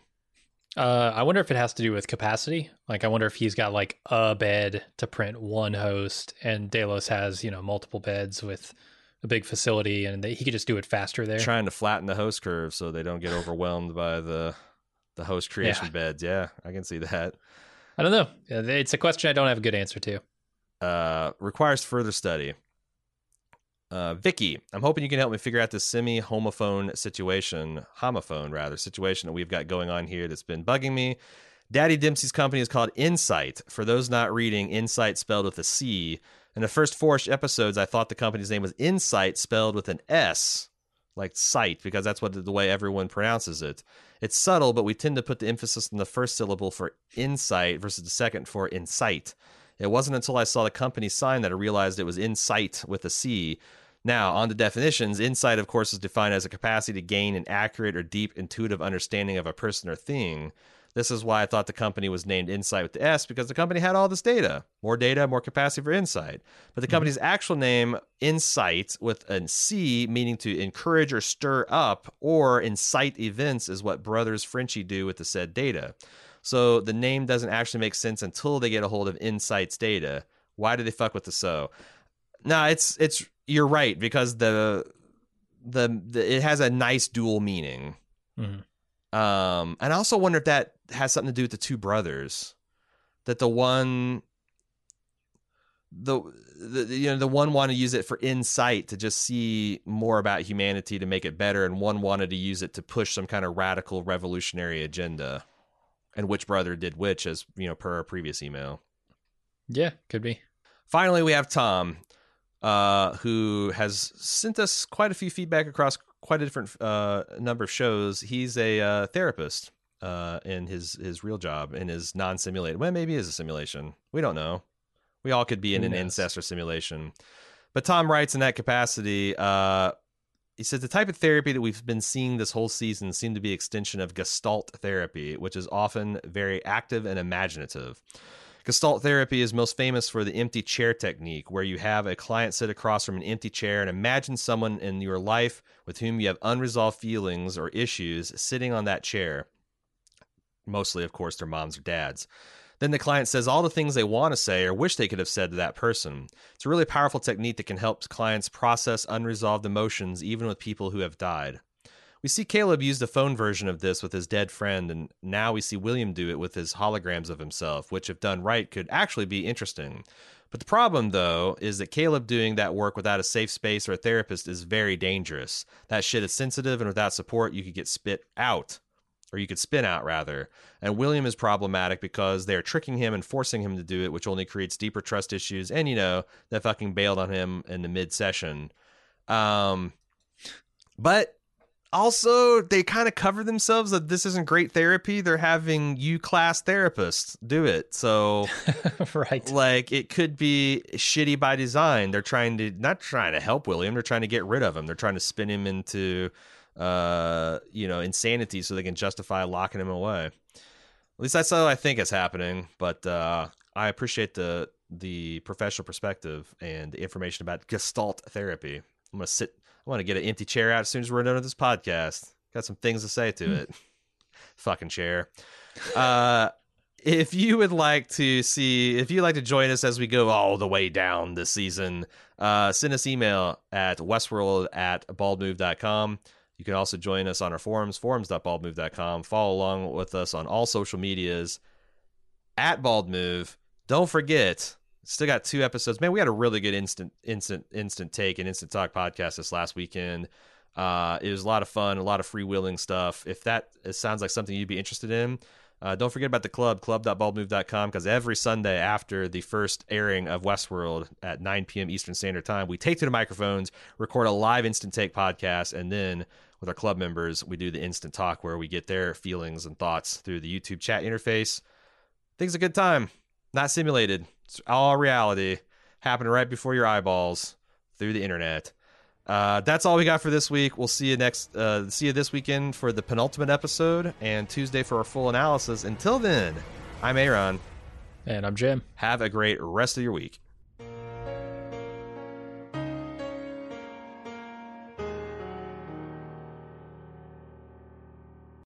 Uh, I wonder if it has to do with capacity. Like, I wonder if he's got like a bed to print one host, and Delos has you know multiple beds with a big facility, and they, he could just do it faster there. trying to flatten the host curve so they don't get overwhelmed by the the host creation Yeah. beds. Yeah, I can see that. I don't know. It's a question I don't have a good answer to. Uh, requires further study. Uh, Vicky, I'm hoping you can help me figure out this semi homophone situation, homophone rather, situation that we've got going on here that's been bugging me. Daddy Dempsey's company is called Incite. For those not reading, Incite spelled with a C. In the first four episodes, I thought the company's name was Insight spelled with an S, like sight, because that's what the way everyone pronounces it. It's subtle, but we tend to put the emphasis on the first syllable for insight versus the second for insight. It wasn't until I saw the company sign that I realized it was Incite with a C. Now, on the definitions, insight, of course, is defined as a capacity to gain an accurate or deep intuitive understanding of a person or thing. This is why I thought the company was named Insight with the S because the company had all this data. More data, more capacity for insight. But the company's mm-hmm. actual name, Incite, with an C, meaning to encourage or stir up, or incite events, is what Brothers Frenchy do with the said data. So the name doesn't actually make sense until they get a hold of Incite's data. Why do they fuck with the so? No, it's it's you're right because the the, the it has a nice dual meaning. Mm-hmm. Um, and I also wonder if that has something to do with the two brothers. That the one, the, the you know the one wanted to use it for insight to just see more about humanity to make it better, and one wanted to use it to push some kind of radical revolutionary agenda. And which brother did which, as you know, per our previous email. Yeah, could be. Finally, we have Tom, uh, who has sent us quite a few feedback across quite a different uh, number of shows. He's a uh, therapist uh, in his his real job in his non simulated. Well, maybe is a simulation. We don't know. We all could be in Who an knows? ancestor simulation. But Tom writes in that capacity. Uh, he says the type of therapy that we've been seeing this whole season seemed to be extension of Gestalt therapy, which is often very active and imaginative. Gestalt therapy is most famous for the empty chair technique, where you have a client sit across from an empty chair and imagine someone in your life with whom you have unresolved feelings or issues sitting on that chair. Mostly, of course, their moms or dads. Then the client says all the things they want to say or wish they could have said to that person. It's a really powerful technique that can help clients process unresolved emotions, even with people who have died. We see Caleb use the phone version of this with his dead friend, and now we see William do it with his holograms of himself, which, if done right, could actually be interesting. But the problem, though, is that Caleb doing that work without a safe space or a therapist is very dangerous. That shit is sensitive, and without support, you could get spit out. Or you could spin out, rather. And William is problematic because they're tricking him and forcing him to do it, which only creates deeper trust issues. And, you know, they fucking bailed on him in the mid session. Um, but also they kind of cover themselves that this isn't great therapy they're having u class therapists do it so *laughs* right like it could be shitty by design they're trying to not trying to help william they're trying to get rid of him they're trying to spin him into uh you know insanity so they can justify locking him away at least that's how i think is happening but uh i appreciate the the professional perspective and the information about gestalt therapy i'm gonna sit I want to get an empty chair out as soon as we're done with this podcast. Got some things to say to hmm. it. Fucking chair. Uh, if you would like to see, if you'd like to join us as we go all the way down this season, uh, send us email at westworld at baldmove.com. You can also join us on our forums, forums.baldmove.com. Follow along with us on all social medias at baldmove. Don't forget, Still got two episodes. Man, we had a really good instant, instant, instant take and instant talk podcast this last weekend. Uh, it was a lot of fun, a lot of freewheeling stuff. If that sounds like something you'd be interested in, uh, don't forget about the club, club.baldmove.com, because every Sunday after the first airing of Westworld at 9 p.m. Eastern Standard Time, we take to the microphones, record a live instant take podcast, and then with our club members, we do the instant talk where we get their feelings and thoughts through the YouTube chat interface. Things a good time, not simulated. It's all reality happening right before your eyeballs through the internet. Uh, that's all we got for this week. We'll see you next. Uh, see you this weekend for the penultimate episode, and Tuesday for our full analysis. Until then, I'm Aaron, and I'm Jim. Have a great rest of your week.